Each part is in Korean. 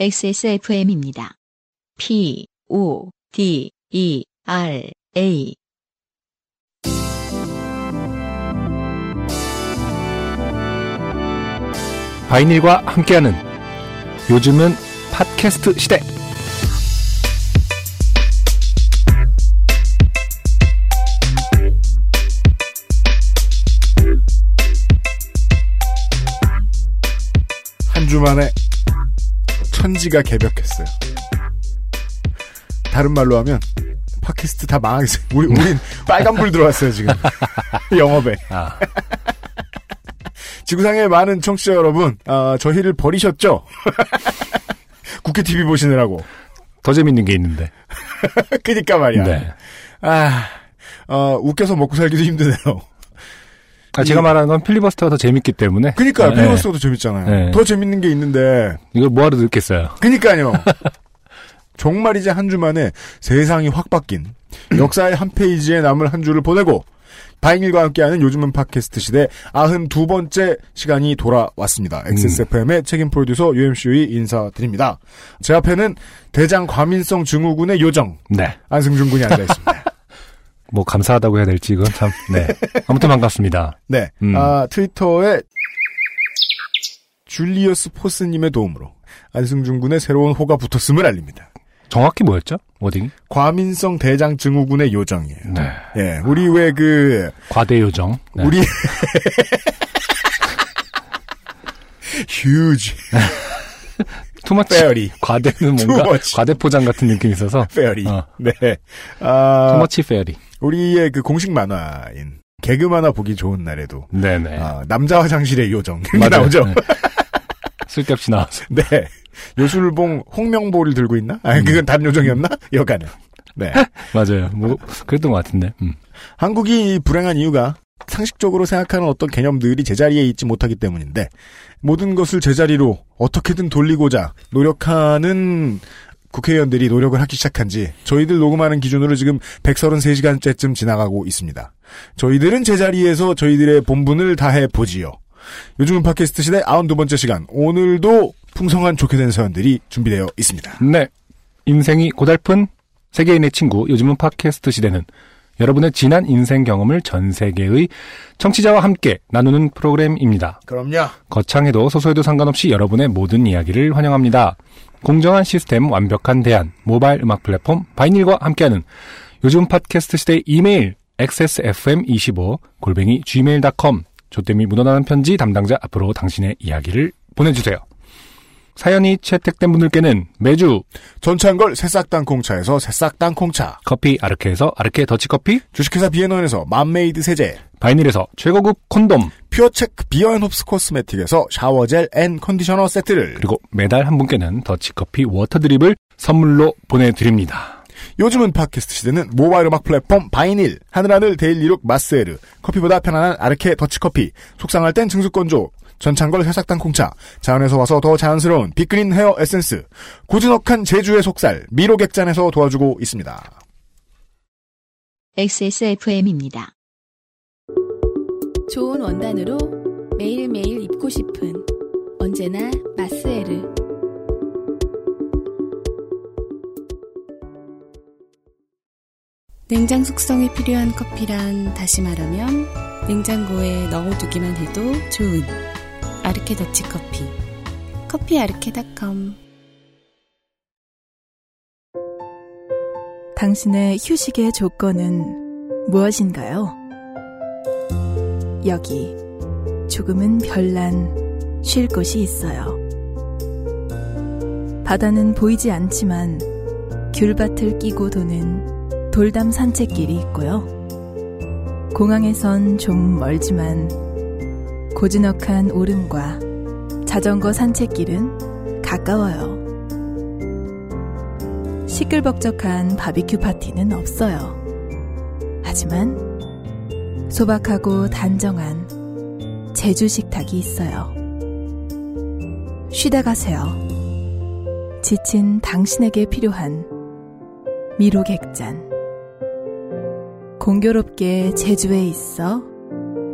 XSFM입니다. P, O, D, E, R, A. 바이닐과 함께하는 요즘은 팟캐스트 시대. 한 주 만에 천지가 개벽했어요. 다른 말로 하면 팟캐스트 다 망했어요. 우리 우린 빨간불 들어왔어요 지금 영업에. 아, 지구상의 많은 청취자 여러분, 아, 저희를 버리셨죠? 국회 TV 보시느라고. 더 재밌는 게 있는데. 그니까 말이야. 네. 아, 어, 웃겨서 먹고 살기도 힘드네요. 아, 제가 말하는 건 필리버스터가 더 재밌기 때문에. 그니까 네. 필리버스터도 재밌잖아요. 네. 더 재밌는 게 있는데. 이걸 뭐하러 듣겠어요. 그니까요. 정말 이제 한 주 만에 세상이 확 바뀐 역사의 한 페이지에 남을 한 주를 보내고 바잉일과 함께하는 요즘은 팟캐스트 시대 92번째 시간이 돌아왔습니다. XSFM의 책임 프로듀서 UMC의 인사드립니다. 제 앞에는 대장 과민성 증후군의 요정 네. 안승준 군이 앉아 있습니다. 뭐 감사하다고 해야 될지 이건 참. 네. 아무튼 반갑습니다. 네, 음. 아, 트위터에 줄리어스 포스님의 도움으로 안승준 군의 새로운 호가 붙었음을 알립니다. 정확히 뭐였죠? Wording? 과민성 대장 증후군의 요정이에요. 네. 예, 우리 왜그 과대 요정. 네. 우리 huge too much. Fairy 과대는 뭔가. 과대 포장 같은 느낌이 있어서. Fairy 어. 네 아, 투머치 페어리. 우리의 그 공식 만화인 개그 만화 보기 좋은 날에도 네네. 아, 남자 화장실의 요정. 나오죠 네. 쓸데없이 나와서. 네 요술봉 홍명보를 들고 있나 아 음. 그건 다른 요정이었나 여간에 네 맞아요. 뭐, 그랬던 것 같은데. 음. 한국이 불행한 이유가 상식적으로 생각하는 어떤 개념들이 제자리에 있지 못하기 때문인데 모든 것을 제자리로 어떻게든 돌리고자 노력하는 국회의원들이 노력을 하기 시작한 지 저희들 녹음하는 기준으로 지금 133시간째쯤 지나가고 있습니다. 저희들은 제자리에서 저희들의 본분을 다해 보지요. 요즘은 팟캐스트 시대 92번째 시간 오늘도 풍성한 좋게 된 사연들이 준비되어 있습니다. 네. 인생이 고달픈 세계인의 친구, 요즘은 팟캐스트 시대는 여러분의 지난 인생 경험을 전 세계의 청취자와 함께 나누는 프로그램입니다. 그럼요. 거창해도 소소해도 상관없이 여러분의 모든 이야기를 환영합니다. 공정한 시스템, 완벽한 대안, 모바일 음악 플랫폼 바이닐과 함께하는 요즘 팟캐스트 시대 이메일 xsfm25 골뱅이 gmail.com 조땜이 묻어나는 편지 담당자 앞으로 당신의 이야기를 보내주세요. 사연이 채택된 분들께는 매주 전창걸 새싹 땅콩차에서 새싹 땅콩차. 커피 아르케에서 아르케 더치커피, 주식회사 비앤원에서 맘메이드 세제. 바이닐에서 최고급 콘돔, 퓨어체크 비어앤홉스 코스메틱에서 샤워젤 and 컨디셔너 세트를. 그리고 매달 한 분께는 더치커피 water drip을 선물로 보내드립니다. 요즘은 팟캐스트 시대는 모바일 음악 플랫폼 바이닐 하늘하늘 daily look 마스에르 커피보다 편안한 아르케 더치커피 속상할 땐 증숙건조 전창걸 새싹 땅콩차 자연에서 와서 더 자연스러운 빅그린 헤어 에센스 고즈넉한 제주의 속살 미로객잔에서 도와주고 있습니다. XSFM입니다. 좋은 원단으로 매일매일 입고 싶은 언제나 마스에르 냉장 숙성이 필요한 커피란 다시 말하면 냉장고에 넣어두기만 해도 좋은 아르케 더치 커피 커피 아르케닷컴 당신의 휴식의 조건은 무엇인가요? 여기 조금은 별난 쉴 곳이 있어요. 바다는 보이지 않지만 귤밭을 끼고 도는 돌담 산책길이 있고요. 공항에선 좀 멀지만 고즈넉한 오름과 자전거 산책길은 가까워요. 시끌벅적한 바비큐 파티는 없어요. 하지만 소박하고 단정한 제주 식탁이 있어요. 쉬다 가세요. 지친 당신에게 필요한 미로객잔. 공교롭게 제주에 있어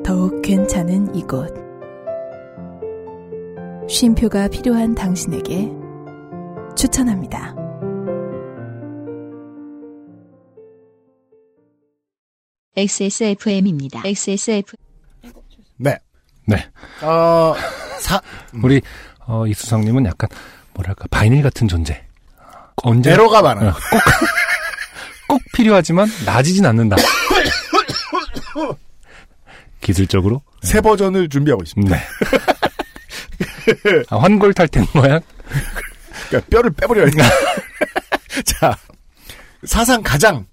더욱 괜찮은 이곳. 쉼표가 필요한 당신에게 추천합니다. XSFM입니다. XSF 네. 네. 어, 사, 우리 어, 이수성님은 약간 뭐랄까 바이닐 같은 존재. 언제 에러가 많아요. 어, 꼭, 꼭 필요하지만 나지진 않는다. 기술적으로 새 버전을 준비하고 있습니다. 네. 아, 환골 탈퇴 모양. 그러니까 뼈를 빼버려야 돼. 자, 사상 가장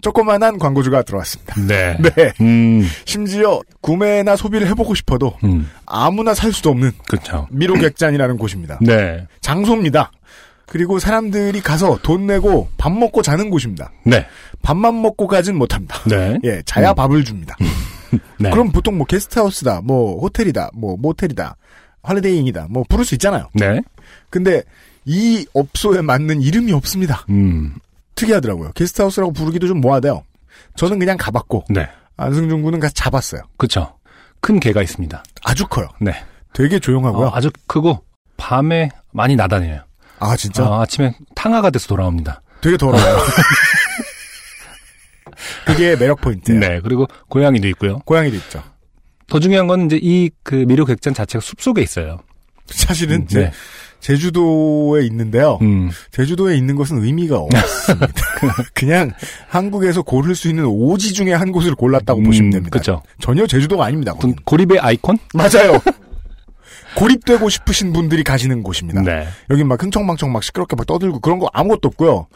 조그만한 광고주가 들어왔습니다. 네. 네. 음, 심지어 구매나 소비를 해보고 싶어도 음, 아무나 살 수도 없는 그렇죠. 미로객잔이라는 곳입니다. 네, 장소입니다. 그리고 사람들이 가서 돈 내고 밥 먹고 자는 곳입니다. 네, 밥만 먹고 가진 못합니다. 네. 예, 자야 음. 밥을 줍니다. 네. 그럼 보통 뭐 게스트하우스다, 뭐 호텔이다, 뭐 모텔이다, 할리데이인이다, 뭐 부를 수 있잖아요. 네. 근데 이 업소에 맞는 이름이 없습니다. 음, 특이하더라고요. 게스트하우스라고 부르기도 좀 뭐하대요. 저는 그냥 가봤고 네. 안승준 군은 가서 잡았어요. 그렇죠. 큰 개가 있습니다. 아주 커요. 네. 되게 조용하고요. 어, 아주 크고 밤에 많이 나다녀요. 아 진짜 아, 아침에 탕화가 돼서 돌아옵니다. 되게 더러워요. 그게 매력 포인트예요. 네. 그리고 고양이도 있고요. 고양이도 있죠. 더 중요한 건 이제 이그 객잔 자체가 숲 속에 있어요. 사실은 음, 제, 네. 제주도에 있는데요. 음, 제주도에 있는 것은 의미가 없습니다. 그냥 한국에서 고를 수 있는 오지 중에 한 곳을 골랐다고 음, 보시면 됩니다. 그렇죠. 전혀 제주도가 아닙니다. 고립의 아이콘? 맞아요. 고립되고 싶으신 분들이 가시는 곳입니다. 네. 여긴 막 흥청망청 막 시끄럽게 막 떠들고 그런 거 아무것도 없고요.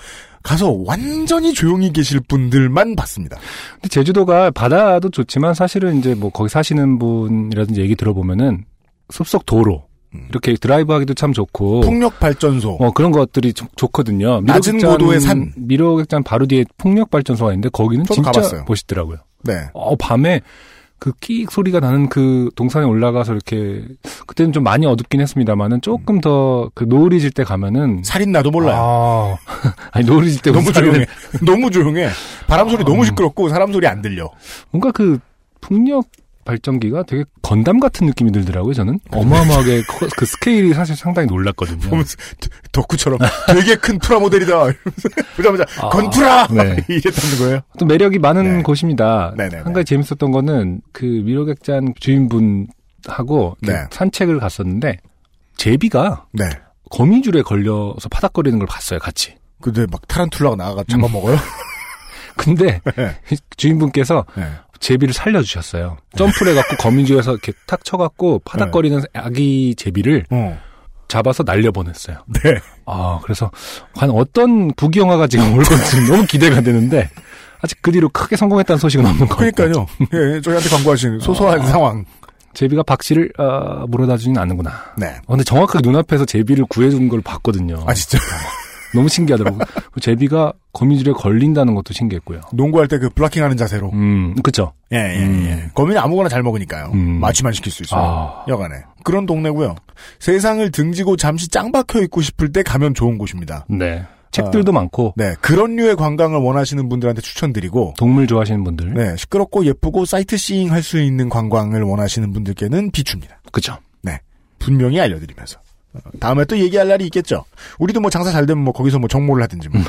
가서 완전히 조용히 계실 분들만 봤습니다. 근데 제주도가 바다도 좋지만 사실은 이제 뭐 거기 사시는 분이라든지 얘기 들어보면은 숲속 도로 이렇게 드라이브 하기도 참 좋고 음. 풍력 발전소. 어 그런 것들이 좀 좋거든요. 낮은 고도의 산. 미로객잔 바로 뒤에 풍력 발전소가 있는데 거기는 진짜 가봤어요. 멋있더라고요. 네. 어 밤에 그 끼익 소리가 나는 그 동산에 올라가서 이렇게 그때는 좀 많이 어둡긴 했습니다만은 조금 더 그 노을이 질 때 가면은 살인 나도 몰라요. 아, 아니 노을이 질 때 너무 조용해. 너무 조용해. 바람 소리 아. 너무 시끄럽고 사람 소리 안 들려. 뭔가 그 풍력 발전기가 되게 건담 같은 느낌이 들더라고요, 저는. 어마어마하게 커- 그 스케일이 사실 상당히 놀랐거든요. 보면서 덕후처럼 되게 큰 프라모델이다. 이러면서 보자마자 아, 건프라 네. 이랬다는 거예요. 또 매력이 많은 네. 곳입니다. 네네네. 한 가지 재밌었던 거는 그 미로객잔 주인분하고 네. 산책을 갔었는데 제비가 네. 거미줄에 걸려서 파닥거리는 걸 봤어요, 같이. 근데 막 타란툴라가 나가 잡아먹어요. 근데 네. 주인분께서 네. 제비를 살려주셨어요. 점프를 해갖고 거미줄에서 이렇게 탁 쳐갖고 파닥거리는 아기 제비를 어. 잡아서 날려보냈어요. 네. 아, 그래서 과연 어떤 부기영화가 지금 올 건지 너무 기대가 되는데 아직 그 뒤로 크게 성공했다는 소식은 없는 것 같아요. 그러니까요. 예, 저희한테 광고하신 소소한 아. 상황. 제비가 박씨를 어, 물어다주지는 않는구나. 네. 어, 근데 정확하게 눈앞에서 제비를 구해준 걸 봤거든요. 아 진짜 너무 신기하더라고요. 그 제비가 거미줄에 걸린다는 것도 신기했고요. 농구할 때 그 블락킹 하는 자세로. 음, 그쵸. 예, 예, 음. 예. 거미는 아무거나 잘 먹으니까요. 음. 마취만 시킬 수 있어요. 아. 여간에. 그런 동네고요. 세상을 등지고 잠시 짱 박혀 있고 싶을 때 가면 좋은 곳입니다. 네. 책들도 많고, 네, 그런 류의 관광을 원하시는 분들한테 추천드리고, 동물 좋아하시는 분들. 네, 시끄럽고 예쁘고 사이트시잉 할 수 있는 관광을 원하시는 분들께는 비춥니다. 그쵸. 분명히 알려드리면서. 어, 다음에 또 얘기할 날이 있겠죠. 우리도 뭐 장사 잘 되면 뭐 거기서 뭐 정모를 하든지 뭐.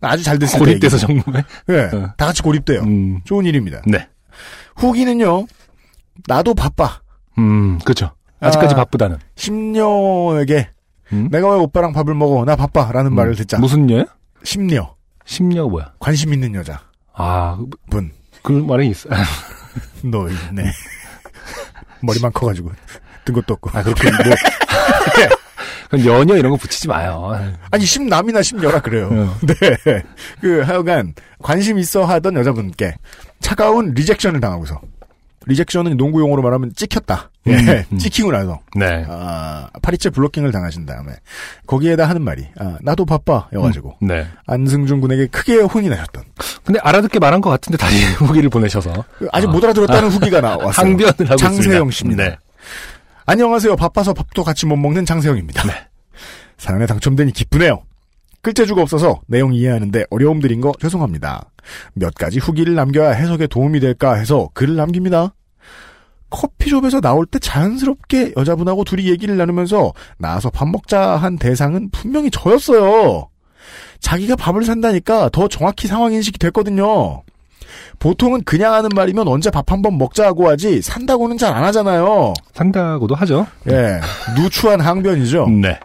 아주 잘 됐을 때. 고립돼서. 정말. 네, 어. 다 같이 고립돼요. 음, 좋은 일입니다. 네. 후기는요, 나도 바빠. 음, 그쵸. 아직까지 아. 바쁘다는. 심녀에게 음? 내가 왜 오빠랑 밥을 먹어? 나 바빠. 라는 말을 듣자. 무슨 녀요? 심녀. 심녀가 뭐야? 관심 있는 여자. 아, 분. 그 말이 있어. 너, 네. 머리만 커가지고. 뜬 것도 없고. 아, 그렇군. 뭐. 그럼 연여 이런 거 붙이지 마요. 아니, 심남이나 심녀라 그래요. 어. 네. 그, 하여간, 관심 있어 하던 여자분께 차가운 리젝션을 당하고서. 리젝션은 농구 용어로 말하면 찍혔다. 예, 음, 음. 찍히고 나서. 네. 아, 파리채 블로킹을 당하신 다음에. 거기에다 하는 말이, 아, 나도 바빠. 여가지고. 네. 안승준 군에게 크게 혼이 나셨던. 근데 알아듣게 말한 것 같은데 다시 후기를 보내셔서 아직 아. 못 알아들었다는 후기가 나왔어요. 항변을 하고 장세영. 씨입니다. 네. 안녕하세요. 바빠서 밥도 같이 못 먹는 장세영입니다. 네. 사연에 당첨되니 기쁘네요. 끌재주가 없어서 내용 이해하는데 어려움 드린 거 죄송합니다. 몇 가지 후기를 남겨야 해석에 도움이 될까 해서 글을 남깁니다. 커피숍에서 나올 때 자연스럽게 여자분하고 둘이 얘기를 나누면서 나와서 밥 먹자 한 대상은 분명히 저였어요. 자기가 밥을 산다니까 더 정확히 상황 인식이 됐거든요. 보통은 그냥 하는 말이면 언제 밥 한 번 먹자고 하지 산다고는 잘 안 하잖아요. 산다고도 하죠. 예, 누추한 항변이죠. 네.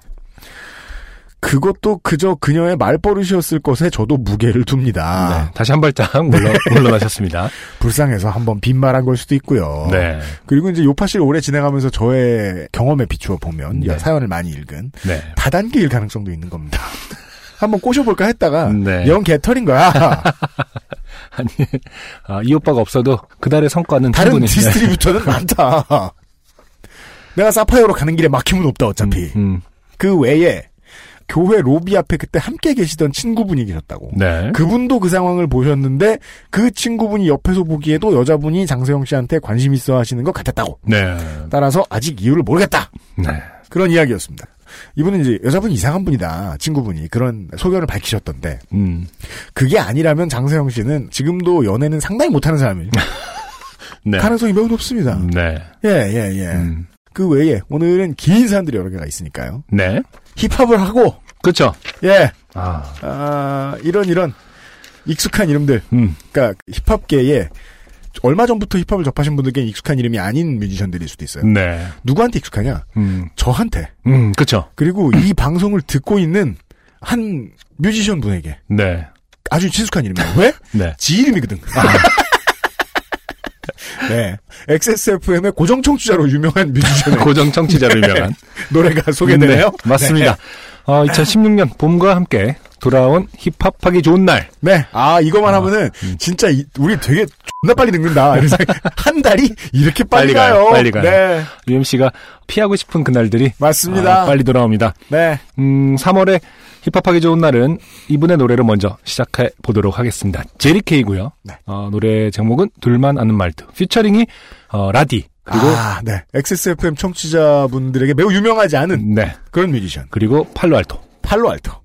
그것도 그저 그녀의 말버릇이었을 것에 저도 무게를 둡니다. 네. 다시 한 발짝 물러, 물러나셨습니다. 불쌍해서 한번 빈말한 걸 수도 있고요. 네. 그리고 이제 요파씨를 오래 진행하면서 저의 경험에 비추어 보면 네. 사연을 많이 읽은 네. 다단계일 가능성도 있는 겁니다. 한번 꼬셔볼까 했다가 네. 영 개털인 거야. 아니, 아, 이 오빠가 없어도 그달의 성과는 다른. distributor는 많다. 내가 사파이어로 가는 길에 막힘은 없다 어차피. 음, 음. 그 외에 교회 로비 앞에 그때 함께 계시던 친구분이 계셨다고. 네. 그분도 그 상황을 보셨는데 그 친구분이 옆에서 보기에도 여자분이 장세영 씨한테 관심 있어 하시는 것 같았다고. 네. 따라서 아직 이유를 모르겠다. 네. 그런 이야기였습니다. 이분은 이제 여자분이 이상한 분이다. 친구분이 그런 소견을 밝히셨던데 음. 그게 아니라면 장세영 씨는 지금도 연애는 상당히 못하는 사람일 네. 가능성이 매우 높습니다. 네. 예, 예, 예. 음. 그 외에 오늘은 긴 사람들이 여러 개가 있으니까요. 네. 힙합을 하고 그쵸. 예, 아, 아, 이런 이런 익숙한 이름들. 음. 그러니까 힙합계에 얼마 전부터 힙합을 접하신 분들께 익숙한 이름이 아닌 뮤지션들일 수도 있어요. 네. 누구한테 익숙하냐? 음. 저한테. 음, 그쵸. 그리고 이 방송을 듣고 있는 한 뮤지션 분에게 네. 아주 친숙한 이름이에요. 왜? 네. 지 이름이거든. 네. XSFM의 고정 청취자로 유명한 뮤지션의 고정 청취자로 유명한. 노래가 소개되네요. 네, 맞습니다. 어, 2016년 봄과 함께 돌아온 힙합하기 좋은 날. 네. 아, 이거만 아, 하면은 음. 진짜 이- 우리 되게 존나 빨리 늙는다. 한 달이 이렇게 빨리, 빨리 가요, 가요. 빨리 가요. 네. UMC가 피하고 싶은 그날들이 맞습니다. 아, 빨리 돌아옵니다. 네. 음, 3월에 힙합하기 좋은 날은 이분의 노래를 먼저 시작해 보도록 하겠습니다. 제리케이고요. 네. 어, 노래 제목은 둘만 아는 말투. 피처링이 어, 라디 그리고 아, 네. XSFM 청취자분들에게 매우 유명하지 않은 네 그런 뮤지션. 그리고 팔로알토. 팔로알토.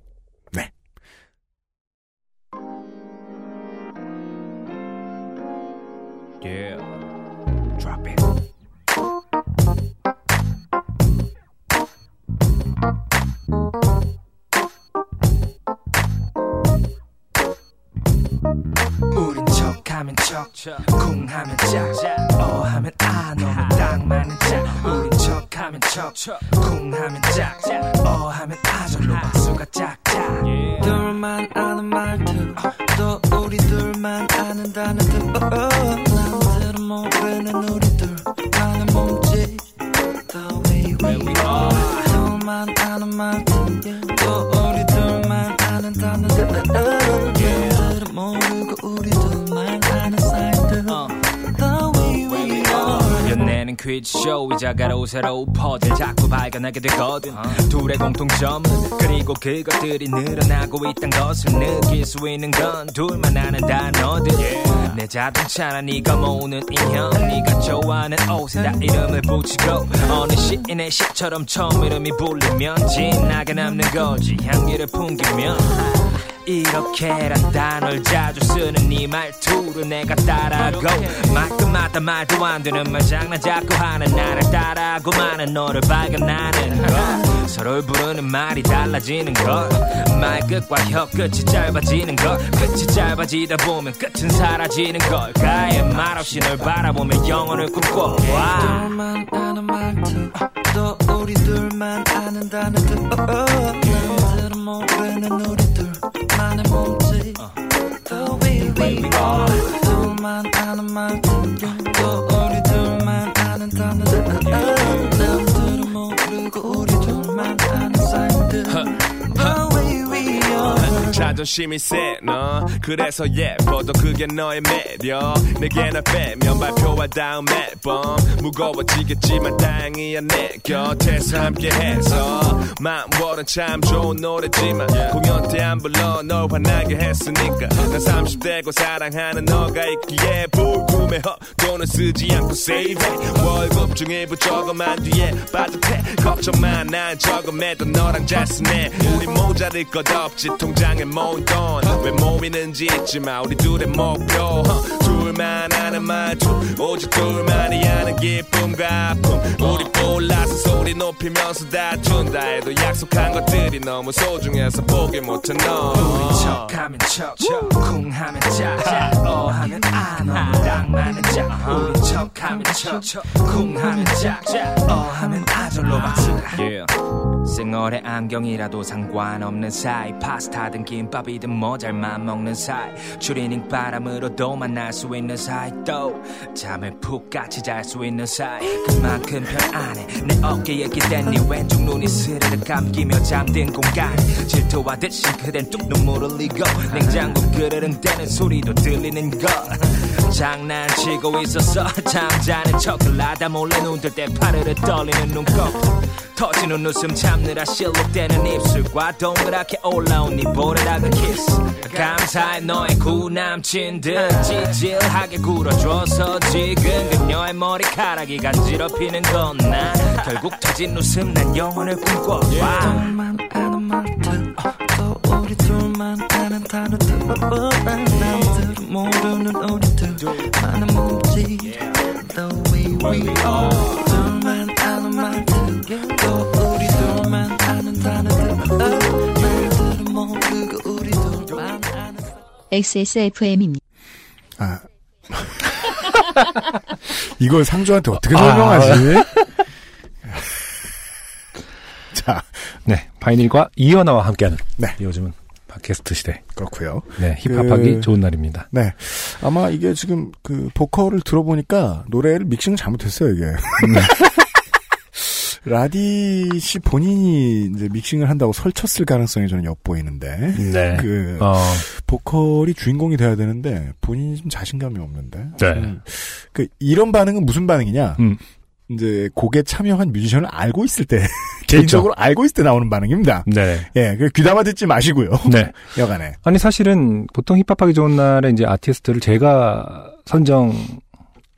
우린 척하면 척, 쿵하면 짝, 어 하면 아, 너는 딱 맞는 짝. 우린 척하면 척, 쿵하면 짝, 어 하면 아, 절로 박수가 짝짝. 둘만 아는 말투, 또 우리 둘만 아는 단어들. 남들은 모르는 우리 둘만의 몸짓. The way we are. 둘만 아 퀴즈 쇼이자 가로 세로 퍼즐 자꾸 발견하게 되거든. 둘의 공통점 그리고 그것들이 늘어나고 있단 것을 느낄 수 있는 건 둘만 아는 단어들. 내 자동차나 네가 모으는 인형 네가 좋아하는 옷에 다 이름을 붙이고 어느 시인의 시처럼 처음 이름이 불리면 진하게 남는 거지. 향기를 풍기면 이렇게란 단어를 자주 쓰는 네 말투를 내가 따라하고 말끝마다 말도 안 되는 말 장난 자꾸 하는 나를 따라하고 많은 너를 발견하는 것. 서로를 부르는 말이 달라지는 것 말 끝과 혀 끝이 짧아지는 것. 끝이 짧아지다 보면 끝은 사라지는 걸. 가해 말없이 널 바라보며 영혼을 꿈꿔. 둘만 아는 말투. 또 우리 둘만 아는 단어들 모르는 우리 둘만의 몸짓 The way we are 둘만 아는 말투 또 우리 둘만 아는 단어들 자존심이 세너. 그래서 예뻐도 그게 너의 매력. 내게 널 빼면 발표와 다음 앨범. 무거워지겠지만 다행이야 내 곁에서 함께해서. 마음월은 참 좋은 노래지만 공연 때 안 불러. 널 화나게 했으니까. 난 30대고 사랑하는 너가 있기에 불금의 헛돈을 쓰지 않고 save it 월급 중 일부 저금한 뒤에 빠듯해. 걱정 마난 저금해도 너랑 잘 쓰네 우리 모자랄 것 없지. 통장에 뭐 long gone 왜 모이는지 있지만 우리 둘의 목표 어, 둘만 아는 말투. 오직 둘만이 아는 기쁨과 아픔 우리 몰라서 소리 높이면서 다툰다 해도 약속한 것들이 너무 소중해서 포기 못해 너. 우린 척하면 척, 쿵 하면 짝, 어 하면 안, 너무 딱 맞는 짝. 우린 척하면 척, 쿵 하면 짝, 어 하면 아절로 박수다. 생얼에 안경이라도 상관없는 사이. 파스타든 김밥이든 뭐 잘만 먹는 사이. 추리닝 바람으로도 만날 수 있는 사이 또 잠을 푹 같이 잘 수 있는 사이. 그만큼 편안해. 내 어깨에 기댄 네 왼쪽 눈이 스르르 감기며 잠든 공간 질투하듯이 그댄 뚝 눈물을 흘리고 냉장고 그르릉 대는 소리도 들리는 것. 장난치고 있었어 잠자는 척을 하다 몰래 눈뜰 때 파르르 떨리는 눈곱 터지는 웃음 참느라 실룩대는 입술과 동그랗게 올라온 네 보르닥은 키스. 감사해 너의 구남친들 찌질하 게 굴어줘서 지금 그녀의 머리카락이 간지럽히는 건난 결국 터진 웃음 난 영원을 꿈꿔. 둘만 아는 말들 또 우리 둘만 아는 단어들 남들은 모르는 우리들. 많은 몸짓 The way we are. 둘만 아는 말들 또 우리 둘만 아는 단어들 남들은 모르고 우리 둘만 아는. XSFM입니다. 아. 이걸 상주한테 어떻게 설명하지? 자, 네, 바이닐과 이현아와 함께하는 네. 요즘은 팟캐스트 시대. 그렇고요. 네, 힙합하기 그- 좋은 날입니다. 네. 아마 이게 지금 그 보컬을 들어보니까 노래를 믹싱을 잘못했어요, 이게. 라디 씨 본인이 이제 믹싱을 한다고 설쳤을 가능성이 저는 엿보이는데. 네. 그, 어, 보컬이 주인공이 돼야 되는데, 본인이 좀 자신감이 없는데. 네. 음, 그, 이런 반응은 무슨 반응이냐? 음. 이제 곡에 참여한 뮤지션을 알고 있을 때, 개인적으로 알고 있을 때 나오는 반응입니다. 네. 예, 그 귀담아 듣지 마시고요. 네. 여간에. 아니 사실은 보통 힙합하기 좋은 날에 이제 아티스트를 제가 선정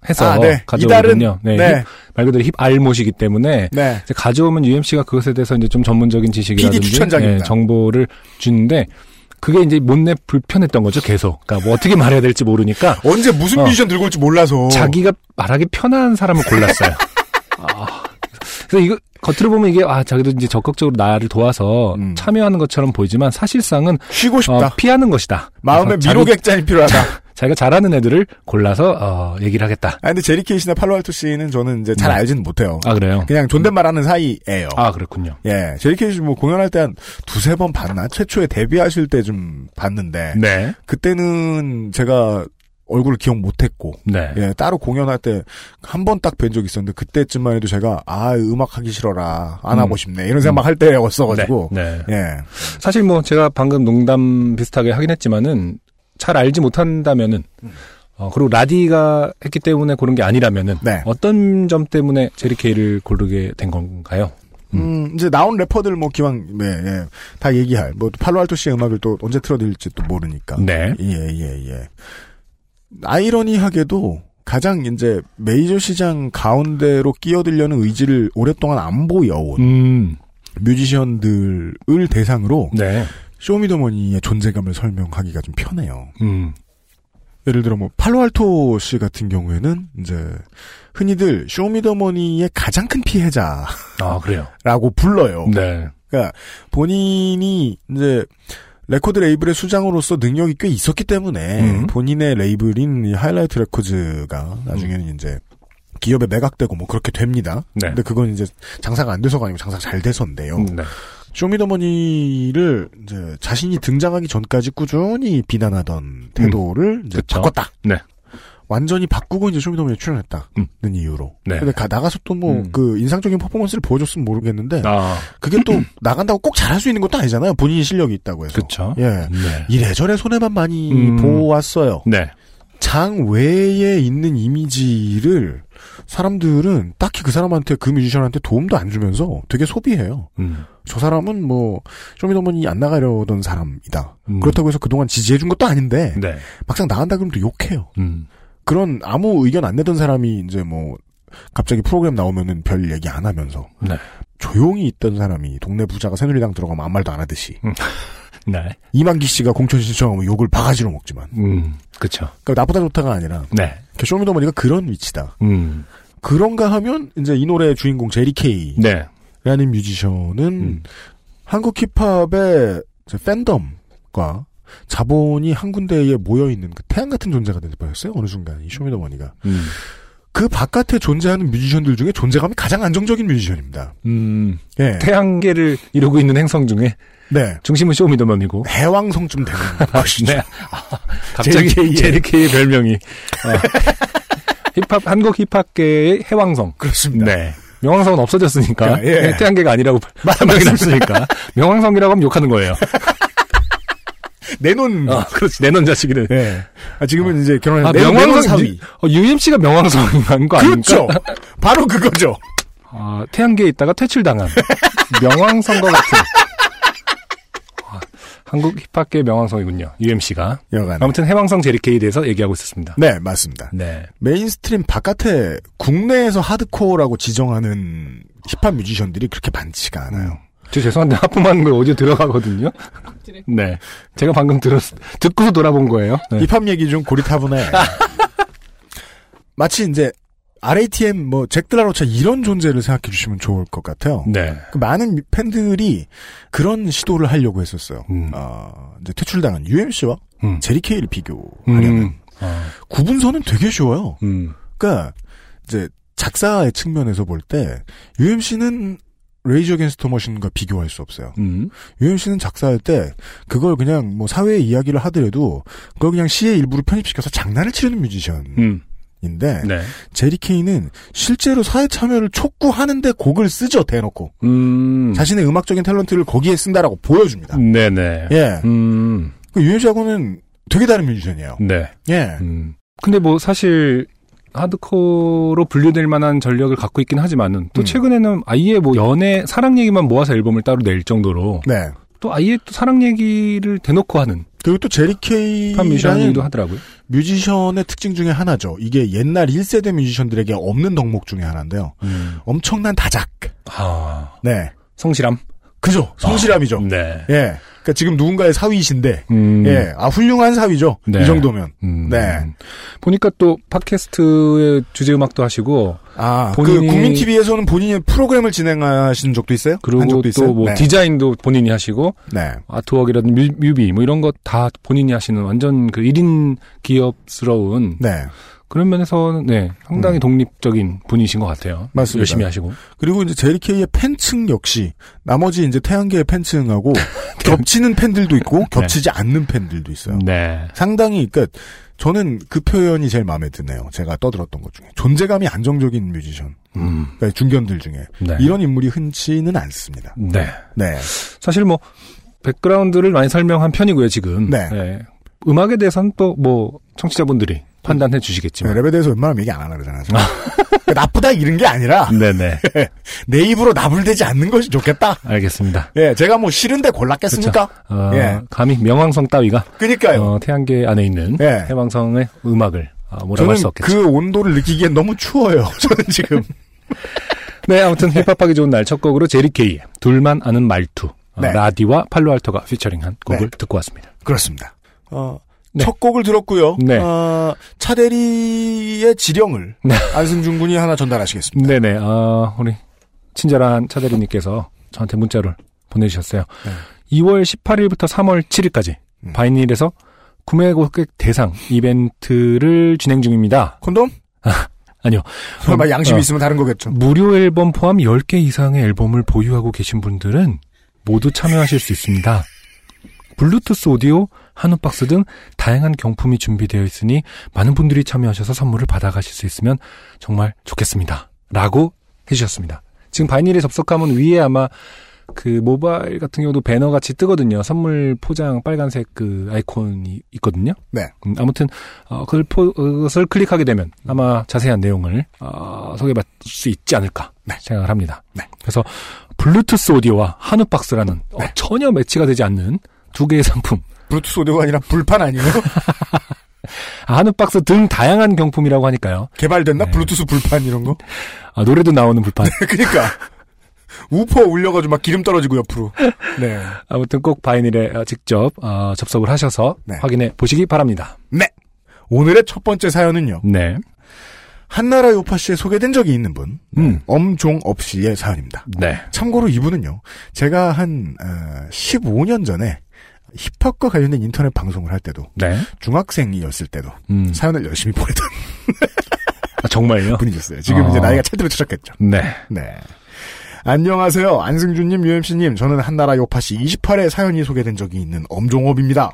해서 아, 네. 가져오거든요. 네. 힙- 말 그대로 힙 알못이기 때문에 네. 이제 가져오면 UMC가 그것에 대해서 이제 좀 전문적인 지식이라든지. 예, 정보를 주는데 그게 이제 못내 불편했던 거죠 계속. 그러니까 뭐 어떻게 말해야 될지 모르니까 언제 무슨 어. 뮤지션 들고 올지 몰라서. 자기가 말하기 편한 사람을 골랐어요. 아, 그래서 이거 겉으로 보면 이게 아 자기도 이제 적극적으로 나를 도와서 음. 참여하는 것처럼 보이지만 사실상은 쉬고 싶다. 어, 피하는 것이다. 마음에 그래서 미로 자기- 객잔이 필요하다. 자기가 잘하는 애들을 골라서 어, 얘기를 하겠다. 아, 근데 제리 케이시나 팔로알토 씨는 저는 이제 잘 네. 알지는 못해요. 아 그래요? 그냥 존댓말하는 사이예요. 아 그렇군요. 예, 제리 케이시 뭐 공연할 때 한 두세 번 봤나? 최초에 데뷔하실 때 좀 봤는데 네, 그때는 제가 얼굴을 기억 못했고 네, 예, 따로 공연할 때 한 번 딱 뵌 적이 있었는데 그때쯤만 해도 제가 아 음악 하기 싫어라 안 음. 하고 싶네 이런 생각 할 때였어가지고 네, 네. 예, 사실 뭐 제가 방금 농담 비슷하게 하긴 했지만은 잘 알지 못한다면은 어, 그리고 라디가 했기 때문에 고른 게 아니라면은 네. 어떤 점 때문에 제리 케이를 고르게 된 건가요? 음, 이제 나온 래퍼들 뭐 기왕 예, 예, 다 얘기할 뭐 팔로알토 씨의 음악을 또 언제 틀어드릴지 또 모르니까 네. 예, 예, 예. 아이러니하게도 가장 이제 메이저 시장 가운데로 끼어들려는 의지를 오랫동안 안 보여온 음, 뮤지션들을 대상으로 네, 쇼미더머니의 존재감을 설명하기가 좀 편해요. 음, 예를 들어 뭐 팔로알토 씨 같은 경우에는 이제 흔히들 쇼미더머니의 가장 큰 피해자라고 아 그래요. 불러요. 네, 그러니까 본인이 이제 레코드 레이블의 수장으로서 능력이 꽤 있었기 때문에 음. 본인의 레이블인 이 하이라이트 레코드가 나중에는 이제 기업에 매각되고 뭐 그렇게 됩니다. 네. 근데 그건 이제 장사가 안 돼서가 아니고 장사가 잘 돼서인데요. 음, 네, 쇼미더머니를 이제 자신이 등장하기 전까지 꾸준히 비난하던 태도를 이제 그쵸. 바꿨다. 네. 완전히 바꾸고 이제 쇼미더머니에 출연했다는 음. 이유로. 네. 근데 가, 나가서 또뭐 음. 그 인상적인 퍼포먼스를 보여줬으면 모르겠는데 아, 그게 또 나간다고 꼭 잘할 수 있는 것도 아니잖아요. 본인이 실력이 있다고 해서. 그렇죠. 예. 네, 이래저래 손해만 많이 음. 보았어요. 네, 장 외에 있는 이미지를 사람들은 딱히 그 사람한테 그 뮤지션한테 도움도 안 주면서 되게 소비해요. 음, 저 사람은 뭐 쇼미더머니 안 나가려던 사람이다. 음. 그렇다고 해서 그동안 지지해준 것도 아닌데 네, 막상 나간다 그러면 또 욕해요. 음, 그런 아무 의견 안 내던 사람이 이제 뭐 갑자기 프로그램 나오면은 별 얘기 안 하면서 네. 조용히 있던 사람이 동네 부자가 새누리당 들어가면 아무 말도 안 하듯이 음. 네. 이만기 씨가 공천 신청하면 욕을 바가지로 먹지만. 음, 그쵸. 그러니까 나보다 좋다가 아니라 네. 쇼미더머니가 그런 위치다. 음, 그런가 하면 이제 이 노래의 주인공 제리 케이라는 네. 뮤지션은 음. 한국 힙합의 팬덤과 자본이 한 군데에 모여 있는 그 태양 같은 존재가 되버렸어요. 어느 순간 이 쇼미더머니가 음, 그 바깥에 존재하는 뮤지션들 중에 존재감이 가장 안정적인 뮤지션입니다. 음, 예, 태양계를 이루고 있는 행성 중에 네. 중심은 쇼미더머니고. 해왕성쯤 되는 것이죠. 네. 아, 갑자기 제리케이의 별명이 어, 힙합 한국 힙합계의 해왕성. 그렇습니다. 네. 명왕성은 없어졌으니까 예. 네, 태양계가 아니라고 판명이 났으니까 명왕성이라고 하면 욕하는 거예요. 내놓은 어, 그렇지 내놓은 자식이는. 예. 아, 지금은 이제 결혼한 아, 명왕성 사위. 어, UMC가 명왕성인 거 아닙니까? 그렇죠. 바로 그거죠. 아, 태양계에 있다가 퇴출당한 명왕성과 같은 아, 한국 힙합계 명왕성이군요. UMC가. 여간. 아무튼 해왕성 제리케이에 대해서 얘기하고 있었습니다. 네, 맞습니다. 네. mainstream 바깥에 국내에서 하드코어라고 지정하는 힙합 뮤지션들이 그렇게 많지가 않아요. 저 죄송한데 하품하는 거 오디오 들어가거든요. 네. 제가 방금 들었, 듣고서 돌아본 거예요. 네. 힙합 얘기 좀 고리타분해. 마치 이제 RATM 뭐 잭드라로차 이런 존재를 생각해 주시면 좋을 것 같아요. 네. 그 많은 팬들이 그런 시도를 하려고 했었어요. 음. 어, 이제 퇴출당한 UMC와 음. 제리 케이를 비교하려면 음. 아, 구분선은 되게 쉬워요. 음. 그러니까 이제 작사의 측면에서 볼 때 UMC는 레이저 겐스터 머신과 비교할 수 없어요. 음. UMC는 작사할 때 그걸 그냥 뭐 사회의 이야기를 하더라도 그걸 그냥 시의 일부로 편입시켜서 장난을 치르는 뮤지션 인데 음. 네. 제리 케이는 실제로 사회 참여를 촉구하는데 곡을 쓰죠 대놓고 음. 자신의 음악적인 탤런트를 거기에 쓴다라고 보여줍니다. 네네. 예, 음. 그 UMC하고는 되게 다른 뮤지션이에요. 네. 예, 음. 근데 뭐 사실 하드코어로 분류될 만한 전력을 갖고 있긴 하지만은 또 음. 최근에는 아예 뭐 연애 사랑 얘기만 모아서 앨범을 따로 낼 정도로 네. 또 아예 또 사랑 얘기를 대놓고 하는 그리고 또 제리 케이라는 뮤지션이기도 하더라고요. 뮤지션의 특징 중에 하나죠. 이게 옛날 1세대 뮤지션들에게 없는 덕목 중에 하나인데요. 음. 엄청난 다작. 아. 네. 성실함. 그죠. 성실함이죠. 네. 예. 그러니까 지금 누군가의 사위이신데, 음. 예. 아, 훌륭한 사위죠. 네. 이 정도면. 음. 네. 보니까 또 팟캐스트의 주제 음악도 하시고 아, 그 본인이- 국민TV에서는 본인이 프로그램을 진행하시는 적도 있어요? 한 그리고 적도 있어요? 또뭐 네. 디자인도 본인이 하시고 네. 아트웍이라든 뮤, 뮤비 뭐 이런 거 다 본인이 하시는 완전 그 1인 기업스러운 네. 그런 면에서는 네 상당히 음. 독립적인 분이신 것 같아요. 맞습니다. 열심히 하시고 그리고 이제 제리케이의 팬층 역시, 나머지 이제 태양계의 팬층하고 겹치는 팬들도 있고, 겹치지 않는 팬들도 있어요. 네. 상당히, 그니까, 저는 그 표현이 제일 마음에 드네요. 제가 떠들었던 것 중에. 존재감이 안정적인 뮤지션. 음. 그러니까 중견들 중에. 네. 이런 인물이 흔치는 않습니다. 네. 네. 사실 뭐 백그라운드를 많이 설명한 편이고요 지금. 네. 음악에 대해서는 또 뭐 청취자분들이 판단해 네, 주시겠지만. 랩에 대해서 웬만하면 얘기 안 하라 그러잖아요. 그러니까 나쁘다 이런 게 아니라, 네네. 내 입으로 나불대지 않는 것이 좋겠다. 알겠습니다. 예, 제가 뭐 싫은데 골랐겠습니까? 어, 예. 감히 명왕성 따위가 그니까요. 어, 태양계 안에 있는 예. 해왕성의 음악을 어, 뭐라고 할수 저는 없겠죠. 그 온도를 느끼기엔 너무 추워요. 저는 지금. 네, 아무튼 힙합하기 좋은 날 첫 곡으로 제리케이의 둘만 아는 말투. 어, 네. 라디와 팔로알토가 피처링한 곡을 네. 듣고 왔습니다. 그렇습니다. 어, 네. 첫 곡을 들었고요. 네. 어, 차대리의 지령을 네. 안승준 군이 하나 전달하시겠습니다. 네네, 어, 우리 친절한 차대리님께서 저한테 문자를 보내주셨어요. 네. 2월 18일부터 3월 7일까지 음. 바이닐에서 구매 고객 대상 이벤트를 진행 중입니다. 콘돔? 아니요. 설마 양심이 어, 있으면 다른 거겠죠. 무료 앨범 포함 10개 이상의 앨범을 보유하고 계신 분들은 모두 참여하실 수 있습니다. 블루투스 오디오, 한우 박스 등 다양한 경품이 준비되어 있으니 많은 분들이 참여하셔서 선물을 받아가실 수 있으면 정말 좋겠습니다. 라고 해주셨습니다. 지금 바이닐에 접속하면 위에 아마 그 모바일 같은 경우도 배너 같이 뜨거든요. 선물 포장 빨간색 그 아이콘이 있거든요. 네. 음, 아무튼 어, 그걸 포, 그것을 클릭하게 되면 아마 자세한 내용을 어, 소개받을 수 있지 않을까 생각을 합니다. 네. 그래서 블루투스 오디오와 한우박스라는 어, 전혀 매치가 되지 않는 두 개의 상품 블루투스 오디오가 아니라 불판 아니에요? 아, 한우박스 등 다양한 경품이라고 하니까요. 개발됐나? 네. 블루투스 불판 이런 거? 아, 노래도 나오는 불판. 그니까. 우퍼 울려가지고 막 기름 떨어지고 옆으로. 네. 아무튼 꼭 바이닐에 어, 직접 어, 접속을 하셔서 네. 확인해 보시기 바랍니다. 네. 오늘의 첫 번째 사연은요. 네. 한나라 요파 씨에 소개된 적이 있는 분, 음. 엄종업 씨의 사연입니다. 네. 참고로 이분은요, 제가 한, 어, 15년 전에 힙합과 관련된 인터넷 방송을 할 때도, 네. 중학생이었을 때도, 음. 사연을 열심히 보내던 아, 정말요? 분이셨어요. 지금 어. 이제 나이가 제대로 추적했죠. 네. 네. 안녕하세요. 안승준님, UMC님. 저는 한나라 요파씨 28회 사연이 소개된 적이 있는 엄종업입니다.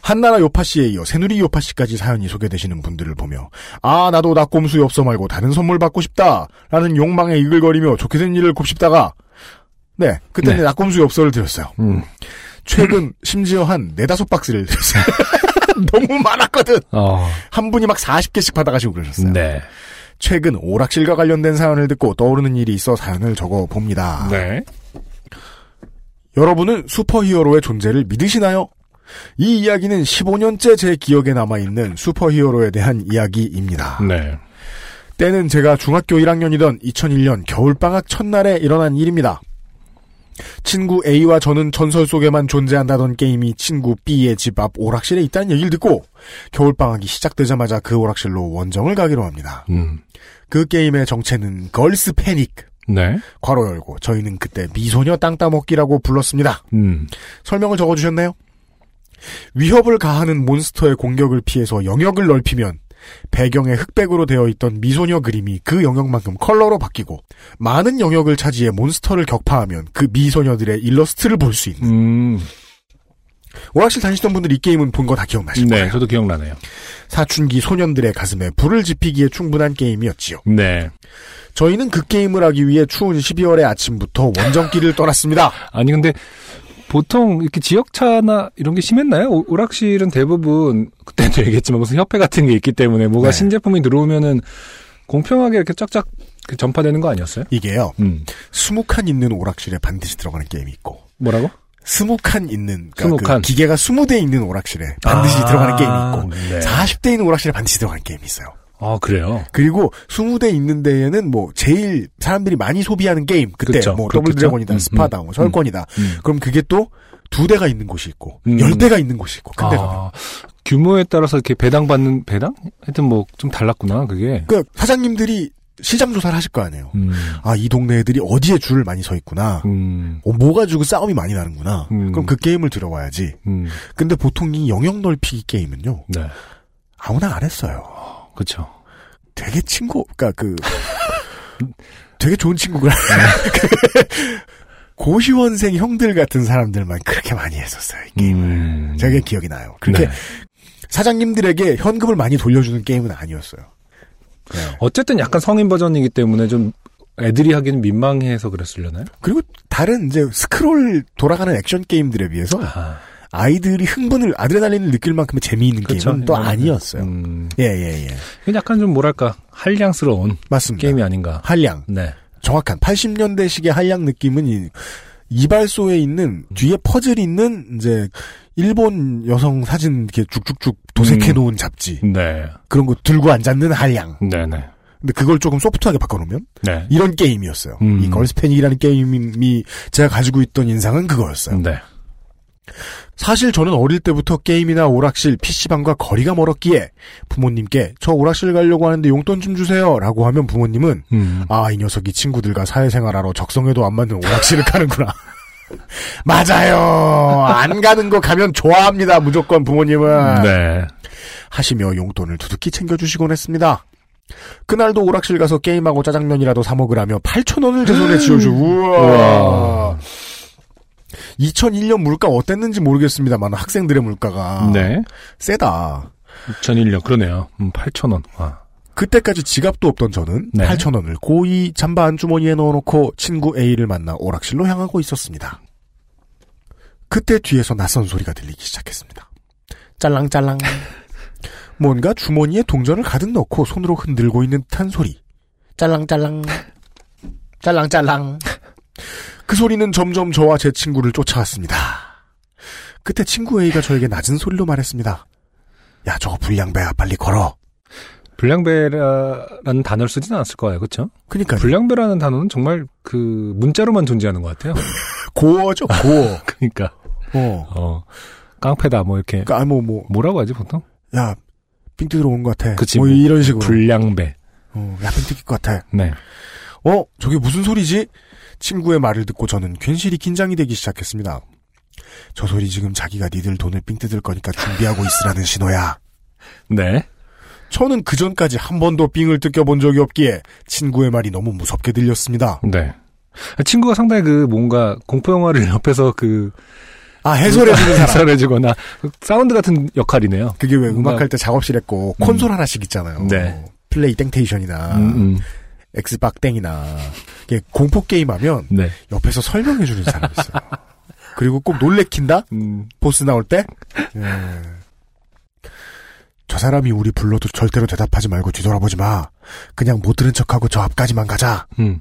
한나라 요파씨에 이어 새누리 요파씨까지 사연이 소개되시는 분들을 보며 아 나도 낙곰수 엽서 말고 다른 선물 받고 싶다 라는 욕망에 이글거리며 좋게 된 일을 곱씹다가 네 그때 네. 낙곰수 엽서를 드렸어요. 음. 최근 심지어 한 네다섯 박스를. 너무 많았거든. 어. 한 분이 막 40개씩 받아가시고 그러셨어요. 네. 최근 오락실과 관련된 사연을 듣고 떠오르는 일이 있어 사연을 적어 봅니다. 네. 여러분은 슈퍼히어로의 존재를 믿으시나요? 이 이야기는 15년째 제 기억에 남아있는 슈퍼히어로에 대한 이야기입니다. 네. 때는 제가 중학교 1학년이던 2001년 겨울방학 첫날에 일어난 일입니다. 친구 A와 저는 전설 속에만 존재한다던 게임이 친구 B의 집 앞 오락실에 있다는 얘기를 듣고 겨울방학이 시작되자마자 그 오락실로 원정을 가기로 합니다. 음. 그 게임의 정체는 걸스 패닉. 네. 괄호 열고 저희는 그때 미소녀 땅 따먹기라고 불렀습니다. 음. 설명을 적어주셨나요? 위협을 가하는 몬스터의 공격을 피해서 영역을 넓히면 배경에 흑백으로 되어 있던 미소녀 그림이 그 영역만큼 컬러로 바뀌고 많은 영역을 차지해 몬스터를 격파하면 그 미소녀들의 일러스트를 볼 수 있는 음. 오락실 다니시던 분들 이 게임은 본 거 다 기억나실 네. 거예요. 저도 기억나네요. 사춘기 소년들의 가슴에 불을 지피기에 충분한 게임이었지요. 네. 저희는 그 게임을 하기 위해 추운 12월의 아침부터 원정길을 떠났습니다. 아니 근데 보통 이렇게 지역차나 이런 게 심했나요? 오- 오락실은 대부분 그때도 얘기했지만 무슨 협회 같은 게 있기 때문에 뭐가 네. 신제품이 들어오면은 공평하게 이렇게 쫙쫙 그 전파되는 거 아니었어요? 이게요. 음. 스무 칸 있는 오락실에 반드시 들어가는 게임이 있고 뭐라고? 스무 칸 있는 그러니까 스무 그 칸. 기계가 스무 대 있는 오락실에 반드시 아, 들어가는 게임이 있고 네. 40대 있는 오락실에 반드시 들어가는 게임이 있어요. 아 그래요. 그리고 20대 있는 데에는 뭐 제일 사람들이 많이 소비하는 게임 그때 그쵸, 뭐 더블. 드래곤이다 음, 스파다 음, 뭐 철권이다 음. 그럼 그게 또 두 대가 있는 곳이 있고 음. 열 대가 있는 곳이 있고 큰데 가면 아, 규모에 따라서 이렇게 배당 받는 배당? 하여튼 뭐 좀 달랐구나 그게. 그 사장님들이 시장 조사를 하실 거 아니에요. 음. 아 이 동네 애들이 어디에 줄을 많이 서 있구나. 음. 어, 뭐 가지고 싸움이 많이 나는구나. 음. 그럼 그 게임을 들어와야지. 음. 근데 보통 이 영역 넓히기 게임은요. 네. 아무나 안 했어요. 그렇죠. 되게 친구, 그니까 그, 되게 좋은 친구구나. 고시원생 형들 같은 사람들만 그렇게 많이 했었어요, 이 게임을. 음. 되게 기억이 나요. 그렇게 네. 사장님들에게 현금을 많이 돌려주는 게임은 아니었어요. 네. 어쨌든 약간 성인 버전이기 때문에 좀 애들이 하기는 민망해서 그랬으려나요? 그리고 다른 이제 스크롤 돌아가는 액션 게임들에 비해서 아, 아이들이 흥분을, 아드레날린을 느낄 만큼의 재미있는 그쵸. 게임은 또 이거는, 아니었어요. 음, 예, 예, 예. 약간 좀 뭐랄까 한량스러운 맞습니다. 게임이 아닌가. 한량. 네. 정확한 80년대식의 한량 느낌은 이 이발소에 있는 뒤에 퍼즐 있는 이제 일본 여성 사진 이렇게 쭉쭉쭉 도색해 놓은 잡지 네. 그런 거 들고 앉았는 한량. 네네. 근데 그걸 조금 소프트하게 바꿔놓으면 네. 이런 게임이었어요. 음. 이 걸스패닉이라는 게임이 제가 가지고 있던 인상은 그거였어요. 네. 사실 저는 어릴 때부터 게임이나 오락실, PC방과 거리가 멀었기에 부모님께 저 오락실 가려고 하는데 용돈 좀 주세요 라고 하면 부모님은 음. 아, 이 녀석이 친구들과 사회생활하러 적성에도 안 맞는 오락실을 가는구나. 맞아요. 안 가는 거 가면 좋아합니다. 무조건 부모님은. 네. 하시며 용돈을 두둑히 챙겨주시곤 했습니다. 그날도 오락실 가서 게임하고 짜장면이라도 사 먹으라며 8천원을 제 손에 쥐어주. 우와. 우와. 2001년 물가 어땠는지 모르겠습니다만 학생들의 물가가 네. 세다. 2001년 그러네요. 음, 8,000원. 와. 그때까지 지갑도 없던 저는 네. 8천 원을 고이 잠바 안주머니에 넣어놓고 친구 A를 만나 오락실로 향하고 있었습니다. 그때 뒤에서 낯선 소리가 들리기 시작했습니다. 짤랑짤랑. 뭔가 주머니에 동전을 가득 넣고 손으로 흔들고 있는 듯한 소리. 짤랑짤랑. 짤랑짤랑. 그 소리는 점점 저와 제 친구를 쫓아왔습니다. 그때 친구 A가 저에게 낮은 소리로 말했습니다. 야, 저거 불량배야. 빨리 걸어. 불량배라는 단어를 쓰진 않았을 거예요. 그렇죠? 그러니까 불량배라는 단어는 정말 그 문자로만 존재하는 것 같아요. 고어죠, 고어. 그러니까 어. 어 깡패다 뭐 이렇게 그러니까 뭐 뭐, 뭐라고 하지 보통? 야, 삥 뜯으러 온 것 같아. 그치, 뭐, 뭐, 이런 식으로. 불량배. 어, 야, 삥 뜯길 것 같아. 네. 어, 저게 무슨 소리지? 친구의 말을 듣고 저는 괜시리 긴장이 되기 시작했습니다. 저 소리 지금 자기가 니들 돈을 삥 뜯을 거니까 준비하고 있으라는 신호야. 네. 저는 그 전까지 한 번도 삥을 뜯겨본 적이 없기에 친구의 말이 너무 무섭게 들렸습니다. 네. 친구가 상당히 그 뭔가 공포 영화를 옆에서 그 아, 해설해주는 사람. 해설해주거나 사운드 같은 역할이네요. 그게 왜 음악할 때 작업실에 꼭 콘솔 하나씩 있잖아요. 네. 플레이 땡테이션이나 음, 음. 엑스박땡이나 공포 게임 하면 네. 옆에서 설명해 주는 사람이 있어요. 그리고 꼭 놀래킨다? 음, 보스 나올 때? 예. 저 사람이 우리 불러도 절대로 대답하지 말고 뒤돌아보지 마. 그냥 못 들은 척하고 저 앞까지만 가자. 음.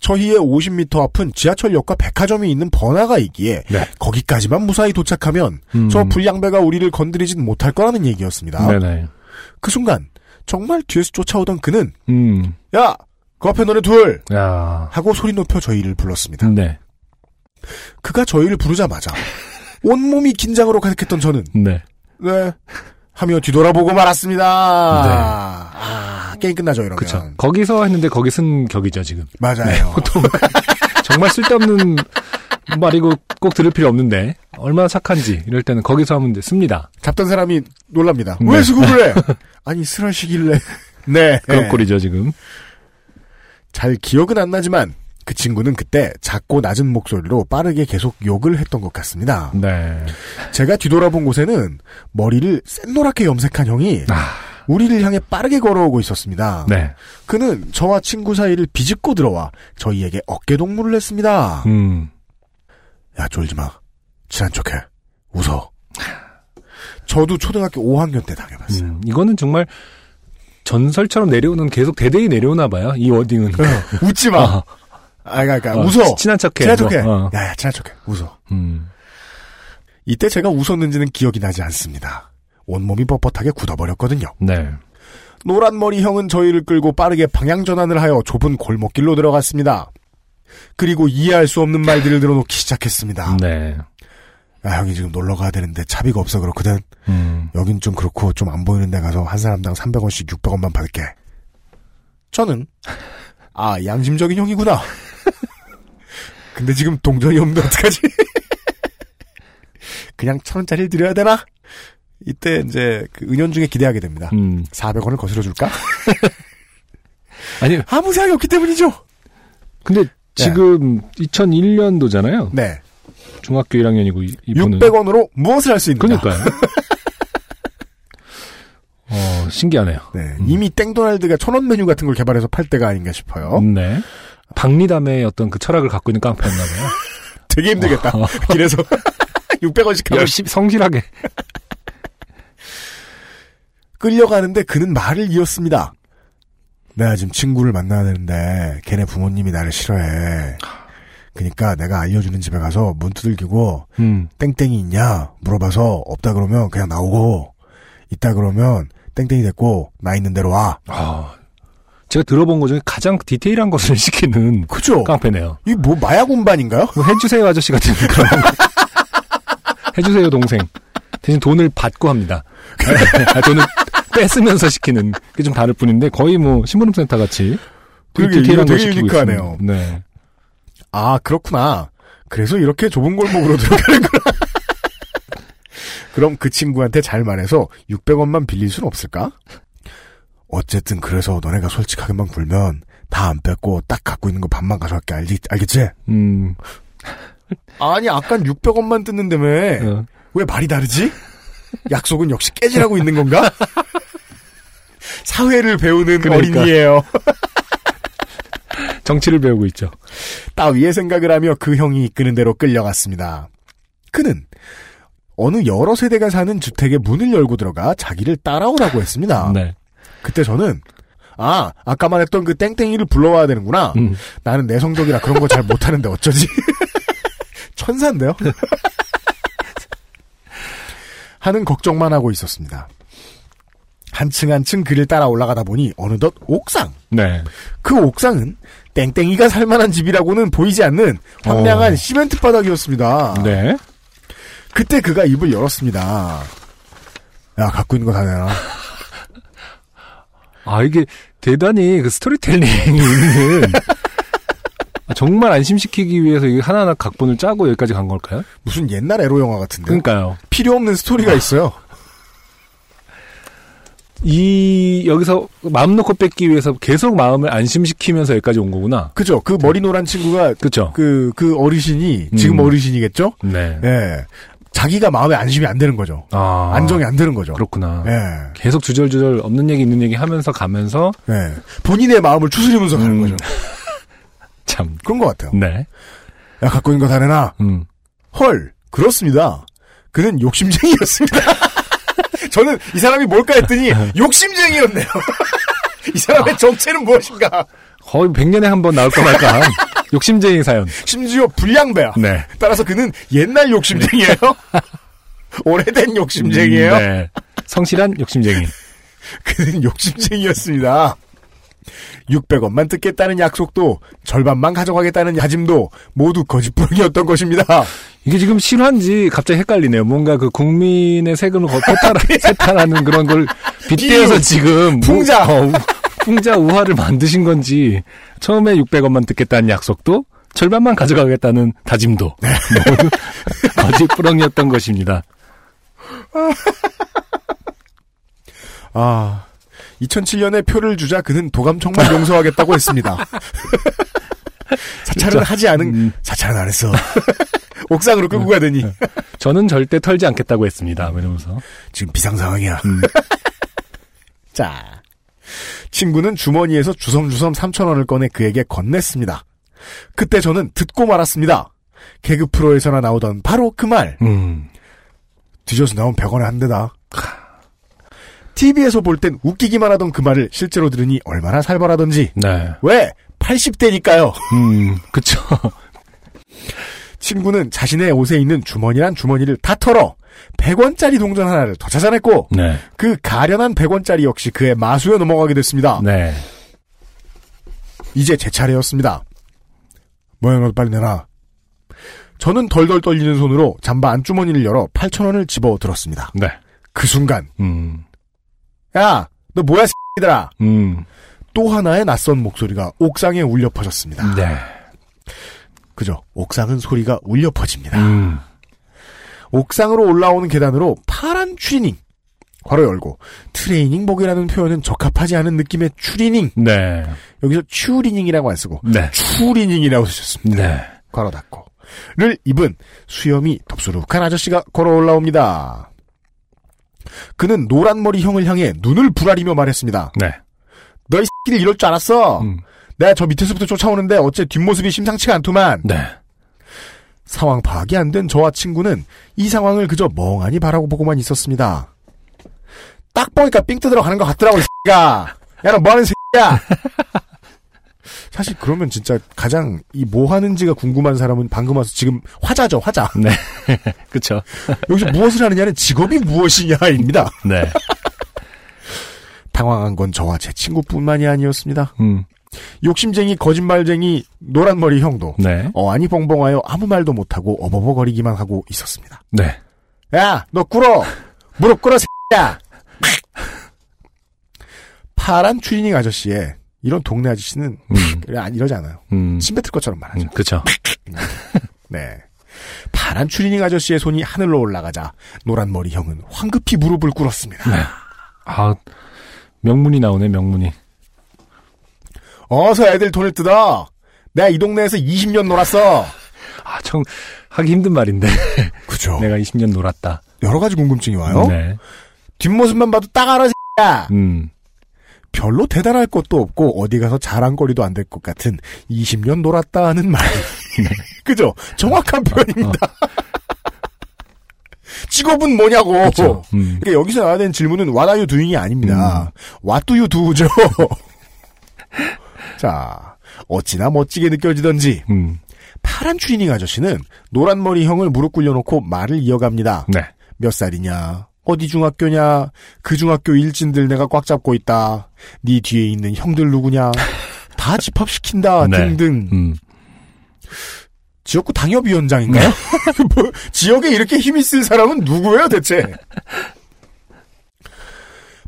저희의 50m 앞은 지하철역과 백화점이 있는 번화가이기에 네. 거기까지만 무사히 도착하면 음. 저 불량배가 우리를 건드리진 못할 거라는 얘기였습니다. 네네. 그 순간 정말 뒤에서 쫓아오던 그는 음. 야! 그 앞에 너네 둘! 야. 하고 소리 높여 저희를 불렀습니다. 네. 그가 저희를 부르자마자 온몸이 긴장으로 가득했던 저는 네. 네 하며 뒤돌아보고 말았습니다. 아, 게임 끝나죠 이러면. 그쵸. 거기서 했는데 거기 쓴 격이죠, 지금. 맞아요. 보통 정말 쓸데없는 말이고 꼭 들을 필요 없는데 얼마나 착한지 이럴 때는 거기서 하면 돼, 씁니다. 잡던 사람이 놀랍니다. 네. 왜 수급을 해? 아니 쓰러시길래. 네. 그런 꼴이죠, 지금. 잘 기억은 안 나지만 그 친구는 그때 작고 낮은 목소리로 빠르게 계속 욕을 했던 것 같습니다. 네. 제가 뒤돌아본 곳에는 머리를 샛노랗게 염색한 형이 아, 우리를 향해 빠르게 걸어오고 있었습니다. 네. 그는 저와 친구 사이를 비집고 들어와 저희에게 어깨 동무를 했습니다. 음. 야 쫄지 마. 친한 척해. 웃어. 저도 초등학교 5학년 때 당해봤어요. 음, 이거는 정말 전설처럼 내려오는 계속 대대히 내려오나 봐요. 이 워딩은. 웃지 마. 어, 아, 그러니까 어, 웃어. 친한 척해. 친한 척해. 뭐, 어. 야 야 친한 척해. 웃어. 음. 이때 제가 웃었는지는 기억이 나지 않습니다. 온몸이 뻣뻣하게 굳어버렸거든요. 네. 노란 머리 형은 저희를 끌고 빠르게 방향 전환을 하여 좁은 골목길로 들어갔습니다. 그리고 이해할 수 없는 말들을 들어놓기 시작했습니다. 네. 야, 형이 지금 놀러 가야 되는데 차비가 없어 그렇거든. 음. 여긴 좀 그렇고 좀 안 보이는 데 가서 한 사람당 300원씩 600원만 받을게. 저는 아 양심적인 형이구나. 근데 지금 동전이 없는데 어떡하지? 그냥 천 원짜리를 드려야 되나? 이때 이제 그 은연중에 기대하게 됩니다. 음. 400원을 거슬러 줄까? 아니, 아무 생각이 없기 때문이죠. 근데 지금 2001년도잖아요. 네. 중학교 1학년이고 이- 이분은 600원으로 무엇을 할 수 있는가? 그러니까요. 어, 신기하네요. 네. 이미 땡도날드가 천원 메뉴 같은 걸 개발해서 팔 때가 아닌가 싶어요. 네. 박리담의 어떤 그 철학을 갖고 있는 깡패였나 봐요. 되게 힘들겠다. 어. 길에서 600원씩 하고 열심히 성실하게. 끌려가는데 그는 말을 이었습니다. 내가 지금 친구를 만나야 되는데 걔네 부모님이 나를 싫어해. 그러니까 내가 알려주는 집에 가서 문 두들기고 음. 땡땡이 있냐 물어봐서 없다 그러면 그냥 나오고 있다 그러면 땡땡이 됐고 나 있는 대로 와. 아, 제가 들어본 것 중에 가장 디테일한 것을 시키는 그죠? 깡패네요. 이 뭐 마약 운반인가요? 뭐 해주세요 아저씨 같은 그런 거. 해주세요 동생. 대신 돈을 받고 합니다. 아, 돈을 뺏으면서 시키는 게 좀 다를 뿐인데 거의 뭐 신부름센터 같이 되게 디테일한 걸 시키고 유니크하네요. 있습니다. 네. 아 그렇구나. 그래서 이렇게 좁은 골목으로 들어가는구나. 그럼 그 친구한테 잘 말해서 600원만 빌릴 순 없을까? 어쨌든 그래서 너네가 솔직하게만 굴면 다 안 뺏고 딱 갖고 있는 거 반만 가져갈게 알지, 알겠지? 음. 아니 아깐 600원만 뜯는다며 어. 왜 말이 다르지? 약속은 역시 깨지라고 있는 건가? 사회를 배우는 그러니까. 어린이예요. 정치를 배우고 있죠. 따위의 생각을 하며 그 형이 이끄는 대로 끌려갔습니다. 그는 어느 여러 세대가 사는 주택의 문을 열고 들어가 자기를 따라오라고 했습니다. 네. 그때 저는 아 아까 말했던 그 땡땡이를 불러와야 되는구나. 음. 나는 내성적이라 그런 거 잘 못하는데 어쩌지? 천사인데요? 하는 걱정만 하고 있었습니다. 한층 한층 그를 따라 올라가다 보니 어느덧 옥상. 네. 그 옥상은 땡땡이가 살만한 집이라고는 보이지 않는 황량한 어. 시멘트 바닥이었습니다. 네. 그때 그가 입을 열었습니다. 야, 갖고 있는 거 다 내놔. 아, 이게 대단히 그 스토리텔링이 있는. 아, 정말 안심시키기 위해서 이게 하나하나 각본을 짜고 여기까지 간 걸까요? 무슨 옛날 에로 영화 같은데. 그러니까요. 필요 없는 스토리가 있어요. 이, 여기서 마음 놓고 뺏기 위해서 계속 마음을 안심시키면서 여기까지 온 거구나. 그죠? 그 머리 노란 친구가 그쵸? 그, 그 어르신이, 지금 음. 어르신이겠죠? 네. 예. 자기가 마음에 안심이 안 되는 거죠. 아. 안정이 안 되는 거죠. 그렇구나. 예. 계속 주절주절 없는 얘기 있는 얘기 하면서 가면서 예. 본인의 마음을 추스리면서 가는 음. 거죠. 참. 그런 것 같아요. 네. 야, 갖고 있는 거 다 내놔. 음. 헐, 그렇습니다. 그는 욕심쟁이였습니다. 저는 이 사람이 뭘까 했더니 욕심쟁이였네요. 이 사람의 정체는 무엇인가? 거의 100년에 한 번 나올까 말까 한 욕심쟁이 사연. 심지어 불량배야. 네. 따라서 그는 옛날 욕심쟁이에요. 오래된 욕심쟁이에요. 네. 성실한 욕심쟁이. 그는 욕심쟁이였습니다. 600원만 뜯겠다는 약속도 절반만 가져가겠다는 다짐도 모두 거짓부렁이었던 것입니다. 이게 지금 실화인지 갑자기 헷갈리네요. 뭔가 그 국민의 세금을 거- 포탈, 세탈하 는 그런 걸 빗대어서 지금 뭐- 풍자. 어, 우- 풍자 우화를 만드신 건지 처음에 600원만 듣겠다는 약속도 절반만 가져가겠다는 다짐도 네. 모두 거짓부렁이었던 것입니다. 아, 2007년에 표를 주자 그는 도감청만 용서하겠다고 했습니다. 사찰은 진짜. 하지 않은, 음. 사찰은 안 했어. 옥상으로 끌고 가더니, 저는 절대 털지 않겠다고 했습니다. 이러면서 지금 비상 상황이야. 음. 자. 친구는 주머니에서 주섬주섬 3천 원을 꺼내 그에게 건넸습니다. 그때 저는 듣고 말았습니다. 개그 프로에서나 나오던 바로 그 말. 음. 뒤져서 나온 100원에 한 대다. TV에서 볼 땐 웃기기만 하던 그 말을 실제로 들으니 얼마나 살벌하던지. 네. 왜? 80대니까요. 음, 그쵸. 친구는 자신의 옷에 있는 주머니란 주머니를 다 털어 100원짜리 동전 하나를 더 찾아냈고 네. 그 가련한 100원짜리 역시 그의 마수에 넘어가게 됐습니다. 네. 이제 제 차례였습니다. 뭐야 너 빨리 내놔. 저는 덜덜 떨리는 손으로 잠바 안주머니를 열어 8천원을 집어 들었습니다. 네. 그 순간 음. 야 너 뭐야 새끼들아 음. 또 하나의 낯선 목소리가 옥상에 울려 퍼졌습니다. 네. 그죠? 옥상은 소리가 울려 퍼집니다. 음. 옥상으로 올라오는 계단으로 파란 추리닝 괄호 열고 트레이닝복이라는 표현은 적합하지 않은 느낌의 추리닝 네. 여기서 추리닝이라고 안 쓰고 네. 추리닝이라고 쓰셨습니다. 네. 괄호 닫고 를 입은 수염이 덥수룩한 아저씨가 걸어 올라옵니다. 그는 노란 머리 형을 향해 눈을 부라리며 말했습니다. 네. 너이 새끼들 이럴 줄 알았어. 음. 내가 저 밑에서부터 쫓아오는데 어째 뒷모습이 심상치가 않더만. 네. 상황 파악이 안 된 저와 친구는 이 상황을 그저 멍하니 바라고 보고만 있었습니다. 딱 보니까 삥 뜯으러 가는 것 같더라고, 이 새끼야. 야, 너 뭐하는 새끼야? 사실 그러면 진짜 가장 이 뭐 하는지가 궁금한 사람은 방금 와서 지금 화자죠, 화자. 네. 그쵸. 여기서 무엇을 하느냐는 직업이 무엇이냐입니다. 네. 당황한 건 저와 제 친구뿐만이 아니었습니다. 음. 욕심쟁이, 거짓말쟁이, 노란머리 형도 네. 어안이 벙벙하여 아무 말도 못하고 어버버거리기만 하고 있었습니다. 네. 야, 너 꿇어! 무릎 꿇어, 새끼야! 파란 추리닝 아저씨의 이런 동네 아저씨는 음. 안 이러지 않아요. 음. 침 뱉을 것처럼 말하죠. 음, 그쵸. 네. 파란 추리닝 아저씨의 손이 하늘로 올라가자 노란 머리 형은 황급히 무릎을 꿇었습니다. 아, 명문이 나오네, 명문이. 어서 애들 돈을 뜯어! 내가 이 동네에서 20년 놀았어! 아, 참, 하기 힘든 말인데. 그죠. 내가 20년 놀았다. 여러 가지 궁금증이 와요. 네. 뒷모습만 봐도 딱 알아! 음. 별로 대단할 것도 없고 어디 가서 자랑거리도 안 될 것 같은 20년 놀았다는 말. 그죠? 정확한 표현입니다. 직업은 뭐냐고. 음. 그러니까 여기서 나와야 되는 질문은 what are you doing이 아닙니다. what do you do죠. 자, 어찌나 멋지게 느껴지던지 음. 파란 추리닝 아저씨는 노란 머리 형을 무릎 꿇려놓고 말을 이어갑니다. 네. 몇 살이냐? 어디 중학교냐? 그 중학교 일진들 내가 꽉 잡고 있다. 네 뒤에 있는 형들 누구냐? 다 집합시킨다. 네. 등등. 음. 지역구 당협위원장인가요? 뭐, 지역에 이렇게 힘 있을 사람은 누구예요, 대체?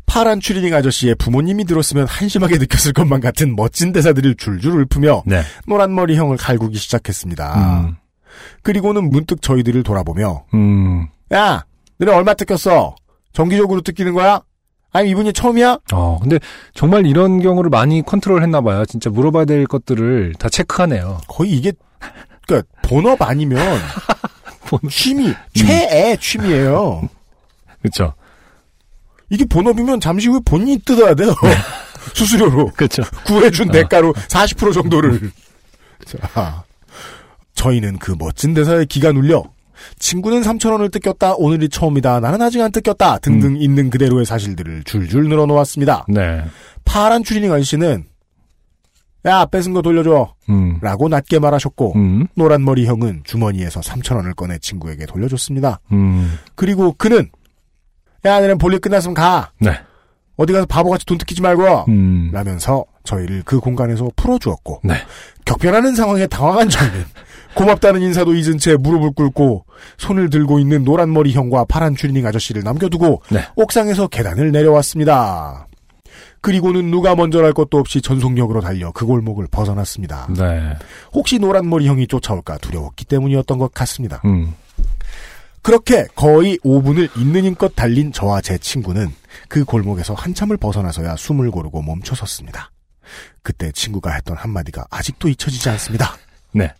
파란 추리닝 아저씨의 부모님이 들었으면 한심하게 느꼈을 것만 같은 멋진 대사들을 줄줄 읊으며 네. 노란 머리 형을 갈구기 시작했습니다. 음. 그리고는 문득 저희들을 돌아보며 음. 야, 너네 얼마 뜯겼어? 정기적으로 뜯기는 거야? 아니 이분이 처음이야? 어, 근데 정말 이런 경우를 많이 컨트롤 했나 봐요. 진짜 물어봐야 될 것들을 다 체크하네요. 거의 이게 그러니까 본업 아니면 본업. 취미 최애 취미예요. 그렇죠. 이게 본업이면 잠시 후에 본인이 뜯어야 돼요. 수수료로 그렇죠. 구해준 대가로 40% 정도를. 자, 저희는 그 멋진 대사에 기가 눌려 친구는 3천 원을 뜯겼다. 오늘이 처음이다. 나는 아직 안 뜯겼다. 등등 있는 그대로의 사실들을 줄줄 늘어놓았습니다. 네. 파란 추리닝 아저씨는 야 뺏은 거 돌려줘 음. 라고 낮게 말하셨고 음. 노란 머리 형은 주머니에서 3천 원을 꺼내 친구에게 돌려줬습니다. 음. 그리고 그는 야 너는 볼일 끝났으면 가 네. 어디 가서 바보같이 돈 뜯기지 말고 음. 라면서 저희를 그 공간에서 풀어주었고 네. 격변하는 상황에 당황한 저희는 고맙다는 인사도 잊은 채 무릎을 꿇고 손을 들고 있는 노란 머리 형과 파란 추리닝 아저씨를 남겨두고 네. 옥상에서 계단을 내려왔습니다. 그리고는 누가 먼저랄 것도 없이 전속력으로 달려 그 골목을 벗어났습니다. 네. 혹시 노란 머리 형이 쫓아올까 두려웠기 때문이었던 것 같습니다. 음. 그렇게 거의 5분을 있는 힘껏 달린 저와 제 친구는 그 골목에서 한참을 벗어나서야 숨을 고르고 멈춰섰습니다. 그때 친구가 했던 한마디가 아직도 잊혀지지 않습니다. 네.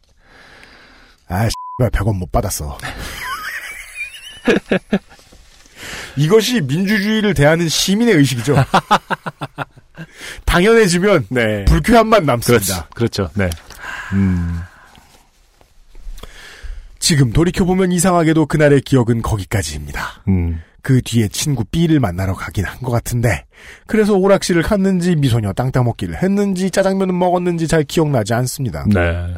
아, 씨발 100원 못 받았어. 이것이 민주주의를 대하는 시민의 의식이죠. 당연해지면 네. 불쾌함만 남습니다. 그렇죠. 그렇죠. 네. 음. 지금 돌이켜보면 이상하게도 그날의 기억은 거기까지입니다. 음. 그 뒤에 친구 B를 만나러 가긴 한 것 같은데 그래서 오락실을 갔는지 미소녀 땅 따먹기를 했는지 짜장면은 먹었는지 잘 기억나지 않습니다. 네.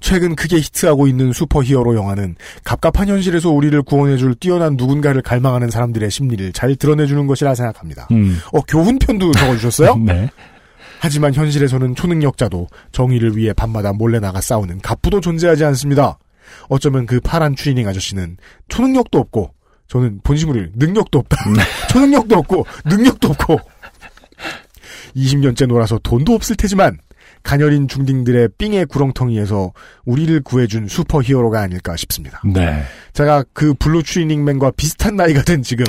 최근 크게 히트하고 있는 슈퍼히어로 영화는 갑갑한 현실에서 우리를 구원해줄 뛰어난 누군가를 갈망하는 사람들의 심리를 잘 드러내주는 것이라 생각합니다. 음. 어 교훈편도 적어주셨어요? 네. 하지만 현실에서는 초능력자도 정의를 위해 밤마다 몰래 나가 싸우는 갑부도 존재하지 않습니다. 어쩌면 그 파란 추리닝 아저씨는 초능력도 없고 저는 본심으로 능력도 없다. 초능력도 없고 능력도 없고 20년째 놀아서 돈도 없을 테지만 가녀린 중딩들의 삥의 구렁텅이에서 우리를 구해준 슈퍼히어로가 아닐까 싶습니다. 네. 제가 그 blue 추리닝맨과 비슷한 나이가 된 지금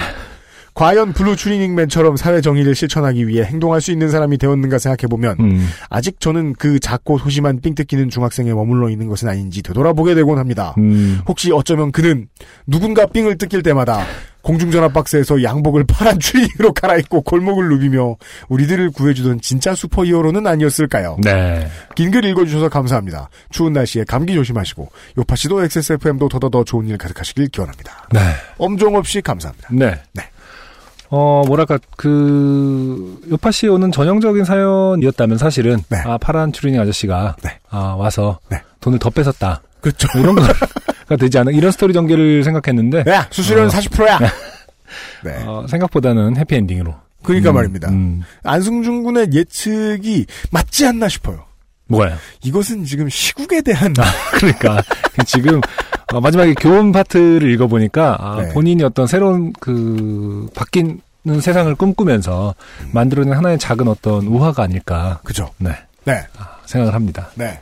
과연 blue 추리닝맨처럼 사회 정의를 실천하기 위해 행동할 수 있는 사람이 되었는가 생각해보면 음. 아직 저는 그 작고 소심한 삥 뜯기는 중학생에 머물러 있는 것은 아닌지 되돌아보게 되곤 합니다. 음. 혹시 어쩌면 그는 누군가 삥을 뜯길 때마다 공중전화 박스에서 양복을 파란 추리닝으로 갈아입고 골목을 누비며 우리들을 구해주던 진짜 슈퍼히어로는 아니었을까요? 네. 긴 글 읽어주셔서 감사합니다. 추운 날씨에 감기 조심하시고 요파 씨도 XSFM도 더더더 좋은 일 가득하시길 기원합니다. 네. 엄종 없이 감사합니다. 네. 네. 어, 뭐랄까, 그, 요파 씨 오는 전형적인 사연이었다면 사실은, 네. 아, 파란 추리닝 아저씨가, 네. 아, 와서, 네. 돈을 더 뺏었다. 그렇죠. 뭐 이런 거가 되지 않아. 이런 스토리 전개를 생각했는데, 야, 수수료는 어. 40%야! 네. 어, 생각보다는 해피엔딩으로. 그러니까 음, 말입니다. 음, 안승준 군의 예측이 맞지 않나 싶어요. 뭐가요? 이것은 지금 시국에 대한 그러니까, 지금, 어, 마지막에 교훈 파트를 읽어보니까, 아, 네. 본인이 어떤 새로운 그, 바뀌는 세상을 꿈꾸면서 만들어낸 하나의 작은 어떤 우화가 아닐까, 그죠. 네, 네. 생각을 합니다. 네.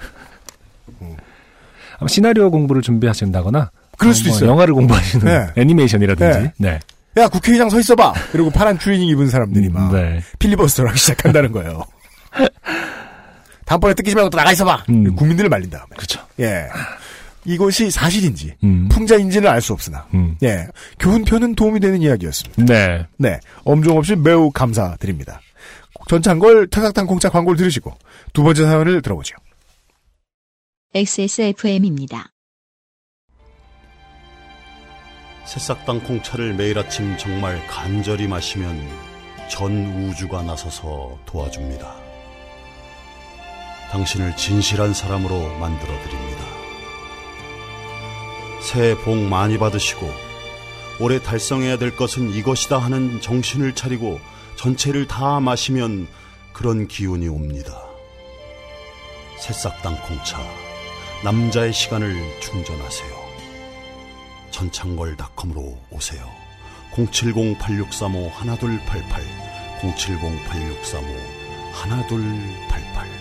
아마 시나리오 공부를 준비하신다거나 그럴 수도 뭐 있어요. 영화를 공부하시는 네. 애니메이션이라든지. 네. 야, 국회의장 서 있어봐! 그리고 파란 추리닝 입은 사람들이 막 네. 필리버스터를 하기 시작한다는 거예요. 다음번에 뜯기지 말고 또 나가 있어봐! 음. 국민들을 말린 다음에. 그렇죠. 예. 이것이 사실인지, 음. 풍자인지는 알 수 없으나, 음. 예. 교훈편은 도움이 되는 이야기였습니다. 네. 네. 엄종 없이 매우 감사드립니다. 전창걸 타삭탕 공짜 광고를 들으시고, 두 번째 사연을 들어보죠. XSFM입니다. 새싹당 콩차를 매일 아침 정말 간절히 마시면 전 우주가 나서서 도와줍니다. 당신을 진실한 사람으로 만들어 드립니다. 새해 복 많이 받으시고 올해 달성해야 될 것은 이것이다 하는 정신을 차리고 전체를 다 마시면 그런 기운이 옵니다. 새싹 땅콩차 남자의 시간을 충전하세요. 전창걸닷컴으로 오세요. 070-8635-1288 070-8635-1288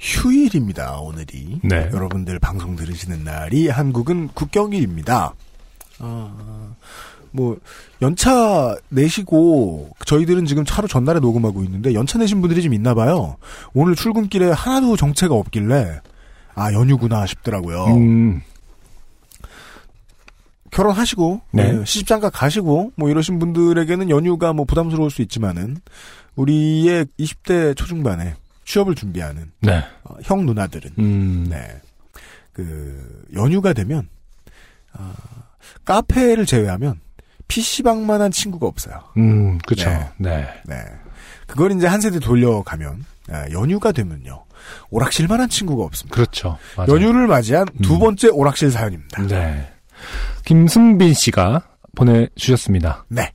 휴일입니다, 오늘이. 네. 여러분들 방송 들으시는 날이 한국은 국경일입니다. 아, 뭐, 연차 내시고, 저희들은 지금 차로 전날에 녹음하고 있는데, 연차 내신 분들이 좀 있나 봐요. 오늘 출근길에 하나도 정체가 없길래, 아, 연휴구나 싶더라고요. 음, 결혼하시고, 네. 네, 시집장가 가시고, 뭐 이러신 분들에게는 연휴가 뭐 부담스러울 수 있지만은, 우리의 20대 초중반에 취업을 준비하는, 네. 어, 형 누나들은, 음, 네. 그, 연휴가 되면, 아, 카페를 제외하면, PC방만한 친구가 없어요. 음, 그쵸. 네. 네. 네. 그걸 이제 한 세대 돌려가면, 아, 연휴가 되면요. 오락실 만한 친구가 없습니다. 그렇죠. 맞아요. 연휴를 맞이한 두 음. 번째 오락실 사연입니다. 네. 김승빈 씨가 보내주셨습니다. 네.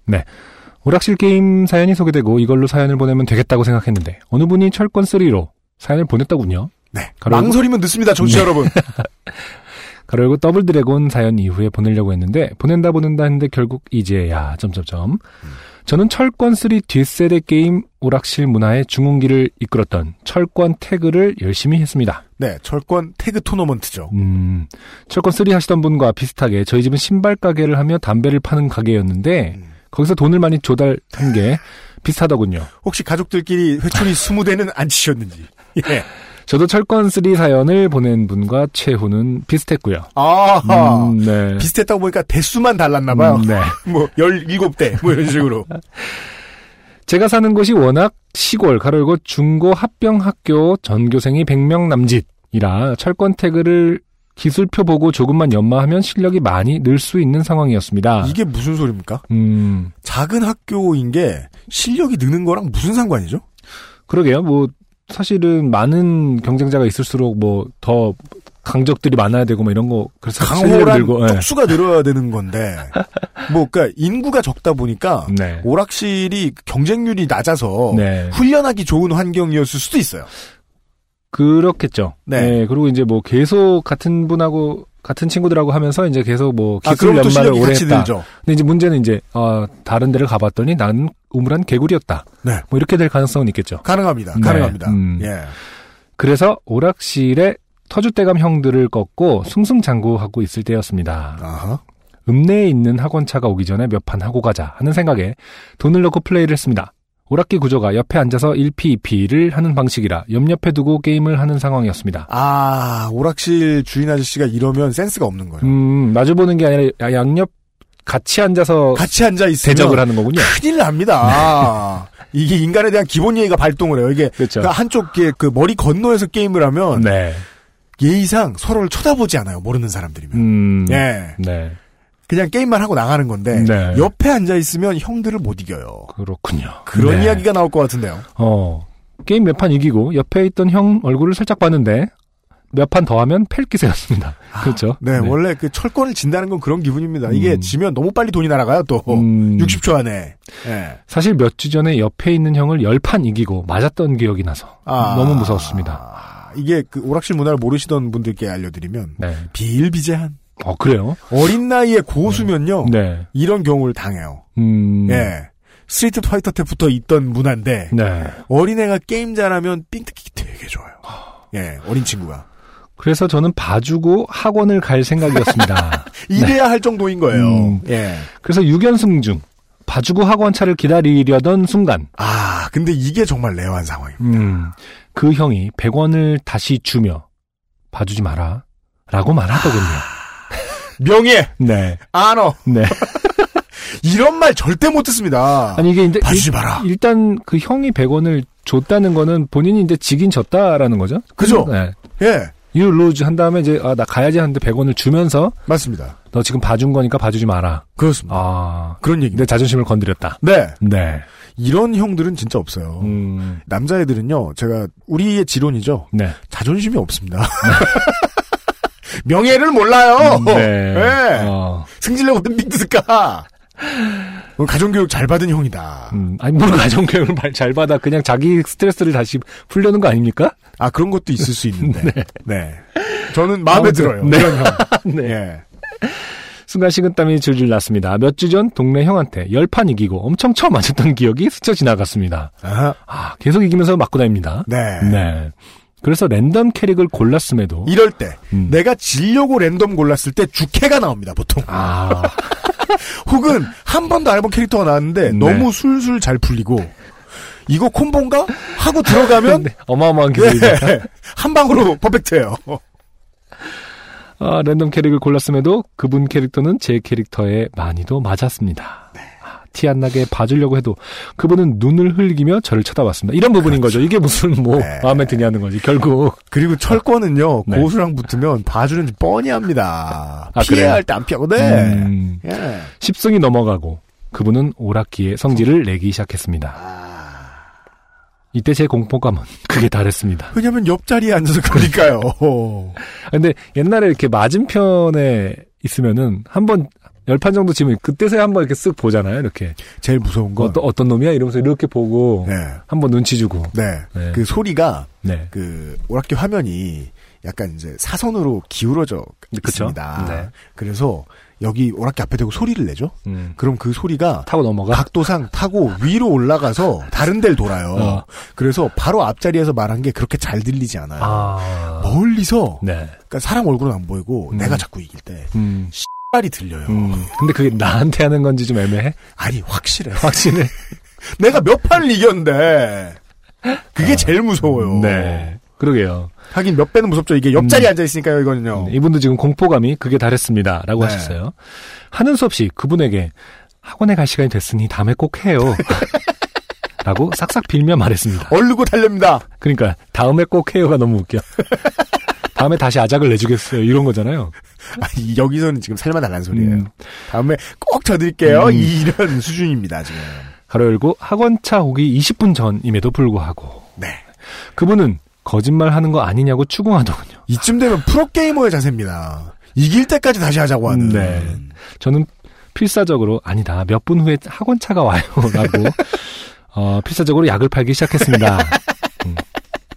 오락실 게임 사연이 소개되고 이걸로 사연을 보내면 되겠다고 생각했는데 어느 분이 철권3로 사연을 보냈더군요. 네. 망설이면 늦습니다, 정치 네. 여러분. 가로 열고 더블 드래곤 사연 이후에 보내려고 했는데 보낸다 보낸다 했는데 결국 이제야 점점점 저는 철권 3 뒷세대 게임 오락실 문화의 중흥기를 이끌었던 철권 태그를 열심히 했습니다. 네, 철권 태그 토너먼트죠. 음, 철권 3 하시던 분과 비슷하게 저희 집은 신발 가게를 하며 담배를 파는 가게였는데 음. 거기서 돈을 많이 조달한 게 비슷하더군요. 혹시 가족들끼리 회초리 스무 대는 안 치셨는지. 예. 저도 철권 3 사연을 보낸 분과 최후는 비슷했고요. 아하. 음, 네. 비슷했다고 보니까 대수만 달랐나봐요. 음, 네. 뭐, 17대, 뭐 이런 식으로. 제가 사는 곳이 워낙 시골 가로열고 중고 합병학교 전교생이 100명 남짓 이라 철권 태그를 기술표 보고 조금만 연마하면 실력이 많이 늘 수 있는 상황이었습니다. 이게 무슨 소리입니까? 음, 작은 학교인 게 실력이 느는 거랑 무슨 상관이죠? 그러게요. 뭐 사실은 많은 경쟁자가 있을수록 뭐 더 강적들이 많아야 되고 뭐 이런 거 그래서 강호란 늘고 예. 떡수가 늘어야 되는 건데, 뭐, 그니까, 인구가 적다 보니까, 네. 오락실이 경쟁률이 낮아서, 네. 훈련하기 좋은 환경이었을 수도 있어요. 그렇겠죠. 네. 네. 그리고 이제 뭐 계속 같은 분하고 같은 친구들하고 하면서 이제 계속 뭐 아, 기술 또 연마를 오래 했다. 늘죠. 근데 이제 문제는 이제 어, 다른 데를 가봤더니 나는 우물한 개구리였다. 네. 뭐 이렇게 될 가능성은 있겠죠. 가능합니다. 네. 가능합니다. 음. 예. 그래서 오락실에 터줏대감 형들을 꺾고 승승장구하고 있을 때였습니다. 아하. 읍내에 있는 학원차가 오기 전에 몇 판 하고 가자 하는 생각에 돈을 넣고 플레이를 했습니다. 오락기 구조가 옆에 앉아서 1P, 2P를 하는 방식이라 옆옆에 두고 게임을 하는 상황이었습니다. 아, 오락실 주인 아저씨가 이러면 센스가 없는 거예요. 음, 마주보는 게 아니라 야- 양옆 같이 앉아서 같이 앉아 있으면 대적을 하는 거군요. 큰일 납니다. 이게 인간에 대한 기본 예의가 발동을 해요. 이게 그렇죠. 그러니까 한쪽 게그 머리 건너에서 게임을 하면 네. 예의상 서로를 쳐다보지 않아요. 모르는 사람들이면. 음. 예. 네. 그냥 게임만 하고 나가는 건데 네. 옆에 앉아 있으면 형들을 못 이겨요. 그렇군요. 그런 네. 이야기가 나올 것 같은데요. 어. 게임 몇 판 이기고 옆에 있던 형 얼굴을 살짝 봤는데 몇 판 더 하면 팰기세였습니다. 그렇죠. 네, 원래 그 철권을 진다는 건 그런 기분입니다. 이게 음. 지면 너무 빨리 돈이 날아가요. 또 음. 60초 안에. 예. 사실 몇 주 전에 옆에 있는 형을 열 판 이기고 맞았던 기억이 나서 아. 너무 무서웠습니다. 아, 이게 그 오락실 문화를 모르시던 분들께 알려드리면 네. 비일비재한 어, 그래요? 어린 나이에 고수면요 네. 이런 경우를 당해요. 음. 예. 스트리트 파이터 때부터 있던 문화인데 네. 어린애가 게임 잘하면 삥 뜯기 되게 좋아요. 예, 어린 친구가 그래서 저는 봐주고 학원을 갈 생각이었습니다. 이래야 할 정도인 거예요. 음. 예. 그래서 6연승 중 봐주고 학원차를 기다리려던 순간 아, 근데 이게 정말 rare한 상황입니다. 음, 그 형이 100원을 다시 주며 봐주지 마라 라고 말하더군요. 명예, 네. 안어. 네. 이런 말 절대 못 듣습니다. 아니, 이게 이제. 봐주지 일- 마라. 일단 그 형이 100원을 줬다는 거는 본인이 이제 지긴 졌다라는 거죠. 그죠? 네. 예, You lose 한 다음에 이제, 아, 나 가야지 하는데 100원을 주면서 맞습니다. 너 지금 봐준 거니까 봐주지 마라. 그렇습니다. 아. 그런 얘기. 내 자존심을 건드렸다. 네. 네. 이런 형들은 진짜 없어요. 음. 남자애들은요, 제가, 우리의 지론이죠. 네. 자존심이 없습니다. 명예를 몰라요. 네. 예. 어. 승질내고 빙드스까. 가정교육 잘 받은 형이다. 음, 아니, 뭘 가정교육을 말- 잘 받아. 그냥 자기 스트레스를 다시 풀려는 거 아닙니까? 아, 그런 것도 있을 수 있는데. 네. 저는 마음에 들어요. 네. 이런 형. 네. 예. 순간 식은땀이 줄줄 났습니다. 몇 주 전 동네 형한테 열판 이기고 엄청 처음 맞았던 기억이 스쳐 지나갔습니다. 아하. 아, 계속 이기면서 맞고 다닙니다. 네. 네. 그래서 랜덤 캐릭을 골랐음에도 이럴 때, 음. 내가 지려고 랜덤 골랐을 때 주캐가 나옵니다, 보통. 아, 혹은 한 번도 안 해본 캐릭터가 나왔는데 네. 너무 술술 잘 풀리고 이거 콤보인가? 하고 들어가면 네, 어마어마한 기술이다. 네, 한 방으로 퍼펙트예요. 아, 랜덤 캐릭을 골랐음에도 그분 캐릭터는 제 캐릭터에 많이도 맞았습니다. 네. 아, 티안 나게 봐주려고 해도 그분은 눈을 흘기며 저를 쳐다봤습니다. 이런 부분인 거죠. 이게 무슨 뭐 네. 마음에 드냐는 거지. 결국 그리고 철권은요 네. 고수랑 붙으면 봐주는 지 뻔히 합니다. 아, 피해야? 할 때 안 피하고 네. 음, 예. 10승이 넘어가고 그분은 오락기에 성질을 내기 시작했습니다. 이때 제 공포감은 극에 달했습니다. 왜냐면 옆자리에 앉아서 그러니까요. 근데 옛날에 이렇게 맞은편에 있으면은 한번 열 판 정도 치면 그때서야 한번 이렇게 쓱 보잖아요. 이렇게 제일 무서운 건 어떤 어떤 놈이야 이러면서 이렇게 보고 네. 한번 눈치 주고. 네. 네. 그 소리가 네. 그 오락기 화면이 약간 이제 사선으로 기울어져? 있습니다. 네. 그래서 여기 오락기 앞에 대고 소리를 내죠. 음. 그럼 그 소리가 타고 넘어가. 각도상 타고 위로 올라가서 다른 데를 돌아요. 어. 그래서 바로 앞자리에서 말한 게 그렇게 잘 들리지 않아요. 아. 멀리서 네. 그러니까 사람 얼굴은 안 보이고 음. 내가 자꾸 이길 때 음. 빨이 들려요. 음. 근데 그게 나한테 하는 건지 좀 애매해. 아니 확실해. 확실해. 내가 몇 판을 이겼는데 그게 제일 무서워요. 네. 그러게요. 하긴 몇 배는 무섭죠. 이게 옆자리에 음. 앉아 있으니까요. 이거는요. 네, 이분도 지금 공포감이 극에 달했습니다. 라고 네. 하셨어요. 하는 수 없이 그분에게 학원에 갈 시간이 됐으니 다음에 꼭 해요. 라고 싹싹 빌며 말했습니다. 얼르고 달렵니다. 그러니까 다음에 꼭 해요가 너무 웃겨. 다음에 다시 아작을 내주겠어요. 이런 거잖아요. 아, 이- 여기서는 지금 살만 달라는 소리예요. 음. 다음에 꼭 져드릴게요. 음. 이런 수준입니다 지금. 가로 열고 학원차 오기 20분 전임에도 불구하고 네. 그분은 거짓말 하는 거 아니냐고 추궁하더군요. 이쯤 되면 프로게이머의 자세입니다. 이길 때까지 다시 하자고 하는. 네. 저는 필사적으로 아니다. 몇 분 후에 학원차가 와요라고 어, 필사적으로 약을 팔기 시작했습니다. 음.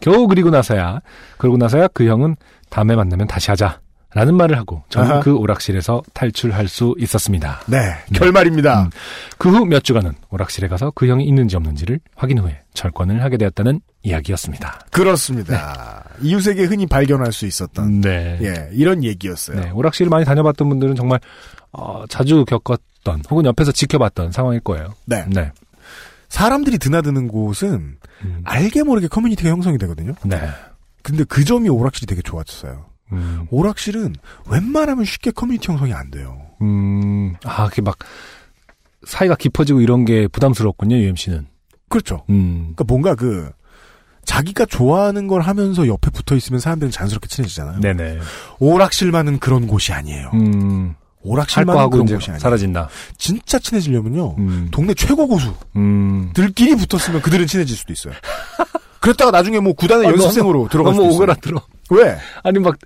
겨우 그리고 나서야 그러고 나서야 그 형은 다음에 만나면 다시 하자 라는 말을 하고 저는 아하. 그 오락실에서 탈출할 수 있었습니다. 네. 결말입니다. 음. 그후 몇 주간은 오락실에 가서 그 형이 있는지 없는지를 확인 후에 철권을 하게 되었다는 이야기였습니다. 그렇습니다. 이웃에게 흔히 발견할 수 있었던 네. 예 이런 얘기였어요. 네, 오락실 많이 다녀봤던 분들은 정말 어, 자주 겪었던 혹은 옆에서 지켜봤던 상황일 거예요. 네. 네. 사람들이 드나드는 곳은 음. 알게 모르게 커뮤니티가 형성이 되거든요. 네. 근데 그 점이 오락실이 되게 좋았어요. 음, 오락실은 웬만하면 쉽게 커뮤니티 형성이 안 돼요. 음, 아, 그게 막, 사이가 깊어지고 이런 게 부담스럽군요, UMC는. 그렇죠. 음, 그러니까 뭔가 그 자기가 좋아하는 걸 하면서 옆에 붙어 있으면 사람들은 자연스럽게 친해지잖아요. 네네. 오락실만은 그런 곳이 아니에요. 음, 할 하고 그런 이제 곳이 아니에요. 사라진다. 진짜 친해지려면요. 음, 동네 최고 음. 고수들끼리 붙었으면 그들은 친해질 수도 있어요. 그랬다가 나중에 뭐 구단의 아, 연습생으로 들어갈 너무. 오그라들어. 왜? 아니, 막,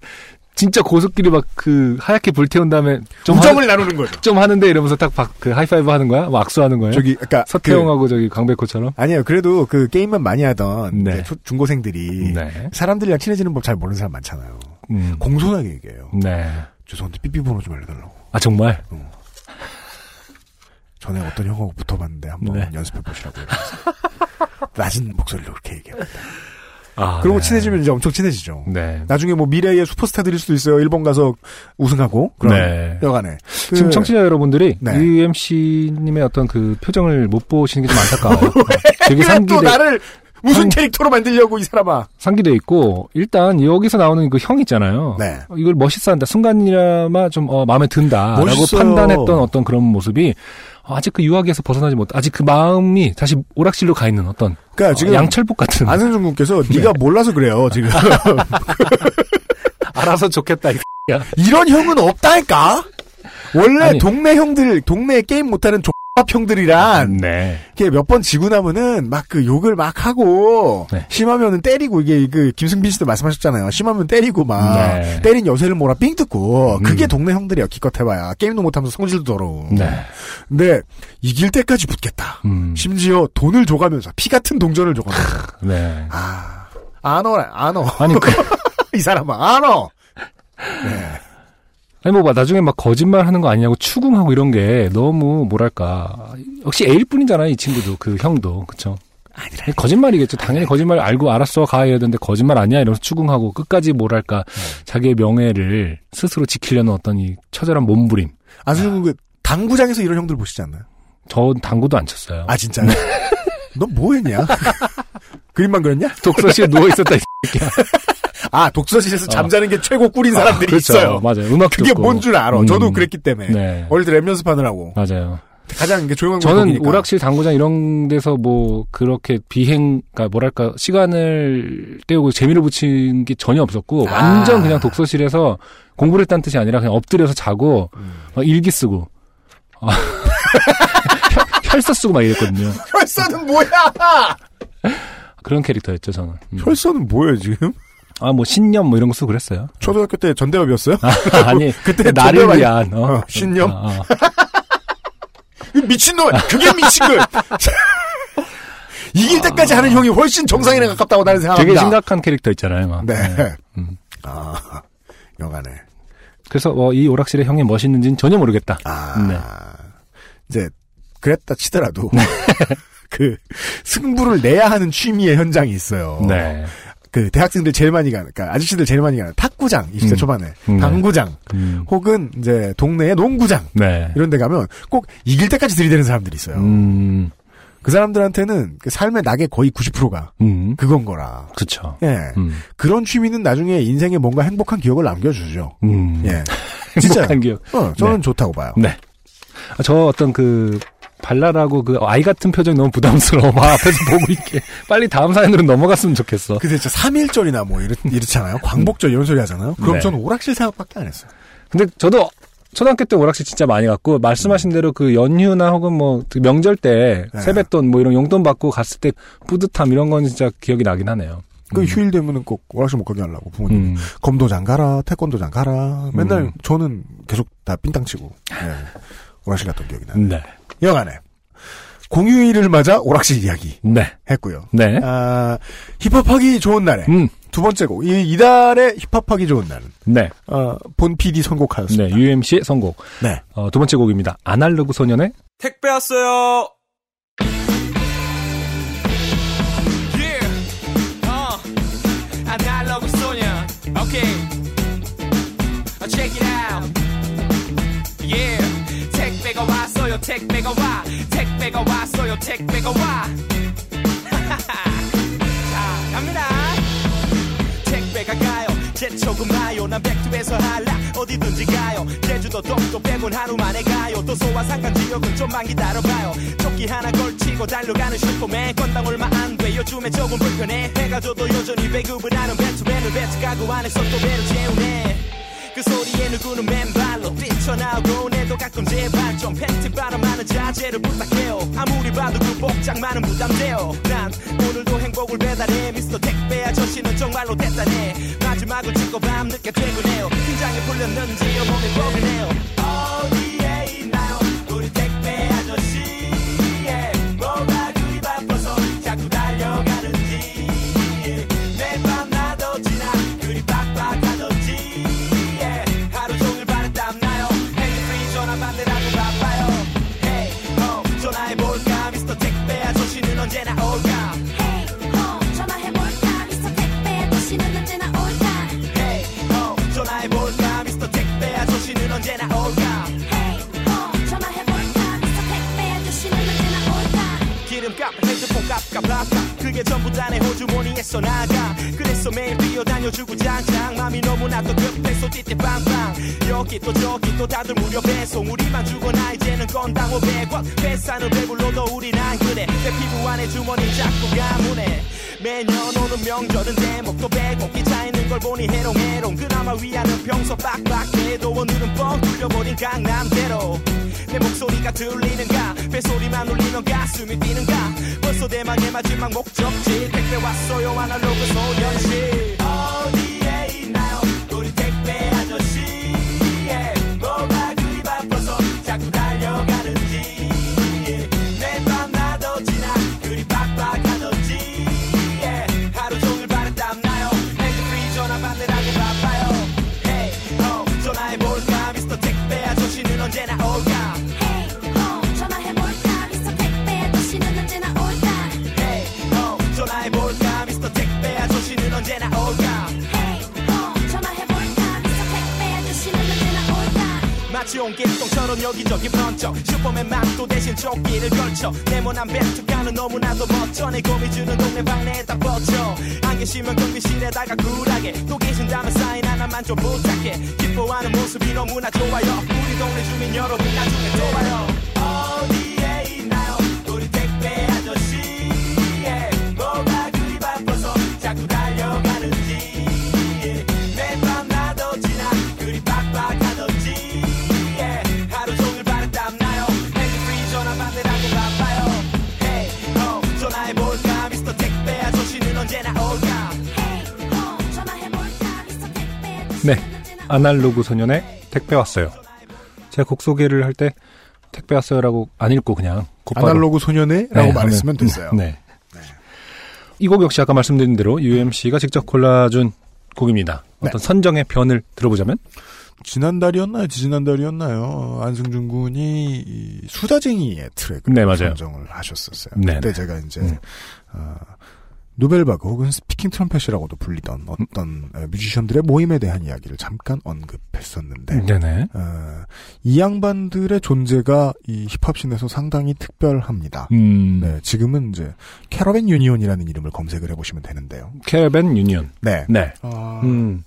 진짜 고속끼리 막 그, 하얗게 불태운 다음에 좀, 우정을 하, 나누는 거죠. 좀 하는데 이러면서 딱 박, 그 하이파이브 하는 거야? 뭐 악수하는 거예요? 저기 아까 그, 서태웅하고 저기 강백호처럼? 아니에요. 그래도 그 게임만 많이 하던 네. 초- 중고생들이 네. 사람들이랑 친해지는 법 잘 모르는 사람 많잖아요. 음, 공손하게 얘기해요. 네. 죄송한데 삐삐 번호 좀 알려달라고. 아, 정말? 전에 어떤 형하고 붙어봤는데 한번 네. 연습해 보시라고. 낮은 목소리로 그렇게 얘기합니다. 아, 그리고 네. 친해지면 이제 엄청 친해지죠. 네. 나중에 뭐 미래의 슈퍼스타들일 수도 있어요. 일본 가서 우승하고. 그럼 네. 여간에. 그- 지금 청취자 여러분들이 네. UMC님의 어떤 그 표정을 못 보시는 게 좀 안타까워요. 되게 상기돼. 나를 무슨 상- 캐릭터로 만들려고 이 사람아. 상기돼 있고 일단 여기서 나오는 그 형 있잖아요. 네. 어, 이걸 멋있어한다. 순간이나마 좀 어, 마음에 든다라고 멋있어요. 판단했던 어떤 그런 모습이 아직 그 유아기에서 벗어나지 못. 아직 그 마음이 다시 오락실로 가 있는 어떤 그러니까 어, 지금 양철복 같은 안승준 군께서 네가 몰라서 그래요 지금. 알아서 좋겠다. 이런 형은 없다니까. 원래 아니. 동네 형들, 동네 게임 못하는 족 밥 형들이란 네. 이렇게 몇 번 지고 나면은 막 그 욕을 막 하고 네. 심하면은 때리고 이게 그 김승빈 씨도 말씀하셨잖아요. 심하면 때리고 막 네. 때린 여세를 몰아 삥 뜯고 음. 그게 동네 형들이야 기껏 해봐야 게임도 못하면서 성질도 더러워. 네. 근데 이길 때까지 붙겠다. 음. 심지어 돈을 줘가면서 피 같은 동전을 줘가면서 네. 아 안어라 안어 아니 그 이 사람아 안어. 네. 아니 뭐 나중에 막 거짓말 하는 거 아니냐고 추궁하고 이런 게 너무 뭐랄까. 역시 A일 뿐이잖아요 이 친구도. 그 형도. 그쵸? 아니라 거짓말이겠죠. 당연히 거짓말 알고 알았어 가야 되는데 거짓말 아니야? 이러면서 추궁하고 끝까지 뭐랄까. 자기의 명예를 스스로 지키려는 어떤 이 처절한 몸부림. 안승준 그 당구장에서 이런 형들 보시지 않나요? 저 당구도 안 쳤어요. 아 진짜요? 너 뭐했냐? 그림만 그렸냐? 독서실에 누워 있었다 이 새끼야 아 독서실에서 잠자는 게 최고 꿀인 사람들이 그렇죠. 있어요. 맞아요 음악도 그게. 뭔 줄 알아. 음. 저도 그랬기 때문에 네 어릴 때 랩 연습하느라고 맞아요 가장 이게 조용한 저는 곳이니까. 오락실 당구장 이런 데서 뭐 그렇게 비행, 그러니까 뭐랄까 시간을 때우고 재미를 붙인 게 전혀 없었고 아. 완전 그냥 독서실에서 공부를 했다는 뜻이 아니라 그냥 엎드려서 자고 음. 막 일기 쓰고 아, 혈- 혈서 쓰고 막 이랬거든요. 혈서는 뭐야? 그런 캐릭터였죠 저는. 음. 혈서는 뭐예요 지금? 아 뭐 신념 뭐 이런 거 쓰고 그랬어요. 초등학교 때 전대협이었어요? 아 니 그때 나를 전대협 위한 어, 어, 신념? 아, 아. 미친놈! 그게 미친 거야! 이길 때까지 하는 형이 훨씬 정상인에 가깝다고 나는 생각합니다. 되게 심각한 캐릭터 있잖아요. 막. 네. 음. 아, 여간에. 그래서 어, 이 오락실의 형이 멋있는지는 전혀 모르겠다. 아, 네. 이제, 그랬다 치더라도, 그, 승부를 내야 하는 취미의 현장이 있어요. 네. 그, 대학생들 제일 많이 가는, 그니까 아저씨들 제일 많이 가는 탁구장, 20대 음. 초반에, 음, 네. 당구장, 음. 혹은 이제 동네의 농구장, 네. 이런 데 가면 꼭 이길 때까지 들이대는 사람들이 있어요. 음. 그 사람들한테는 그 삶의 낙의 거의 90%가 음. 그건 거라. 그쵸. 예. 음. 그런 취미는 나중에 인생에 뭔가 행복한 기억을 남겨주죠. 음. 예. 진짜. 행복한 기억. 어, 저는 네. 좋다고 봐요. 네. 아, 저 어떤 그 발랄하고 그 아이 같은 표정이 너무 부담스러워. 막 앞에서 보고 있게 빨리 다음 사연으로 넘어갔으면 좋겠어. 근데 진짜 3일절이나 뭐 이렇, 이렇잖아요. 광복절 이런 소리 하잖아요. 그럼 네. 저는 오락실 생각밖에 안 했어요. 근데 저도 초등학교 때 오락실 진짜 많이 갔고 말씀하신 대로 그 연휴나 혹은 뭐그 명절 때 네. 세뱃돈 뭐 이런 용돈 받고 갔을 때 뿌듯함 이런 건 진짜 기억이 나긴 하네요. 그 휴일 되면은 꼭 오락실 못 가게 하려고 부모님이. 음. 검도장 가라, 태권도장 가라. 맨날 음. 저는 계속 다 삥땅 치고. 예. 오락실 갔던 기억이 나요. 네. 영안에. 공휴일을 맞아 오락실 이야기 네. 했고요. 네. 아, 힙합하기 좋은 날에. 음. 두 번째 곡. 이, 이달의 힙합하기 좋은 날은. 네. 어, 본 PD 선곡하였습니다. 네. UMC의 선곡. 네. 어, 두 번째 곡입니다. 아날로그 소년의 택배 왔어요. 택배가 와. 택배가 왔어요. 택배가 와. 자, 갑니다. 택배가 가요? 제초금 마요. 난 백두에서 한라. 어디든지 가요. 제주도 독도 빼곤 하루 만에 가요. 또 소와 상가 지역은 좀만 기다려봐요. 조끼 하나 걸치고 달려가는 슈퍼맨 건당 얼마 안 돼 요즘에 조금 불편해. 해가 져도 여전히 배급을 하는 배트맨을 배트 가구 안에서 또 배를 재우네 그 소리에 누구는 맨발로 뛰쳐나오고 내도 가끔 제발 좀 팬티 바람하는 자제를 부탁해요. 아무리 봐도 그 복장만은 부담돼요. 난 오늘도 행복을 배달해 미스터 택배 아저씨는 정말로 대단해. 마지막을 찍고 밤늦게 퇴근해요. 긴장이 풀렸는지 몸이 뻐근해요 값값값 그 그게 전부 다 내 호주머니에서 나가. 그래서 매일 뛰어다녀주고 장장 맘이 너무나도 급해서 띠띠 빵빵. 여기 또 저기 또 다들 무료 배송. 우리만 주거나 이제는 건당 500원. 회사는 배불러도 우린 안 그래. 내 피부 안에 주머니 자꾸 가문해. 매년 오는 명절은 대목도 백옥 기차 있는 걸 보니 해롱해롱. 그나마 위안은 평소 빡빡해도 오늘은 뻥 뚫려버린 강남대로 내 목소리가 들리는가? 뱃소리만 울리면 가슴이 뛰는가? 벌써 대망의 마지막 목적지. 택배 왔어요 아날로그 소년시. 어디에 있나요? 우리 택배 아저씨 마치 옹기똥처럼 여기저기 번쩍. 슈퍼맨 망토 대신 조끼를 걸쳐. 네모난 배트가는 너무나도 멋져. 내 고민 주는 동네 방네에 다 뻗쳐. 안 계시면 경비실에다가 굴하게. 또 계신다면 사인 하나만 좀 부탁해. 기뻐하는 모습이 너무나 좋아요. 우리 동네 주민 여러분 나중에 또 봐요 아날로그 소년의 택배 왔어요. 제가 곡 소개를 할 때 택배 왔어요라고 안 읽고 그냥 곧바로 아날로그 소년의라고 네, 말했으면 하면- 됐어요. 네. 이곡 역시 아까 말씀드린 대로 UMC가 직접 골라준 곡입니다. 네. 어떤 선정의 변을 들어보자면 지난달이었나요? 지지난달이었나요? 안승준 군이 이 수다쟁이의 트랙을 네, 맞아요. 선정을 하셨었어요. 네, 그때 네. 제가 이제 음. 어, 누벨바그 혹은 스피킹 트럼펫이라고도 불리던 어떤 어, 뮤지션들의 모임에 대한 이야기를 잠깐 언급했었는데 네네. 어, 이 양반들의 존재가 이 힙합씬에서 상당히 특별합니다. 음, 네, 지금은 이제 캐러밴 유니온이라는 이름을 검색을 해보시면 되는데요. 캐러밴 유니온. 네, 네. 어, 음,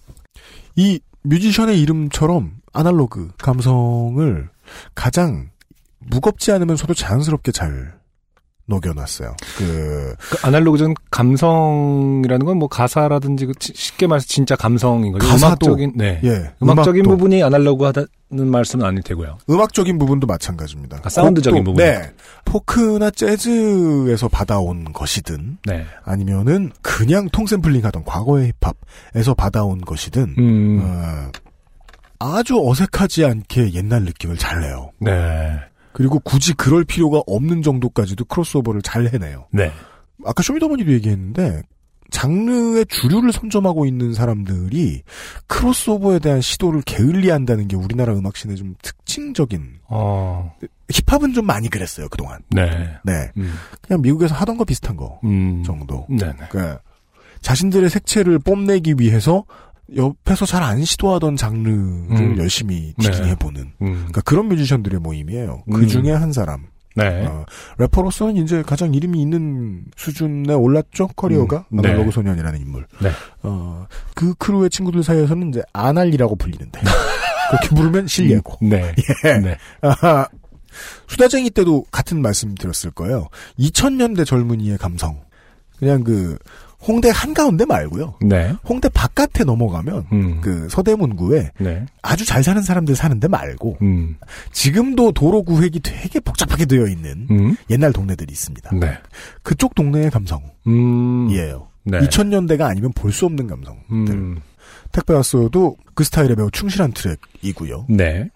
이 뮤지션의 이름처럼 아날로그 감성을 가장 무겁지 않으면서도 자연스럽게 잘 녹여놨어요. 그, 그 아날로그전 감성이라는 건 뭐 가사라든지 쉽게 말해서 진짜 감성인 거죠. 가사도, 음악적인 네. 예. 음악적인 음악도, 부분이 아날로그하다는 말씀은 아닐 테고요. 음악적인 부분도 마찬가지입니다. 아, 사운드적인 부분. 네. 포크나 재즈에서 받아온 것이든, 네. 아니면은 그냥 통샘플링 하던 과거의 힙합에서 받아온 것이든, 음, 어, 아주 어색하지 않게 옛날 느낌을 잘 내요. 네. 그리고 굳이 그럴 필요가 없는 정도까지도 크로스오버를 잘 해내요. 네. 아까 쇼미더머니도 얘기했는데 장르의 주류를 선점하고 있는 사람들이 크로스오버에 대한 시도를 게을리한다는 게 우리나라 음악씬의 좀 특징적인 어, 힙합은 좀 많이 그랬어요 그 동안. 네. 네, 음, 그냥 미국에서 하던 거 비슷한 거 음, 정도. 네네. 그러니까 자신들의 색채를 뽐내기 위해서 옆에서 잘 안 시도하던 장르를 음. 열심히 네. 디깅해보는 음, 그러니까 그런 뮤지션들의 모임이에요. 음. 그 중에 한 사람. 네. 어, 래퍼로서는 이제 가장 이름이 있는 수준에 올랐죠 커리어가 음, 네. 아날로그 소년이라는 인물. 네. 어, 그 크루의 친구들 사이에서는 이제 아날리라고 불리는데 그렇게 부르면 실례고. 네. 예. 네. 수다쟁이 때도 같은 말씀 드렸을 거예요. 2000년대 젊은이의 감성. 그냥 그 홍대 한가운데 말고요. 네. 홍대 바깥에 넘어가면 음, 그 서대문구에 네. 아주 잘 사는 사람들 사는데 말고 음, 지금도 도로 구획이 되게 복잡하게 되어 있는 음, 옛날 동네들이 있습니다. 네. 그쪽 동네의 감성이에요. 음, 네. 2000년대가 아니면 볼 수 없는 감성들. 음, 택배 왔어도 그 스타일에 매우 충실한 트랙이고요. 네.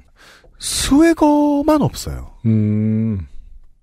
swagger만 없어요. 음,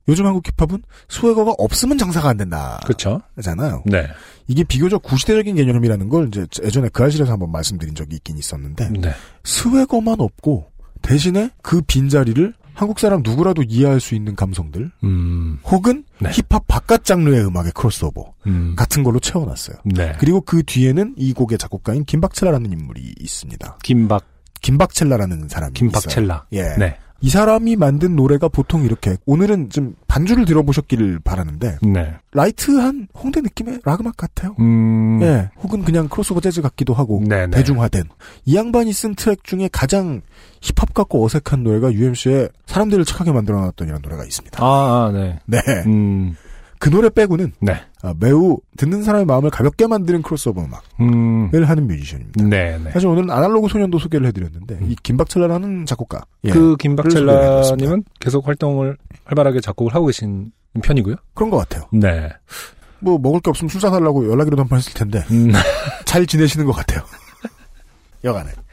요즘 한국 힙합은 swagger가 없으면 장사가 안 된다. 그쵸. 잖아요. 네. 이게 비교적 구시대적인 개념이라는 걸 이제 예전에 그 아실에서 한번 말씀드린 적이 있긴 있었는데 네. swagger만 없고 대신에 그 빈자리를 한국 사람 누구라도 이해할 수 있는 감성들 음, 혹은 네. 힙합 바깥 장르의 음악의 크로스오버 음, 같은 걸로 채워놨어요. 네. 그리고 그 뒤에는 이 곡의 작곡가인 김박첼라라는 인물이 있습니다. 김박, 김박첼라라는 사람이 있어요. 김박첼라. 예. 네. 이 사람이 만든 노래가 보통 이렇게 오늘은 좀 반주를 들어보셨기를 바라는데 네. light한 홍대 느낌의 락 음악 같아요. 음. 예, 혹은 그냥 크로스오버 재즈 같기도 하고 네네. 대중화된 이 양반이 쓴 트랙 중에 가장 힙합 같고 어색한 노래가 UMC의 사람들을 착하게 만들어놨더니라는 노래가 있습니다. 아, 아, 네. 네, 음. 그 노래 빼고는 네. 아, 매우 듣는 사람의 마음을 가볍게 만드는 크로스오버 음악을 음. 하는 뮤지션입니다. 네, 네. 사실 오늘은 아날로그 소년도 소개를 해드렸는데 이 김박첼라라는 작곡가 예, 그 소개를 해봤습니다. 김박첼라님은 계속 활동을 활발하게 작곡을 하고 계신 편이고요. 그런 것 같아요. 네. 뭐 먹을 게 없으면 술 사달라고 연락이라도 한 번 했을 텐데 음. 잘 지내시는 것 같아요. 여하간에 어,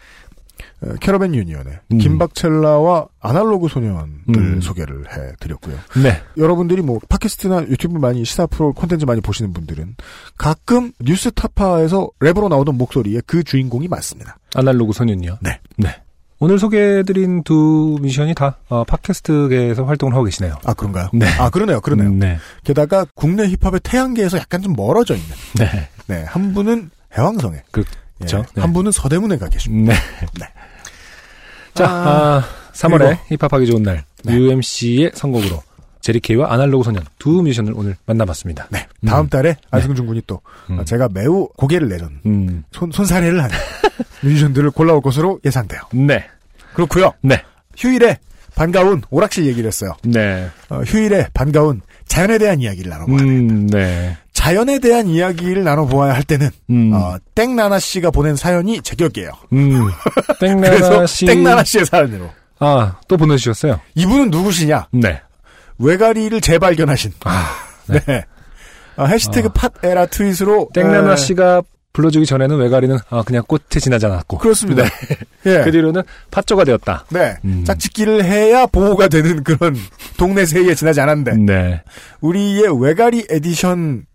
캐러밴 유니언의 음. 김박첼라와 아날로그 소년을 음. 소개를 해드렸고요. 네. 여러분들이 뭐 팟캐스트나 유튜브 많이 시사 프로 콘텐츠 많이 보시는 분들은 가끔 뉴스 타파에서 랩으로 나오던 목소리의 그 주인공이 맞습니다. 아날로그 소년이요. 네. 네. 오늘 소개해드린 두 미션이 다 어, 팟캐스트계에서 활동을 하고 계시네요. 아 그런가요? 네. 아 그러네요, 그러네요. 네. 게다가 국내 힙합의 태양계에서 약간 좀 멀어져 있는. 네. 네, 한 분은 해왕성에, 그렇죠. 예, 네. 한 분은 서대문에 가 계십니다. 네. 네. 자, 아, 아, 3월에 그리고- 힙합하기 좋은 날 네. UMC의 선곡으로 제리케이와 아날로그 소년 두 미션을 오늘 만나봤습니다. 네. 다음 달에 안승준 군이 또 음. 아, 제가 매우 고개를 내전 음. 손 손사래를 하는 뮤지션들을 골라올 것으로 예상돼요. 네. 그렇고요. 네. 휴일에 반가운 오락실 얘기를 했어요. 네. 어, 휴일에 반가운 자연에 대한 이야기를 나눠보아야 됩니다. 음, 네. 자연에 대한 이야기를 나눠보아야 할 때는 음. 어, 땡나나 씨가 보낸 사연이 제격이에요. 음. 땡나나 그래서 씨. 땡나나 씨의 사연으로 아, 또 보내주셨어요? 이분은 누구시냐? 네. 외가리를 재발견하신 아, 네. 아, 해시태그 팟에라 트윗으로 땡나나 에, 씨가 불러주기 전에는 왜가리는 아, 그냥 꽃에 지나지 않았고. 그렇습니다. 네. 예. 그 뒤로는 팥조가 되었다. 네. 음. 짝짓기를 해야 보호가 되는 그런 동네 세계에 지나지 않았는데 네. 우리의 외가리 에디션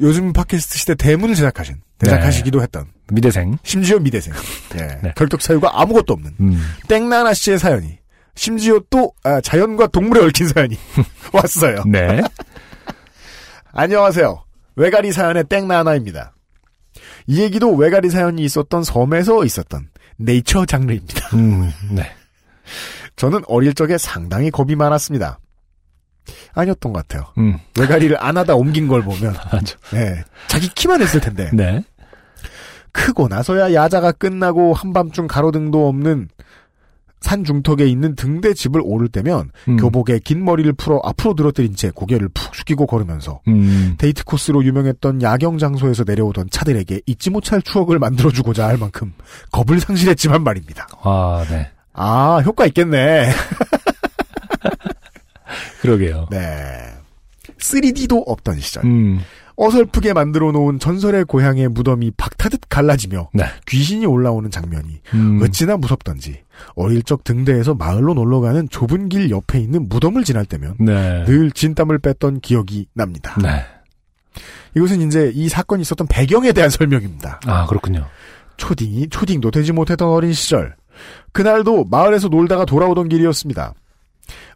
요즘 팟캐스트 시대 대문을 제작하신 제작하시기도 했던 미대생. 심지어 미대생 예. 네. 결격 사유가 아무것도 없는 음. 땡나나 씨의 사연이 심지어 또 아, 자연과 동물에 얽힌 사연이 왔어요. 네. 안녕하세요. 외가리 사연의 땡나나입니다. 이 얘기도 외가리 사연이 있었던 섬에서 있었던 네이처 장르입니다. 음, 네. 저는 어릴 적에 상당히 겁이 많았습니다. 아니었던 것 같아요. 음. 외가리를 안 하다 옮긴 걸 보면 맞아. 예, 자기 키만 했을 텐데 네. 크고 나서야 야자가 끝나고 한밤중 가로등도 없는 산 중턱에 있는 등대 집을 오를 때면 음. 교복에 긴 머리를 풀어 앞으로 늘어뜨린 채 고개를 푹 숙이고 걸으면서 음. 데이트 코스로 유명했던 야경 장소에서 내려오던 차들에게 잊지 못할 추억을 만들어주고자 할 만큼 겁을 상실했지만 말입니다. 아, 네. 아 효과 있겠네. 그러게요. 네. 3D도 없던 시절. 음. 어설프게 만들어 놓은 전설의 고향의 무덤이 박타듯 갈라지며 네. 귀신이 올라오는 장면이 음. 어찌나 무섭던지 어릴 적 등대에서 마을로 놀러가는 좁은 길 옆에 있는 무덤을 지날 때면 네. 늘 진땀을 뺐던 기억이 납니다. 네. 이것은 이제 이 사건이 있었던 배경에 대한 설명입니다. 아, 그렇군요. 초딩이 초딩도 되지 못했던 어린 시절 그날도 마을에서 놀다가 돌아오던 길이었습니다.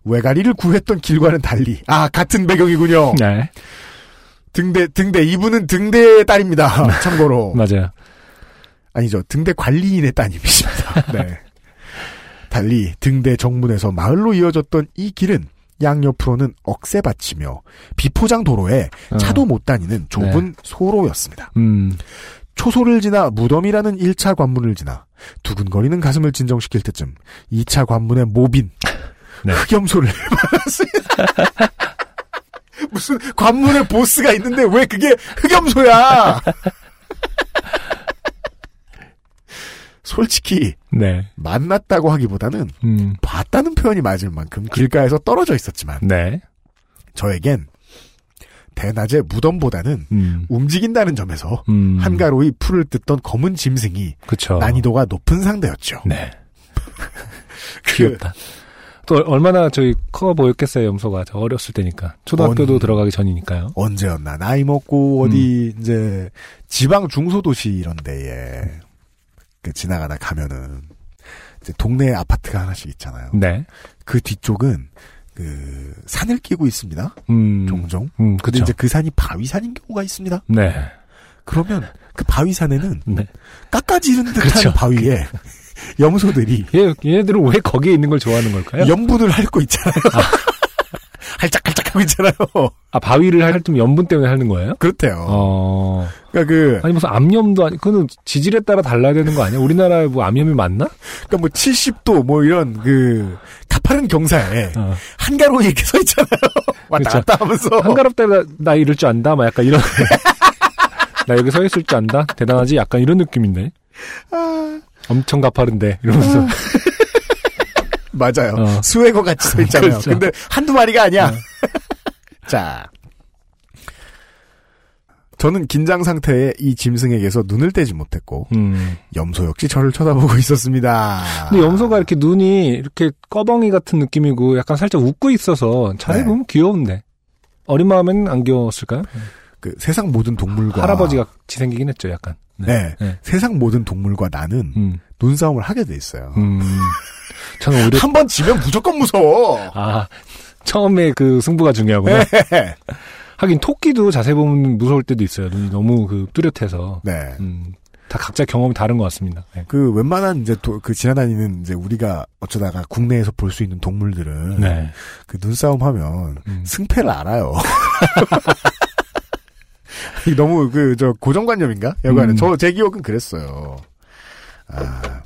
외가리를 구했던 길과는 달리 아 같은 배경이군요. 네. 등대 등대 이분은 등대의 딸입니다. 참고로 맞아요. 아니죠 등대 관리인의 따님이십니다. 네. 달리 등대 정문에서 마을로 이어졌던 이 길은 양옆으로는 억새 밭이며 비포장 도로에 어. 차도 못 다니는 좁은 소로였습니다. 음. 초소를 지나 무덤이라는 1차 관문을 지나 두근거리는 가슴을 진정시킬 때쯤 2차 관문의 모빈 네. 흑염소를 만났습니다. 무슨 관문에 보스가 있는데 왜 그게 흑염소야? 솔직히 네. 만났다고 하기보다는 음. 봤다는 표현이 맞을 만큼 길가에서 떨어져 있었지만 네. 저에겐 대낮에 무덤보다는 음. 움직인다는 점에서 음. 한가로이 풀을 뜯던 검은 짐승이 그쵸. 난이도가 높은 상대였죠. 네. 귀엽다. 또 얼마나 저희 커 보였겠어요, 염소가. 저 어렸을 때니까. 초등학교도 언- 들어가기 전이니까요. 언제였나 나이 먹고 어디 이제 지방 중소도시 이런 데에 그 지나가다 가면은 이제 동네 아파트가 하나씩 있잖아요. 네. 그 뒤쪽은 그 산을 끼고 있습니다. 음. 종종. 음, 근데 그쵸. 이제 그 산이 바위산인 경우가 있습니다. 네. 그러면 그 바위산에는 네. 깎아지른 듯한 그렇죠. 바위에 염소들이 얘, 얘네들은 왜 거기에 있는 걸 좋아하는 걸까요? 염분을 핥고 있잖아요. 할짝할짝 하고 있잖아요. 아, 바위를 할때 염분 때문에 하는 거예요? 그렇대요. 어. 그러니까 그 아니, 무슨 암염도 아니, 그거는 지질에 따라 달라야 되는 거 아니야? 우리나라에 뭐 암염이 많나? 그러니까 뭐 70도 뭐 이런 그 가파른 경사에 어. 한가로 이렇게 서 있잖아요. 왔다 그렇죠. 갔다 하면서 한가롭다, 나, 나 이럴 줄 안다? 막 약간 이런. 나 여기 서 있을 줄 안다? 대단하지? 약간 이런 느낌인데. 아. 엄청 가파른데. 이러면서. 맞아요. 어. 수웨거 같이 서 있잖아요. 그렇죠. 근데 한두 마리가 아니야. 자. 저는 긴장 상태에 이 짐승에게서 눈을 떼지 못했고 음. 염소 역시 저를 쳐다보고 있었습니다. 근데 염소가 이렇게 눈이 이렇게 꺼벙이 같은 느낌이고 약간 살짝 웃고 있어서 자세히 네. 보면 귀여운데. 어린 마음에는 안 귀여웠을까요? 그 세상 모든 동물과 할아버지 같이 생기긴 했죠, 약간. 네. 네. 세상 모든 동물과 나는 음. 눈싸움을 하게 돼 있어요. 음. 저는 오히려 한 번 지면 무조건 무서워. 아 처음에 그 승부가 중요하구나. 네. 하긴 토끼도 자세히 보면 무서울 때도 있어요. 눈이 너무 그 뚜렷해서. 네. 음, 다 각자 경험이 다른 것 같습니다. 네. 그 웬만한 이제 도- 그 지나다니는 이제 우리가 어쩌다가 국내에서 볼 수 있는 동물들은 네. 그 눈싸움 하면 음. 승패를 알아요. 이게 너무 그 저 고정관념인가? 여간에 음. 저제 기억은 그랬어요. 아.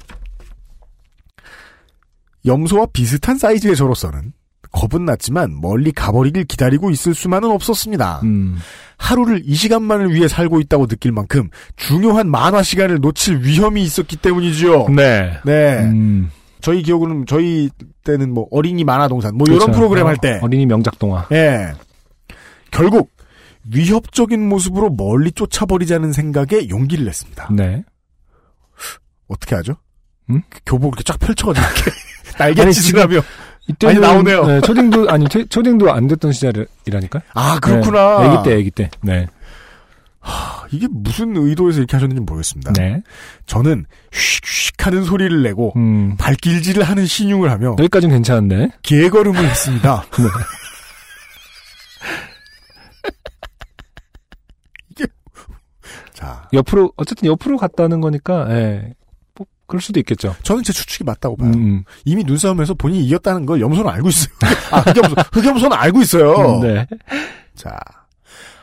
염소와 비슷한 사이즈의 저로서는 겁은 났지만 멀리 가버리길 기다리고 있을 수만은 없었습니다. 음. 하루를 이 시간만을 위해 살고 있다고 느낄 만큼 중요한 만화 시간을 놓칠 위험이 있었기 때문이죠. 네. 네. 음. 저희 기억으로는 저희 때는 뭐 어린이 만화 동산 뭐 그렇죠. 이런 프로그램 할 때. 어, 어린이 명작 동화. 예. 결국 위협적인 모습으로 멀리 쫓아버리자는 생각에 용기를 냈습니다. 네. 어떻게 하죠? 음? 그 교복 이렇게 쫙 펼쳐가지고 날갯짓을 하며 이때는 많이 나오네요. 네, 초딩도 아니 초- 초딩도 안 됐던 시절이라니까. 아 그렇구나. 네, 아기 때, 아기 때. 네. 이게 무슨 의도에서 이렇게 하셨는지 모르겠습니다. 네. 저는 휙휙 하는 소리를 내고 음. 발길질을 하는 신용을 하며 여기까지는 괜찮은데. 개걸음을 했습니다. 네. 이게 자, 옆으로 어쨌든 옆으로 갔다는 거니까. 예. 뭐 그럴 수도 있겠죠. 저는 제 추측이 맞다고 봐요. 음, 음. 이미 눈싸움에서 본인이 이겼다는 걸 염소는 알고 있어요. 아, 흑염소, 흑염소는 알고 있어요. 음, 네. 자,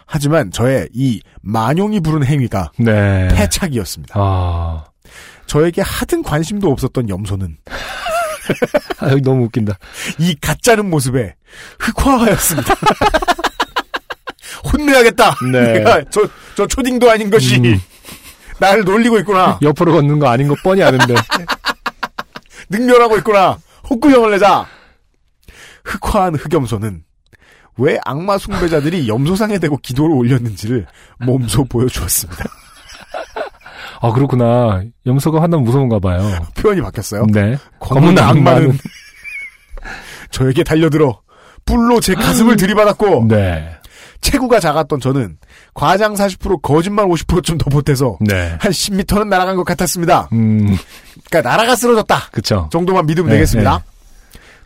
하지만 저의 이 만용이 부른 행위가 네. 패착이었습니다. 아. 저에게 하등 관심도 없었던 염소는 아, 여기 너무 웃긴다. 이 가짜는 모습에 흑화하였습니다. 혼내야겠다. 네. 내가 저, 저 초딩도 아닌 것이 음. 나를 놀리고 있구나. 옆으로 걷는 거 아닌 거 뻔히 아는데. 능멸하고 있구나. 혹구형을 내자. 흑화한 흑염소는 왜 악마 숭배자들이 염소상에 대고 기도를 올렸는지를 몸소 보여주었습니다. 아, 그렇구나. 염소가 화나면 무서운가 봐요. 표현이 바뀌었어요. 네. 검은 검은 악마는 악마는. 저에게 달려들어 뿔로 제 가슴을 들이받았고 네. 체구가 작았던 저는 과장 40% 거짓말 50%좀 더 보태서 네. 한 10m는 날아간 것 같았습니다. 음, 그러니까 나라가 쓰러졌다 그쵸. 정도만 믿으면 네, 되겠습니다.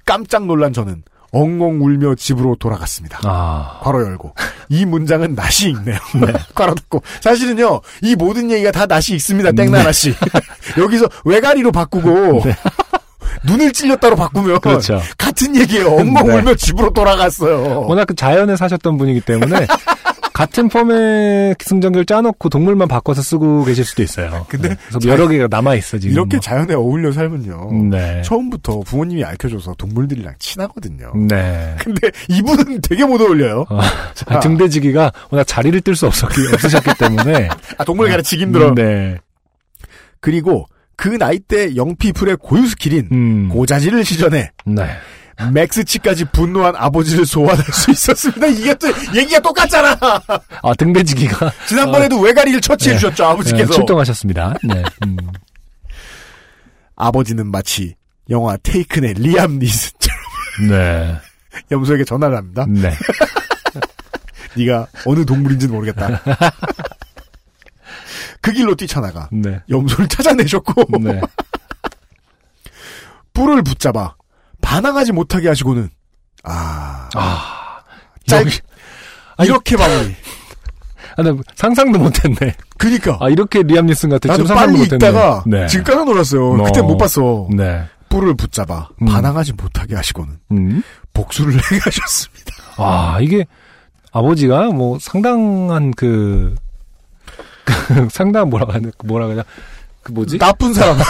깜짝 놀란 저는 엉엉 울며 집으로 돌아갔습니다. 아. 괄호 열고 이 문장은 낯이 읽네요. 괄호 닫고 사실은요 이 모든 얘기가 다 낯이 읽습니다. 땡나나 씨 여기서 외가리로 바꾸고 눈을 찔렸다로 바꾸면 그렇죠. 같은 얘기예요. 엉엉 네. 울며 집으로 돌아갔어요. 워낙 그 자연에 사셨던 분이기 때문에 같은 펌의 기승전결 짜놓고 동물만 바꿔서 쓰고 계실 수도 있어요. 근데 네, 그래서 여러 개가 남아 있어, 지금. 이렇게 뭐. 자연에 어울려 살면요. 네. 처음부터 부모님이 알려줘서 동물들이랑 친하거든요. 네. 근데 이분은 되게 못 어울려요. 어, 아, 등대지기가 워낙 자리를 뜰 수 없었기, 없으셨기 때문에. 아, 동물 가르치기 힘들어. 네. 그리고 그 나이 때 young people의 고유 skill인 음. 고자질을 시전해 네. max치까지 분노한 아버지를 소환할 수 있었습니다. 이게 또 얘기가 똑같잖아. 아, 등대지기가. 지난번에도 왜가리를 처치해 네. 주셨죠 네, 아버지께서. 출동하셨습니다. 네. 음. 아버지는 마치 영화 테이큰의 리암 니슨처럼 네. 염소에게 전화를 합니다. 네. 네가 어느 동물인지는 모르겠다. 그 길로 뛰쳐나가 네. 염소를 찾아내셨고 네. 뿔을 붙잡아 반항하지 못하게 하시고는 아, 아. 짧 여기- 아니, 이렇게 마무리. 아, 나 상상도 못했네. 그니까. 아, 이렇게 리암 니슨 같은 나도 빨리 못했네. 읽다가 네. 지금 깜짝 놀랐어요. 어. 그때 못 봤어. 네. 뿔을 붙잡아 음. 반항하지 못하게 하시고는 음. 복수를 행하셨습니다. 아, 이게 아버지가 뭐 상당한 그, 그 상당한 뭐라 하냐, 뭐라 그러냐. 그 뭐지? 나쁜 사람.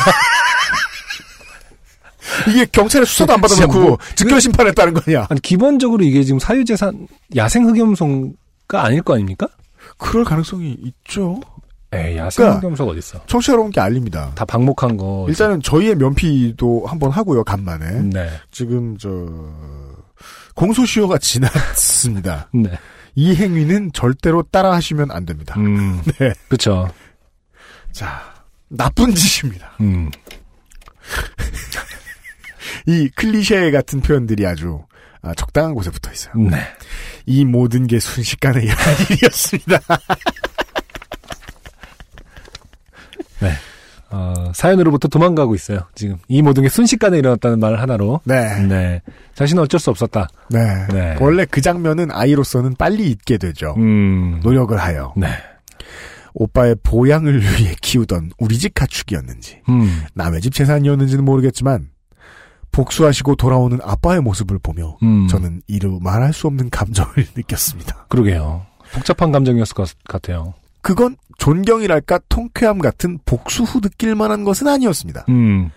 이게 경찰에 수사도 안 받아놓고 뭐- 즉결 심판했다는 거냐? 아니, 기본적으로 이게 지금 사유재산, 야생 흑염소가 아닐 거 아닙니까? 그럴 가능성이 있죠. 에이, 야생 그러니까 흑염소가 어딨어. 청취자 여러분께 알립니다. 다 방목한 거. 일단은 저희의 면피도 한번 하고요, 간만에. 네. 지금 저 공소시효가 지났습니다. 네. 이 행위는 절대로 따라하시면 안 됩니다. 음. 네. 그쵸. 자, 나쁜 짓입니다. 음. 이 클리셰 같은 표현들이 아주 아, 적당한 곳에 붙어 있어요. 네. 이 모든 게 순식간에 일어난 일이었습니다. 네. 어, 사연으로부터 도망가고 있어요. 지금 이 모든 게 순식간에 일어났다는 말 하나로. 네. 네. 자신은 어쩔 수 없었다. 네. 네. 원래 그 장면은 아이로서는 빨리 잊게 되죠. 음. 노력을 하여. 네. 오빠의 보양을 위해 키우던 우리 집 가축이었는지 음. 남의 집 재산이었는지는 모르겠지만 복수하시고 돌아오는 아빠의 모습을 보며 음. 저는 이루 말할 수 없는 감정을 느꼈습니다. 그러게요. 복잡한 감정이었을 것 같아요. 그건 존경이랄까 통쾌함 같은 복수 후 느낄 만한 것은 아니었습니다. 음.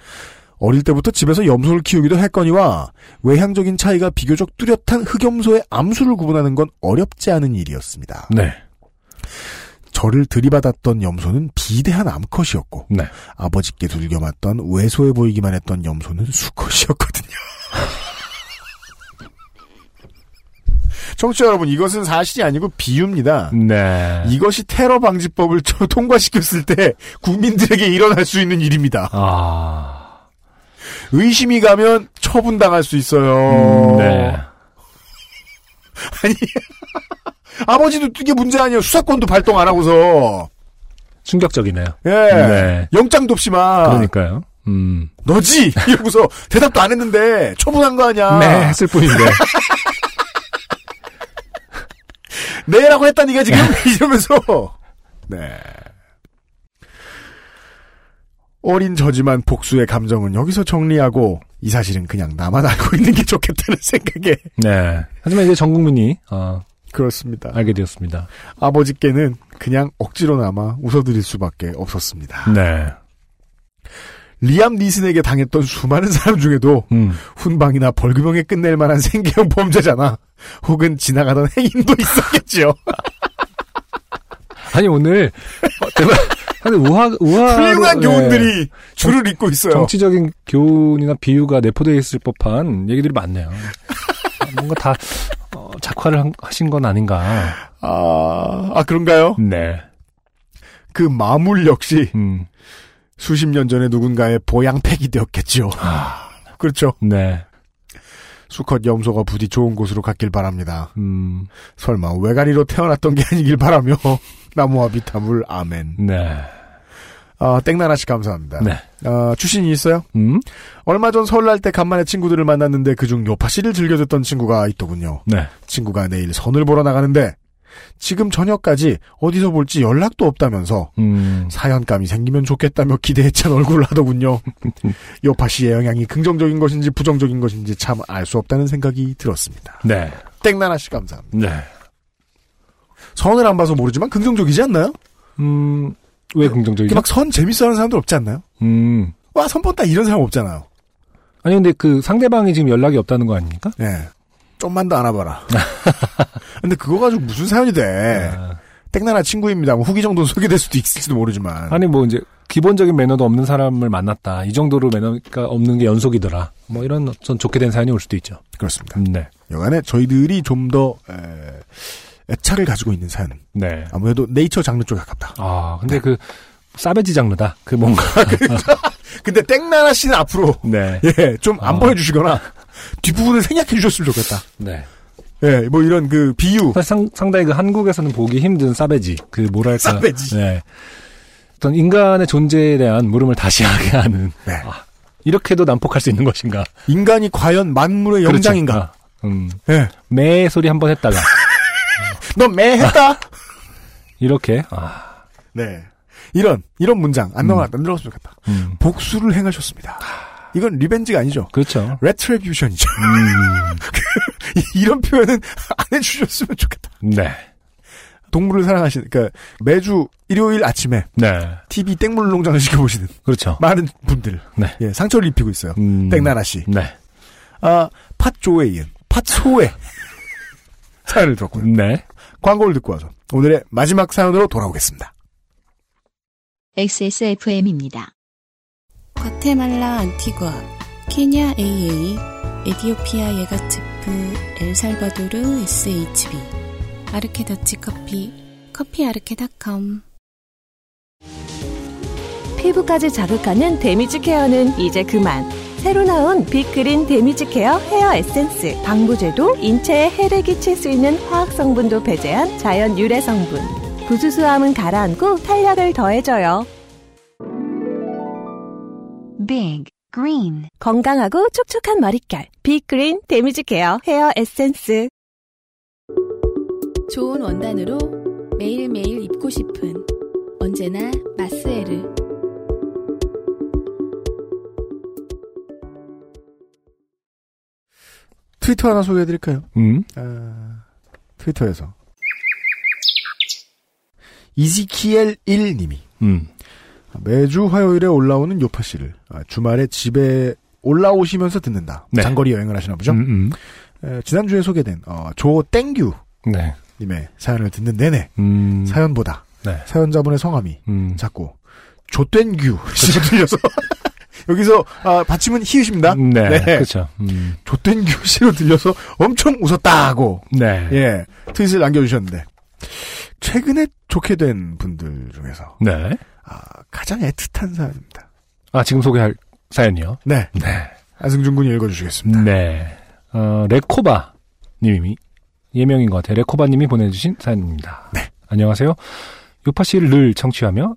어릴 때부터 집에서 염소를 키우기도 했거니와 외향적인 차이가 비교적 뚜렷한 흑염소의 암수를 구분하는 건 어렵지 않은 일이었습니다. 네. 저를 들이받았던 염소는 비대한 암컷이었고 네. 아버지께 둘겨맞던 왜소해 보이기만 했던 염소는 수컷이었거든요. 청취자 여러분 이것은 사실이 아니고 비유입니다. 네. 이것이 테러 방지법을 저- 통과시켰을 때 국민들에게 일어날 수 있는 일입니다. 아. 의심이 가면 처분당할 수 있어요. 음, 네. 아니 아버지도 이게 문제 아니에요. 수사권도 발동 안 하고서 충격적이네요. 예 네. 영장도 없이만 그러니까요. 음. 너지 이러고서 대답도 안 했는데 처분한 거 아니야. 네, 했을 뿐인데. 네라고 했다니까 지금 이러면서 네. 어린 저지만 복수의 감정은 여기서 정리하고 이 사실은 그냥 나만 알고 있는 게 좋겠다는 생각에 네. 하지만 이제 전 국민이, 어, 그렇습니다. 알게 되었습니다. 아버지께는 그냥 억지로나마 웃어드릴 수밖에 없었습니다. 네. 리암 니슨에게 당했던 수많은 사람 중에도 음. 훈방이나 벌금형에 끝낼 만한 생계형 범죄자나 혹은 지나가던 행인도 있었겠지요. 아니, 오늘, 어, 대박. 아니, 우화, 우화. 훌륭한 교훈들이 줄을 잇고 있어요. 정치적인 교훈이나 비유가 내포되어 있을 법한 얘기들이 많네요. 아, 뭔가 다, 어, 작화를 한- 하신 건 아닌가. 아, 아 그런가요? 네. 그 마물 역시 음. 수십 년 전에 누군가의 보양팩이 되었겠죠. 그렇죠. 네. 수컷 염소가 부디 좋은 곳으로 갔길 바랍니다. 음. 설마 외가리로 태어났던 게 아니길 바라며 나무와 비타물 아멘. 네. 아, 땡나라 씨 감사합니다. 네. 아, 출신이 있어요? 음? 얼마 전 설날 때 간만에 친구들을 만났는데 그중 요파 씨를 즐겨 듣던 친구가 있더군요. 네. 친구가 내일 선을 보러 나가는데 지금 저녁까지 어디서 볼지 연락도 없다면서 음. 사연감이 생기면 좋겠다며 기대에 찬 얼굴을 하더군요. 요파 씨의 영향이 긍정적인 것인지 부정적인 것인지 참 알 수 없다는 생각이 들었습니다. 네. 땡나라씨 감사합니다. 네. 선을 안 봐서 모르지만 긍정적이지 않나요? 음, 왜 긍정적이죠? 막 선 재밌어하는 사람들 없지 않나요? 음. 와, 선 본다 이런 사람 없잖아요. 아니, 근데 그 상대방이 지금 연락이 없다는 거 아닙니까? 예. 좀만 더 알아봐라. 근데 그거 가지고 무슨 사연이 돼. 땡나라 친구입니다. 뭐 후기 정도는 소개될 수도 있을지도 모르지만. 아니, 뭐 이제, 기본적인 매너도 없는 사람을 만났다. 이 정도로 매너가 없는 게 연속이더라. 뭐 이런 전 좋게 된 사연이 올 수도 있죠. 그렇습니다. 네. 여간에 저희들이 좀 더 애착을 가지고 있는 사연은 네. 아무래도 네이처 장르 쪽에 가깝다. 아, 근데 그, 싸베지 장르다. 그 뭔가. 근데 땡나라 씨는 앞으로 네. 예, 좀안 아. 보여주시거나 뒷부분을 생략해 주셨으면 좋겠다. 네. 예, 뭐 이런 그 비유. 사실 상, 상당히 그 한국에서는 보기 힘든 싸베지. 그 뭐랄까. 싸베지. 네. 어떤 인간의 존재에 대한 물음을 다시 하게 하는. 네. 아, 이렇게도 난폭할 수 있는 것인가. 인간이 과연 만물의 그렇죠. 영장인가? 아, 음. 예. 매 소리 한번 했다가. 너 매 했다? 이렇게. 아. 네. 이런, 이런 문장, 안 나와, 안 들어갔으면 좋겠다. 음. 복수를 행하셨습니다. 이건 revenge가 아니죠. 그렇죠. retribution이죠. 음. 이런 표현은 안 해주셨으면 좋겠다. 네. 동물을 사랑하시는, 그러니까 매주 일요일 아침에 네. TV 땡물 농장을 지켜보시는 그렇죠. 많은 분들, 네. 예, 상처를 입히고 있어요. 음. 땡나나 씨. 네. 아, 팥조에 이은 팥소의 사연을 들었고요. 네. 광고를 듣고 와서 오늘의 마지막 사연으로 돌아오겠습니다. XSFM입니다. 과테말라 안티과, 케냐 AA, 에디오피아 예가츠프, 엘살바도르 SHB, 아르케 더치 커피, 커피 아르케닷컴. 피부까지 자극하는 damage care는 이제 그만. 새로 나온 빅그린 damage care 헤어 에센스. 방부제도 인체에 해를 끼칠 수 있는 화학 성분도 배제한 자연 유래 성분. 부수수함은 가라앉고 탄력을 더해줘요. Big Green 건강하고 촉촉한 머릿결. 빅그린 damage care 헤어 에센스. 좋은 원단으로 매일매일 입고 싶은 언제나 마스에르. 트위터 하나 소개해드릴까요? 음. 아, 트위터에서 이지키엘 1님이 음. 매주 화요일에 올라오는 요파 씨를 아, 주말에 집에 올라오시면서 듣는다. 네. 장거리 여행을 하시나 보죠. 음, 에, 지난주에 소개된 어, 조 땡규 음. 네. 님의 사연을 듣는 내내 음. 사연보다 네. 사연자분의 성함이 음. 자꾸 조땡규 씨로 들려서 여기서 아, 받침은 히읗입니다. 네. 그렇죠. 음. 조땡규 씨로 들려서 엄청 웃었다고 네. 예 트윗을 남겨주셨는데 최근에 좋게 된 분들 중에서 네. 아, 가장 애틋한 사연입니다. 아, 지금 소개할 사연이요? 네. 네. 안승준 군이 읽어주시겠습니다. 네. 어, 레코바 님이 예명인 것 같아요. 레코바 님이 보내주신 사연입니다. 네. 안녕하세요. 요파 씨를 늘 청취하며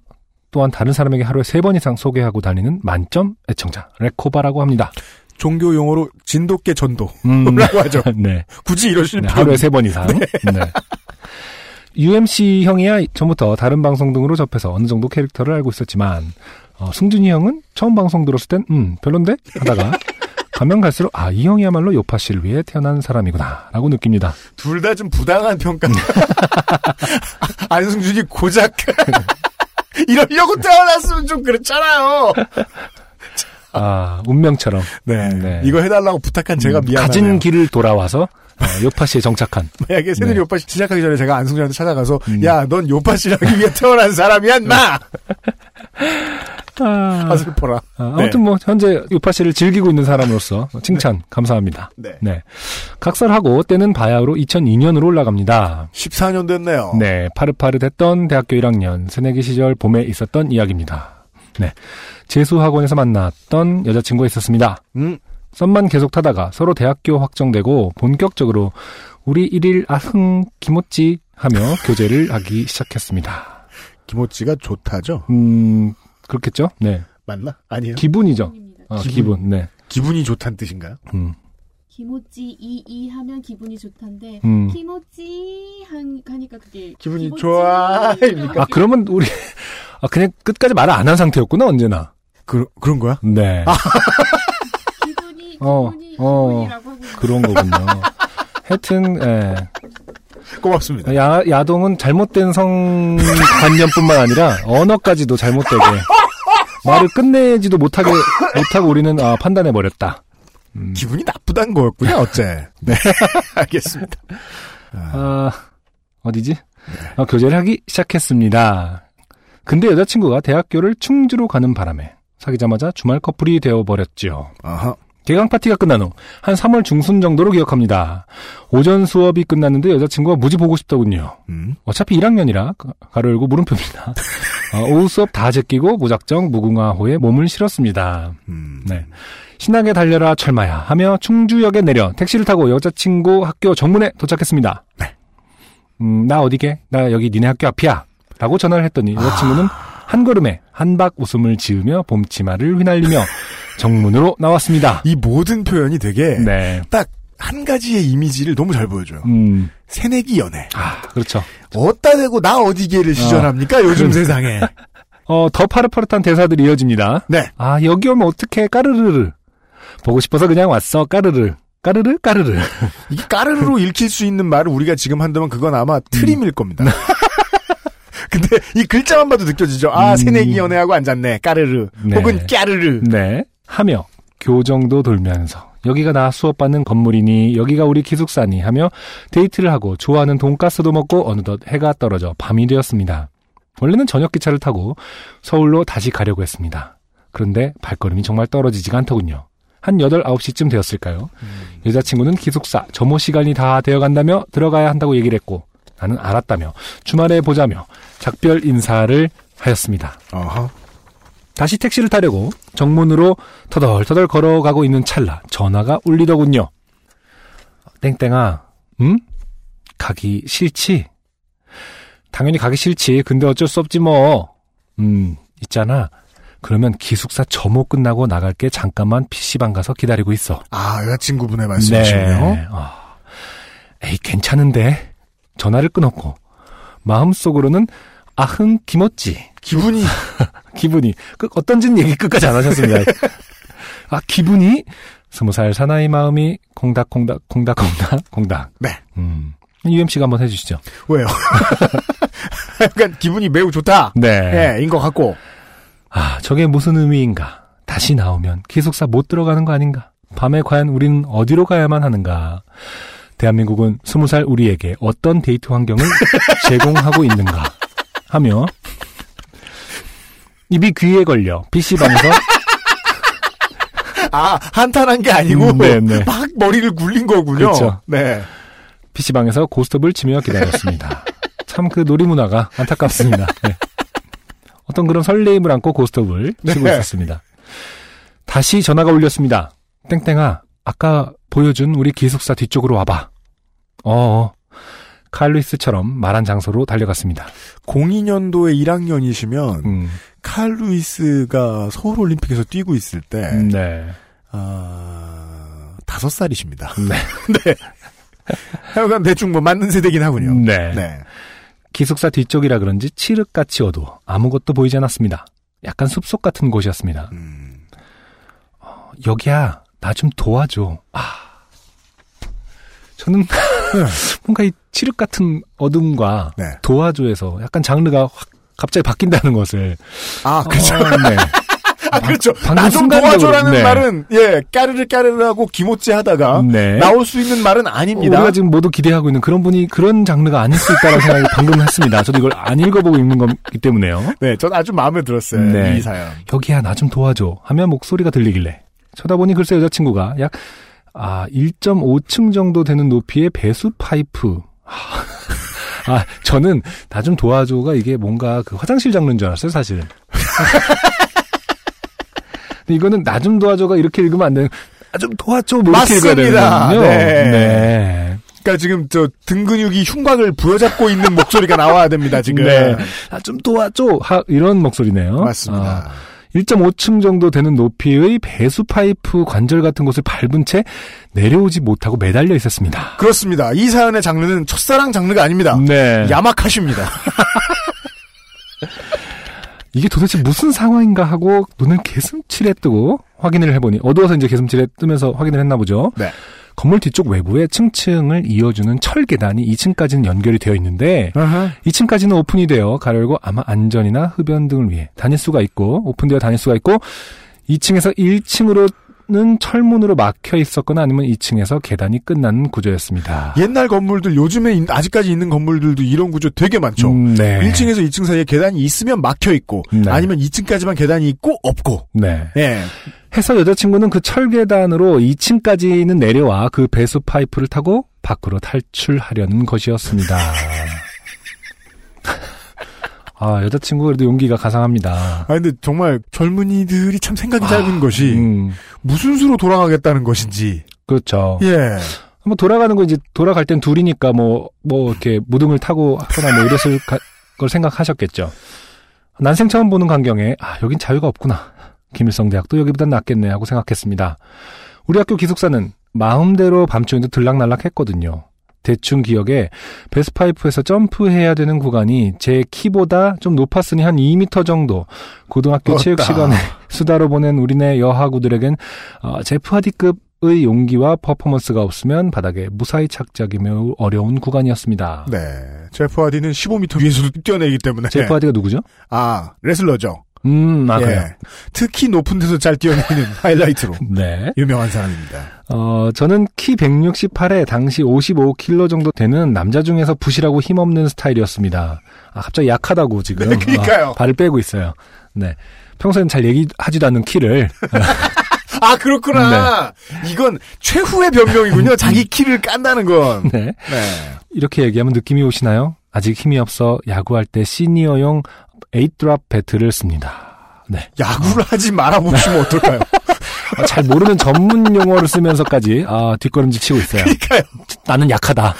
또한 다른 사람에게 하루에 세 번 이상 소개하고 다니는 만점 애청자 레코바라고 합니다. 종교 용어로 진돗개 전도라고 음, 하죠. 네. 굳이 이러실 네, 필요 하루에 세 번 이상. 네. UMC 형이야 전부터 다른 방송 등으로 접해서 어느 정도 캐릭터를 알고 있었지만 어, 승준이 형은 처음 방송 들었을 땐 음, 별론데 하다가 가면 갈수록 아 이 형이야말로 요파 씨를 위해 태어난 사람이구나라고 느낍니다. 둘 다 좀 부당한 평가. 안승준이 고작 이러려고 태어났으면 좀 그렇잖아요. 아 운명처럼 네. 네. 이거 해달라고 부탁한 제가 음, 미안하네요. 가진 길을 돌아와서 어, 요파 씨에 정착한 만약에 새누리 네. 오빠 씨 시작하기 전에 제가 안승준한테 찾아가서 음. 야넌 요파 씨를 하기 위해 태어난 사람이야 나 아, 아, 슬퍼라. 아, 아무튼 뭐 현재 요파 씨를 즐기고 있는 사람으로서 칭찬 감사합니다. 네. 각설하고 때는 바야흐로 2002년으로 올라갑니다. 14년 됐네요. 네, 파릇파릇했던 대학교 1학년 새내기 시절 봄에 있었던 이야기입니다. 네, 재수학원에서 만났던 여자친구가 있었습니다. 음. 썸만 계속 타다가 서로 대학교 확정되고 본격적으로 우리 1일 아흥 기모찌 하며 교제를 하기 시작했습니다. 김호찌가 좋다죠? 음, 그렇겠죠? 네. 맞나? 아니에요. 기분이죠. 어, 기분. 기분. 네. 기분이 좋다는 뜻인가요? 음. 기모찌 이이 하면 기분이 좋단데 음. 기모찌 한 하니까 그게 기분이 좋아입니까? 아, 그러면 우리, 아, 그냥 끝까지 말을 안 한 상태였구나, 언제나. 그, 그런 거야? 네. 기분이 어, 어, 그런 거군요. 하여튼, 예. 고맙습니다. 야, 야동은 잘못된 성관념뿐만 아니라 언어까지도 잘못되게 말을 끝내지도 못하게, 못하고 우리는 아, 판단해 버렸다. 음. 기분이 나쁘단 거였군요, 어째. 네. 알겠습니다. 아, 어디지? 아, 교제를 하기 시작했습니다. 근데 여자친구가 대학교를 충주로 가는 바람에 사귀자마자 주말 커플이 되어버렸죠. 아하. 개강 파티가 끝난 후 한 3월 중순 정도로 기억합니다. 오전 수업이 끝났는데 여자친구가 무지 보고 싶더군요. 음. 어차피 1학년이라 가로 열고 물음표입니다. 어, 오후 수업 다 제끼고 무작정 무궁화호에 몸을 실었습니다. 음. 네. 신나게 달려라 철마야 하며 충주역에 내려 택시를 타고 여자친구 학교 정문에 도착했습니다. 네. 음, 나 어디게? 나 여기 니네 학교 앞이야. 라고 전화를 했더니 여자친구는 한 걸음에 한박 웃음을 지으며 봄치마를 휘날리며 정문으로 나왔습니다. 이 모든 표현이 되게 네. 딱 한 가지의 이미지를 너무 잘 보여줘요. 음. 새내기 연애. 아, 그렇죠. 어디다 대고 나 어디게를 시전합니까? 요즘 그러니까. 세상에. 어, 더 파릇파릇한 대사들이 이어집니다. 네. 아, 여기 오면 어떡해, 까르르르. 보고 싶어서 그냥 왔어, 까르르. 까르르, 까르르. 이게 까르르로 읽힐 수 있는 말을 우리가 지금 한다면 그건 아마 음. 트림일 겁니다. 근데 이 글자만 봐도 느껴지죠. 아, 음. 새내기 연애하고 앉았네. 까르르. 네. 혹은 까르르. 네. 하며, 교정도 돌면서, 여기가 나 수업받는 건물이니, 여기가 우리 기숙사니 하며, 데이트를 하고, 좋아하는 돈가스도 먹고, 어느덧 해가 떨어져 밤이 되었습니다. 원래는 저녁 기차를 타고, 서울로 다시 가려고 했습니다. 그런데 발걸음이 정말 떨어지지가 않더군요. 한 8, 9시쯤 되었을까요? 여자친구는 기숙사, 점호 시간이 다 되어간다며 들어가야 한다고 얘기를 했고, 나는 알았다며, 주말에 보자며, 작별 인사를 하였습니다. 어허. 다시 택시를 타려고 정문으로 터덜터덜 걸어가고 있는 찰나 전화가 울리더군요. 땡땡아, 응? 가기 싫지? 당연히 가기 싫지. 근데 어쩔 수 없지 뭐. 음, 있잖아. 그러면 기숙사 점호 끝나고 나갈게 잠깐만 PC방 가서 기다리고 있어. 아, 여자친구분의 말씀이시네요. 네. 아, 에이, 괜찮은데. 전화를 끊었고, 마음속으로는 아흥 기뻤지. 기분이. 기분이. 그, 어떤지는 얘기 끝까지 안 하셨습니다. 아, 기분이? 스무 살 사나이 마음이 콩닥콩닥, 콩닥콩닥, 콩닥. 네. 음. UMC가 한번 해주시죠. 왜요? 약간 기분이 매우 좋다. 네. 예, 인것 같고. 아, 저게 무슨 의미인가? 다시 나오면 기숙사 못 들어가는 거 아닌가? 밤에 과연 우리는 어디로 가야만 하는가? 대한민국은 스무 살 우리에게 어떤 데이트 환경을 제공하고 있는가? 하며 입이 귀에 걸려 PC방에서 아, 한탄한 게 아니고 음, 네, 네. 막 머리를 굴린 거군요. 그렇죠. 네. PC방에서 고스톱을 치며 기다렸습니다. 참 그 놀이문화가 안타깝습니다. 네. 어떤 그런 설레임을 안고 고스톱을 치고 네. 있었습니다. 다시 전화가 울렸습니다. 땡땡아, 아까 보여준 우리 기숙사 뒤쪽으로 와봐. 어, 칼루이스처럼 말한 장소로 달려갔습니다. 02년도에 1학년이시면 음, 칼 루이스가 서울 올림픽에서 뛰고 있을 때 네. 아, 다섯 살이십니다. 네. 네. 하여간 대충 뭐 맞는 세대긴 하군요. 네. 네. 기숙사 뒤쪽이라 그런지 칠흑같이 어두워 아무것도 보이지 않았습니다. 약간 숲속 같은 곳이었습니다. 음. 어, 여기야, 나 좀 도와줘. 아. 저는 뭔가 이 칠흑 같은 어둠과 네. 도와줘에서 약간 장르가 확 갑자기 바뀐다는 것을. 아, 그렇죠. 어, 네. 아, 그렇죠. 방금 나좀 순간적으로, 도와줘라는 네. 말은, 예, 까르르 까르르하고 기모찌 하다가, 네. 나올 수 있는 말은 아닙니다. 우리가 지금 모두 기대하고 있는 그런 분이 그런 장르가 아닐 수 있다는 생각이 방금 했습니다. 저도 이걸 안 읽어보고 읽는 거기 때문에요. 네, 전 아주 마음에 들었어요. 네. 이 사연. 여기야, 나 좀 도와줘. 하며 목소리가 들리길래. 쳐다보니 글쎄 여자친구가 약, 아, 1.5층 정도 되는 높이의 배수 파이프. 아, 저는 나 좀 도와줘가 이게 뭔가 그 화장실 장르인 줄 알았어요, 사실은. 근데 이거는 나 좀 도와줘가 이렇게 읽으면 안 되는, 나 좀 도와줘, 뭐 이렇게 읽어야 맞습니다. 되는군요. 네. 네. 그러니까 지금 저 등 근육이 흉곽을 부여잡고 있는 목소리가 나와야 됩니다, 지금. 네. 나 좀 도와줘. 하, 이런 목소리네요. 맞습니다. 아, 1.5층 정도 되는 높이의 배수 파이프 관절 같은 곳을 밟은 채 내려오지 못하고 매달려 있었습니다. 그렇습니다. 이 사연의 장르는 첫사랑 장르가 아닙니다. 네. 야마카시입니다. 이게 도대체 무슨 상황인가 하고 눈을 개슴칠에 뜨고 확인을 해보니 어두워서 이제 개슴칠에 뜨면서 확인을 했나 보죠. 네. 건물 뒤쪽 외부에 층층을 이어주는 철 계단이 2층까지는 연결이 되어 있는데 2층까지는 오픈이 되어 가려고 아마 안전이나 흡연 등을 위해 다닐 수가 있고 오픈되어 다닐 수가 있고 2층에서 1층으로 는 철문으로 막혀 있었거나 아니면 2층에서 계단이 끝나는 구조였습니다. 옛날 건물들, 요즘에 있- 아직까지 있는 건물들도 이런 구조 되게 많죠. 음, 네. 1층에서 2층 사이에 계단이 있으면 막혀 있고, 네. 아니면 2층까지만 계단이 있고, 없고. 네. 예. 해서 여자친구는 그 철계단으로 2층까지는 내려와 그 배수 파이프를 타고 밖으로 탈출하려는 것이었습니다. 아, 여자친구 그래도 용기가 가상합니다. 아, 근데 정말 젊은이들이 참 생각이 짧은 것이, 음, 무슨 수로 돌아가겠다는 것인지. 그렇죠. 예. 뭐 돌아가는 거 이제 돌아갈 땐 둘이니까 뭐, 뭐 이렇게 무등을 타고 하거나 뭐 이랬을 가- 걸 생각하셨겠죠. 난생 처음 보는 광경에, 아, 여긴 자유가 없구나. 김일성 대학도 여기보단 낫겠네 하고 생각했습니다. 우리 학교 기숙사는 마음대로 밤중에도 들락날락 했거든요. 대충 기억에 베스파이프에서 점프해야 되는 구간이 제 키보다 좀 높았으니 한 2m 정도. 고등학교 어따. 체육 시간에 수다로 보낸 우리네 여하구들에겐 어, 제프 하디급의 용기와 퍼포먼스가 없으면 바닥에 무사히 착지하기 매우 어려운 구간이었습니다. 네. 제프 하디는 15m 위에서도 뛰어내기 때문에. 제프 하디가 누구죠? 아, 레슬러죠. 음, 아, 예. 그래요. 특히 높은 데서 잘 뛰어내리는 하이라이트로 네. 유명한 사람입니다. 어, 저는 키 168에 당시 55kg 정도 되는 남자 중에서 부실하고 힘없는 스타일이었습니다. 아, 갑자기 약하다고 지금. 네, 그러니까요. 어, 발을 빼고 있어요. 네. 평소엔 잘 얘기하지도 않는 키를. 아, 그렇구나. 이건 최후의 변명이군요. 자기 키를 깐다는 건. 네. 네. 이렇게 얘기하면 느낌이 오시나요? 아직 힘이 없어 야구할 때 시니어용 8드랍 배트를 씁니다. 네. 야구를 하지 말아보시면 어떨까요? 아, 잘 모르는 전문 용어를 쓰면서까지 아, 뒷걸음질 치고 있어요. 그러니까요. 나는 약하다.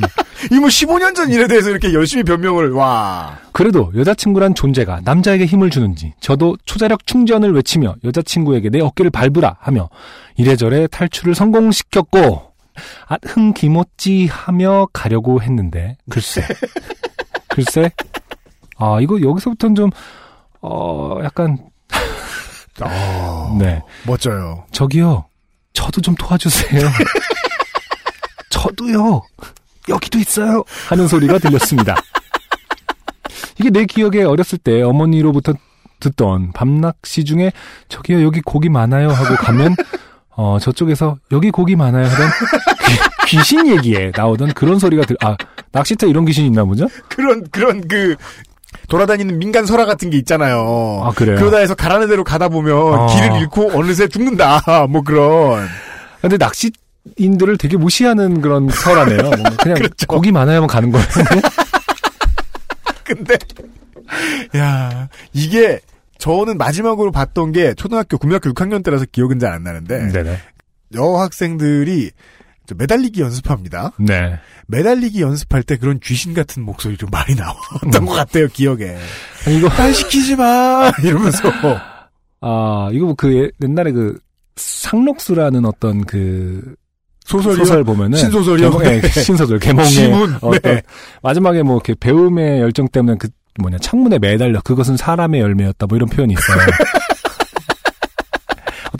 이뭐 15년 전 일에 대해서 이렇게 열심히 변명을, 와. 그래도 여자친구란 존재가 남자에게 힘을 주는지 저도 초자력 충전을 외치며 여자친구에게 내 어깨를 밟으라 하며 이래저래 탈출을 성공시켰고 아, 흥기모찌 하며 가려고 했는데 글쎄 글쎄 아 이거 여기서부터는 좀 어, 약간. 어, 네. 멋져요. 저기요. 저도 좀 도와주세요. 저도요. 여기도 있어요. 하는 소리가 들렸습니다. 이게 내 기억에 어렸을 때 어머니로부터 듣던 밤낚시 중에 저기요 여기 고기 많아요 하고 가면 어 저쪽에서 여기 고기 많아요 하던 귀, 귀신 얘기에 나오던 그런 소리가 들, 아 낚시터 이런 귀신 있나 보죠? 그런, 그런 그, 돌아다니는 민간 설화 같은 게 있잖아요. 아, 그래요? 그러다 해서 가라는 대로 가다 보면 어. 길을 잃고 어느새 죽는다. 뭐 그런. 근데 낚시 인들을 되게 무시하는 그런 설화네요. 그냥 그렇죠. 고기 하면 가는 거예요. 근데, 야 이게, 저는 마지막으로 봤던 게 초등학교, 국민학교 6학년 때라서 기억은 잘 안 나는데, 네네. 여학생들이 저 매달리기 연습합니다. 네. 매달리기 연습할 때 그런 귀신 같은 목소리도 많이 나왔던 것 같아요, 기억에. 아니, 이거 날 시키지 마! 이러면서. 아 이거 뭐그 예- 옛날에 그 상록수라는 어떤 그 소설이요? 소설 보면은 신소설이요? 개몽- 예, 네. 신소설 개몽의 시문. 어떤 네. 마지막에 뭐 이렇게 배움의 열정 때문에 그 뭐냐 창문에 매달려 그것은 사람의 열매였다 뭐 이런 표현이 있어요.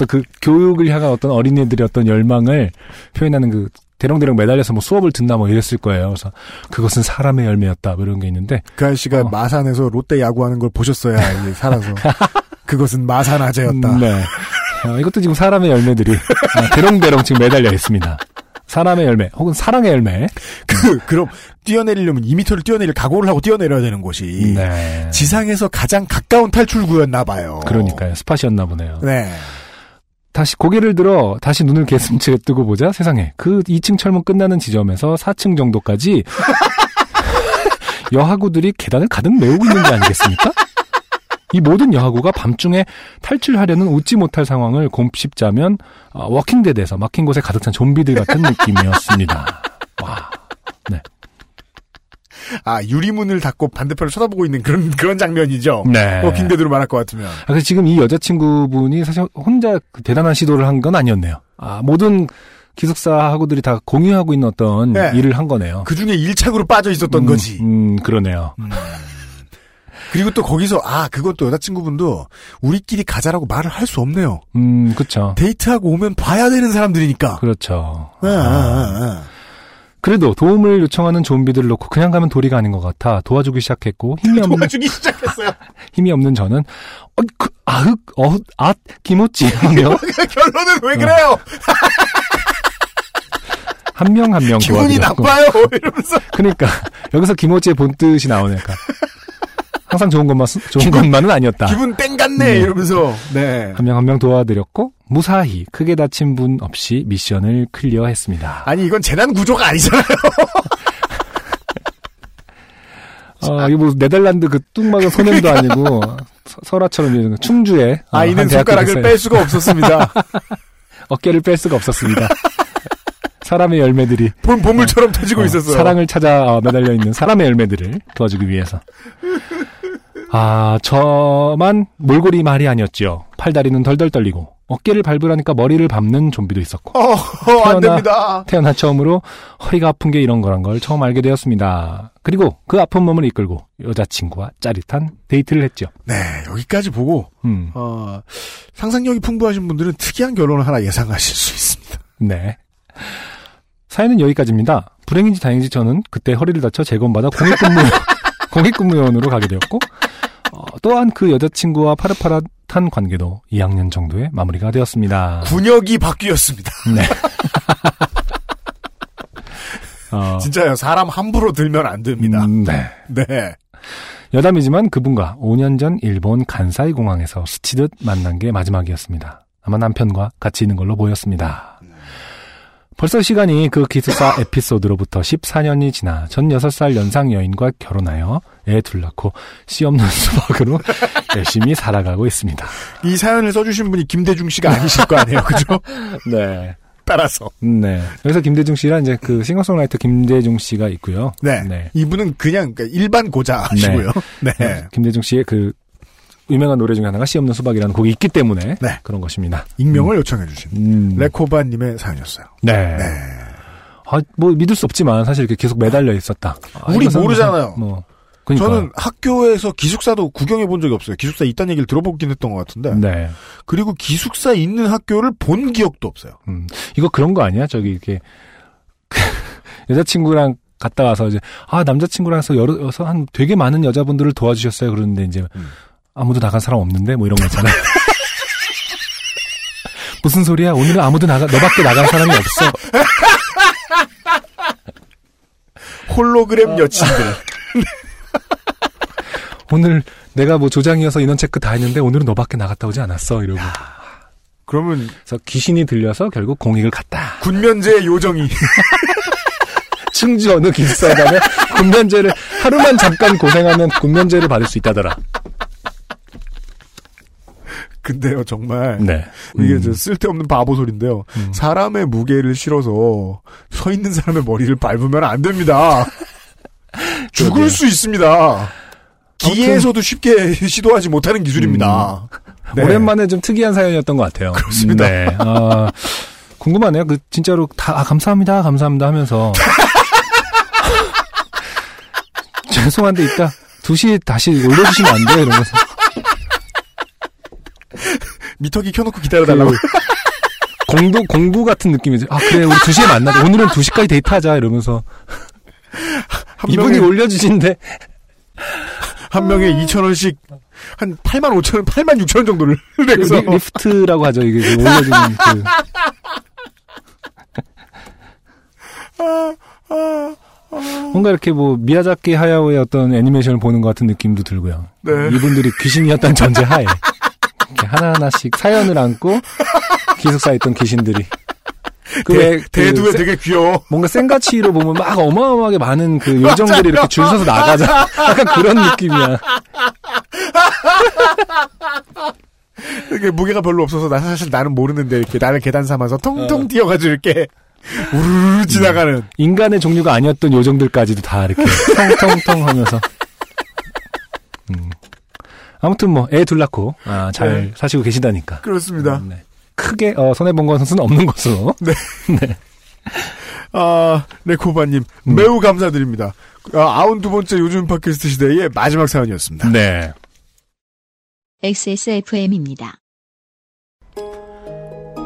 어떤 그 교육을 향한 어떤 어린이들의 어떤 열망을 표현하는 그 대롱대롱 매달려서 뭐 수업을 듣나 뭐 이랬을 거예요. 그래서 그것은 사람의 열매였다 뭐 이런 게 있는데 그 아저씨가 마산에서 롯데 야구하는 걸 보셨어야 살아서. 그것은 마산 아재였다. 네. 어, 이것도 지금 사람의 열매들이 아, 대롱대롱 지금 매달려 있습니다. 사람의 열매 혹은 사랑의 열매. 그, 그럼 뛰어내리려면 2m를 뛰어내릴 각오를 하고 뛰어내려야 되는 곳이 네. 지상에서 가장 가까운 탈출구였나 봐요. 그러니까요. 스팟이었나 보네요. 네. 다시 고개를 들어 다시 눈을 개슴츠레 뜨고 보자 세상에 그 2층 철문 끝나는 지점에서 4층 정도까지 여하구들이 계단을 가득 메우고 있는 게 아니겠습니까? 이 모든 여학우가 밤중에 탈출하려는 웃지 못할 상황을 곱씹자면 어, 워킹데드에서 막힌 곳에 가득 찬 좀비들 같은 느낌이었습니다. 와, 네. 아, 유리문을 닫고 반대편을 쳐다보고 있는 그런, 그런 장면이죠. 네. 워킹데드로 말할 것 같으면. 아, 그래서 지금 이 여자친구분이 사실 혼자 그 대단한 시도를 한 건 아니었네요. 아, 모든 기숙사 학우들이 다 공유하고 있는 어떤 네. 일을 한 거네요. 그 중에 일착으로 빠져 있었던 음, 거지. 음, 그러네요. 그리고 또 거기서, 아, 그것도 여자친구분도 우리끼리 가자라고 말을 할 수 없네요. 음, 그쵸. 데이트하고 오면 봐야 되는 사람들이니까. 그렇죠. 아, 아, 아. 그래도 도움을 요청하는 좀비들을 놓고 그냥 가면 도리가 아닌 것 같아 도와주기 시작했고 힘이 없는 도와주기 시작했어요. 힘이 없는 저는 어, 그, 아흑 어앗 기모찌 하며 결론은 왜 그래요? 한명 한 명 기분이 도와드렸고 나빠요. 이러면서. 그러니까 여기서 기모찌의 본 뜻이 나오니까 항상 좋은 것만 좋은 것만은 아니었다. 기분 땡 같네. 네. 이러면서. 네. 한 명 한 명 도와드렸고 무사히 크게 다친 분 없이 미션을 클리어했습니다. 아니, 이건 재난 구조가 아니잖아요. 어, 이거 뭐 네덜란드 그 뚱막은 소년도 아니고 서- 설화처럼 충주에 어, 아이는 손가락을. 뺄 수가 없었습니다. 어깨를 뺄 수가 없었습니다. 사람의 열매들이 봄, 보물처럼 터지고 어, 있었어요. 사랑을 찾아 어, 매달려 있는 사람의 열매들을 도와주기 위해서. 아, 저만 몰골이 말이 아니었지요. 팔다리는 덜덜 떨리고 어깨를 밟으라니까 머리를 밟는 좀비도 있었고. 어, 어, 안 됩니다. 태어나 처음으로 허리가 아픈 게 이런 거란 걸 처음 알게 되었습니다. 그리고 그 아픈 몸을 이끌고 여자친구와 짜릿한 데이트를 했죠. 네, 여기까지 보고 음, 어, 상상력이 풍부하신 분들은 특이한 결론을 하나 예상하실 수 있습니다. 네. 사연은 여기까지입니다. 불행인지 다행인지 저는 그때 허리를 다쳐 재검받아 공익근무, 공익근무원으로 가게 되었고, 어, 또한 그 여자친구와 파릇파릇한 관계도 2학년 정도에 마무리가 되었습니다. 군역이 바뀌었습니다. 네. 어, 진짜요. 사람 함부로 들면 안 됩니다. 음, 네. 네. 여담이지만 그분과 5년 전 일본 간사이 공항에서 스치듯 만난 게 마지막이었습니다. 아마 남편과 같이 있는 걸로 보였습니다. 벌써 시간이 그 기숙사 에피소드로부터 14년이 지나 전 6살 연상 여인과 결혼하여 애 둘 낳고 씨 없는 수박으로 열심히 살아가고 있습니다. 이 사연을 써주신 분이 김대중 씨가 아니실 거 아니에요. 그죠? 네. 따라서. 네. 여기서 김대중 씨랑 이제 그 싱어송라이터 김대중 씨가 있고요. 네. 네. 이분은 그냥 그러니까 일반 고자시고요. 네. 네. 김대중 씨의 그 유명한 노래 중에 하나가 씨 없는 수박이라는 곡이 있기 때문에 그런 것입니다. 익명을 요청해 주신 음. 레코바 님의 사연이었어요. 네. 아, 뭐 믿을 수 없지만 사실 이렇게 계속 매달려 있었다. 아, 우리 모르잖아요. 뭐, 그러니까. 저는 학교에서 기숙사도 구경해 본 적이 없어요. 기숙사 있다는 얘기를 들어보긴 했던 것 같은데. 네. 그리고 기숙사 있는 학교를 본 기억도 없어요. 음, 이거 그런 거 아니야? 저기 이렇게 여자친구랑 갔다 와서 이제 아 남자친구랑 해서 여러 한 되게 많은 여자분들을 도와주셨어요. 그러는데 이제 아무도 나간 사람 없는데 뭐 이런 거 있잖아요. 무슨 소리야? 오늘은 아무도 나가 너밖에 나간 사람이 없어. 홀로그램 여친들. 오늘 내가 뭐 조장이어서 인원 체크 다 했는데 오늘은 너밖에 나갔다 오지 않았어 이러고. 그러면 그래서 귀신이 들려서 결국 공익을 갔다. 군면제의 요정이. 충주 어느 기숙사에 가면 군면제를 하루만 잠깐 고생하면 군면제를 받을 수 있다더라. 근데요, 정말. 네. 이게 음. 저 쓸데없는 바보 소리인데요. 사람의 무게를 실어서 서 있는 사람의 머리를 밟으면 안 됩니다. 죽을. 수 있습니다. 기계에서도 쉽게 시도하지 못하는 기술입니다. 네. 음. 오랜만에 좀 특이한 사연이었던 것 같아요. 그렇습니다. 네. 아, 궁금하네요. 그 진짜로 다 아, 감사합니다, 감사합니다 하면서 죄송한데 이따 2시에 다시 올려주시면 안 돼요 이러면서 미터기 켜놓고 기다려달라고. 그 공부 공부 같은 느낌이죠. 아 그래 우리 2시에 만나자. 오늘은 2시까지 데이트하자 이러면서 이분이 올려주신데 한 명에 2,000원씩 한 8만 5천원, 8만 6천원 정도를 리, 내서. 리프트라고 하죠. 이게 그 올려주는 그 뭔가 이렇게 뭐 미야자키 하야오의 어떤 애니메이션을 보는 것 같은 느낌도 들고요. 네. 이분들이 귀신이었던 전제 하에 이렇게 하나하나씩 사연을 안고 기숙사에 있던 귀신들이 그 대- 왜그 대두에 세- 되게 귀여워. 뭔가 센가치로 보면 막 어마어마하게 많은 그 요정들이 이렇게 줄 서서 나가자 약간 그런 느낌이야. 이게 무게가 별로 없어서 나 사실 나는 모르는데 이렇게 나를 계단 삼아서 통통 뛰어가지고 이렇게 우르르 지나가는. 인간의 종류가 아니었던 요정들까지도 다 이렇게 통통통 하면서. 음. 아무튼 뭐 애 둘 낳고 아, 잘 네. 사시고 계시다니까. 그렇습니다. 네. 크게 어, 손해 본 것은 없는 것으로. 네. 네. 아, 레코바님 음. 매우 감사드립니다. 아, 아흔 두 번째 요즘 팟캐스트 시대의 마지막 사연이었습니다. 네. XSFM입니다.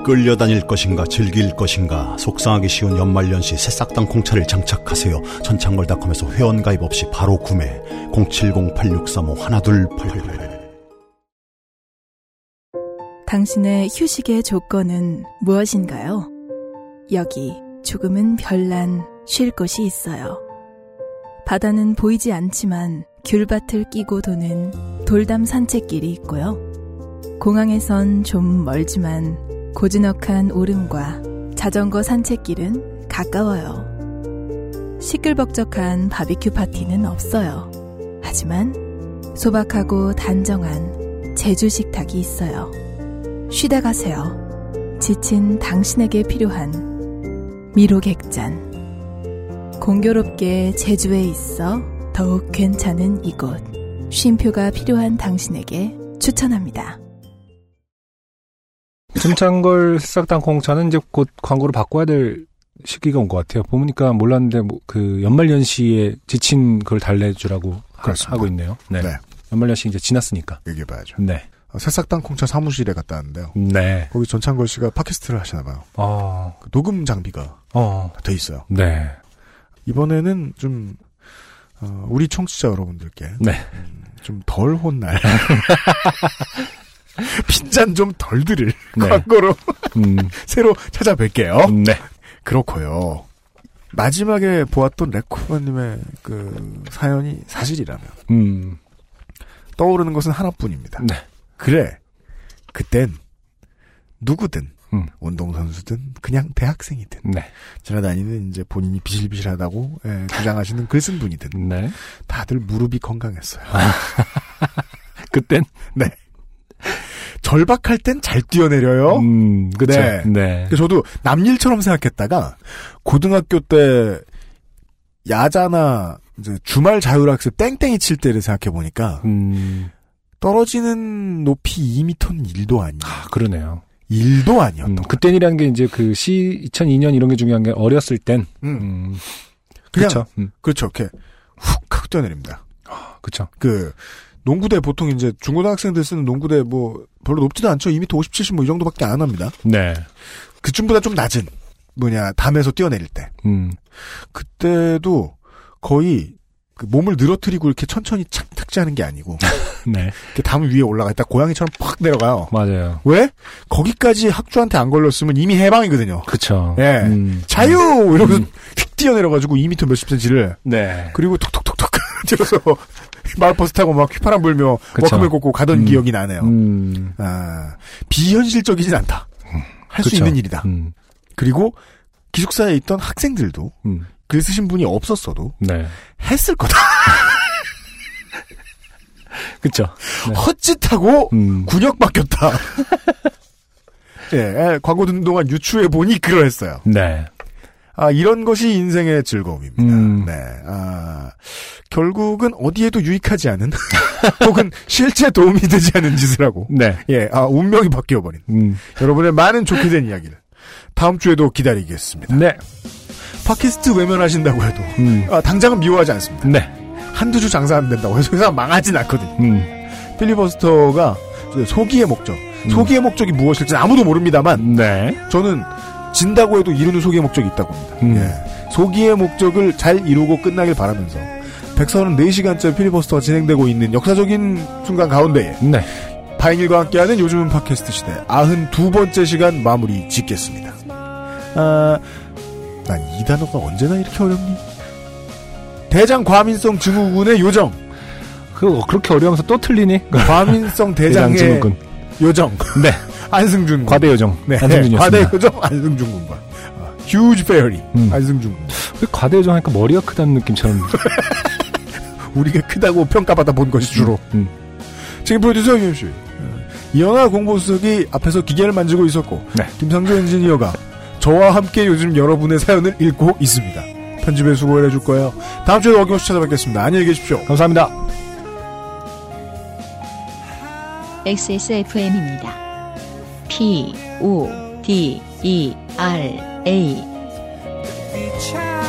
끌려다닐 것인가 즐길 것인가 속상하기 쉬운 연말연시 새싹당 콩차를 장착하세요. 전창걸닷컴에서 회원가입 없이 바로 구매 070-8635 1288 당신의 휴식의 조건은 무엇인가요? 여기 조금은 별난 쉴 곳이 있어요. 바다는 보이지 않지만 귤밭을 끼고 도는 돌담 산책길이 있고요. 공항에선 좀 멀지만 고즈넉한 오름과 자전거 산책길은 가까워요. 시끌벅적한 바비큐 파티는 없어요. 하지만 소박하고 단정한 제주 식탁이 있어요. 쉬다 가세요. 지친 당신에게 필요한 미로객잔. 공교롭게 제주에 있어 더욱 괜찮은 이곳. 쉼표가 필요한 당신에게 추천합니다. 전창걸 새싹 땅콩차는 이제 곧 광고를 바꿔야 될 시기가 온 것 같아요. 보니까 몰랐는데 뭐 그 연말연시에 지친 그걸 달래주라고 하- 그렇습니다. 하고 있네요. 네. 네. 연말연시 이제 지났으니까. 얘기해 봐야죠. 네. 어, 새싹당 콩차 사무실에 갔다 왔는데요. 네. 거기 전창걸 씨가 팟캐스트를 하시나 봐요. 그 어. 녹음 장비가 어. 돼 있어요. 네. 이번에는 좀 어, 우리 청취자 여러분들께 네. 좀덜 혼날 핀잔 좀덜 들을 네. 광고로 음. 새로 찾아뵐게요. 네. 그렇고요. 마지막에 보았던 레코버님의 그 사연이 사실이라면 음. 떠오르는 것은 하나뿐입니다. 네. 그래. 그땐 누구든 음. 운동선수든 그냥 대학생이든 네. 지나다니는 이제 본인이 비실비실하다고 예, 주장하시는 글쓴 분이든 네. 다들 무릎이 건강했어요. 그땐 네. 절박할 땐 잘 뛰어내려요. 음, 그쵸. 네. 네. 저도 남일처럼 생각했다가 고등학교 때 야자나 이제 주말 자율학습 땡땡이 칠 때를 생각해 보니까 음. 떨어지는 높이 2m는 1도 아니에요. 아, 그러네요. 1도 아니었던 음. 그땐이라는 게 이제 그 시 2002년 이런 게 중요한 게 어렸을 땐 음. 음. 그냥. 음. 그렇죠. 이렇게 훅 하고 뛰어내립니다. 그쵸. 그 농구대 보통 이제 중고등학생들 쓰는 농구대 뭐 별로 높지도 않죠. 2m 50, 70뭐이 정도밖에 안 합니다. 네. 그쯤보다 좀 낮은 뭐냐 담에서 뛰어내릴 때 음. 그때도 거의 그 몸을 늘어뜨리고 이렇게 천천히 착 탁지하는 게 아니고 네. 이렇게 담 위에 올라가 있다 고양이처럼 팍 내려가요. 맞아요. 왜? 거기까지 학주한테 안 걸렸으면 이미 해방이거든요. 그쵸. 예. 음. 자유 이러면서 휙 뛰어내려가지고 2m 몇십 센치를 네. 그리고 톡톡톡톡 들어서 마을버스 타고 막 휘파람 불며. 워크맨 꽂고 가던 음. 기억이 나네요. 음. 아, 비현실적이진 않다. 할 수. 있는 일이다. 음. 그리고 기숙사에 있던 학생들도 음. 글 쓰신 분이 없었어도 네. 했을 거다. 그쵸. 네. 헛짓하고 음. 군역 바뀌었다. 예, 광고 듣는 동안 유추해 보니 그러했어요. 네. 아, 이런 것이 인생의 즐거움입니다. 음. 네. 아, 결국은 어디에도 유익하지 않은, 혹은 실제 도움이 되지 않은 짓을 하고, 네. 예, 아, 운명이 바뀌어버린, 음. 여러분의 많은 좋게 된 이야기를, 다음 주에도 기다리겠습니다. 네. 팟캐스트 외면하신다고 해도, 음. 아, 당장은 미워하지 않습니다. 네. 한두 주 장사 안 된다고 해서 회사 망하진 않거든요. 음. 필리버스터가 소기의 목적, 소기의 목적이 무엇일지 아무도 모릅니다만, 네. 저는 진다고 해도 이루는 소기의 목적이 있다고 봅니다. 음. 예. 소기의 목적을 잘 이루고 끝나길 바라면서 134시간째 필리버스터가 진행되고 있는 역사적인 순간 가운데에 네. 바인일과 함께하는 요즘은 팟캐스트 시대 92번째 시간 마무리 짓겠습니다. 아, 난 이 단어가 언제나 이렇게 어렵니? 대장 과민성 증후군의 요정. 그 그렇게 어려우면서 또 틀리니? 과민성 대장의 대장 증후군. 요정. 네. 안승준. 군. 과대 요정. 네. 안승준이었습니다. 과대 요정 안승준 군과 휴지 페어리 음. 안승준 군. 왜 과대 요정 하니까 머리가 크다는 느낌처럼. 우리가 크다고 평가받아 본 것이 주로. 음. 지금 프로듀서 김 씨. 이현아 공보수석이 앞에서 기계를 만지고 있었고 네. 김상조 엔지니어가 저와 함께 요즘 여러분의 사연을 읽고 있습니다. 편집에 수고를 해줄 거예요. 다음 주에도 어김없이 찾아뵙겠습니다. 안녕히 계십시오. 감사합니다. XSFM입니다. P, O, D, E, R, A.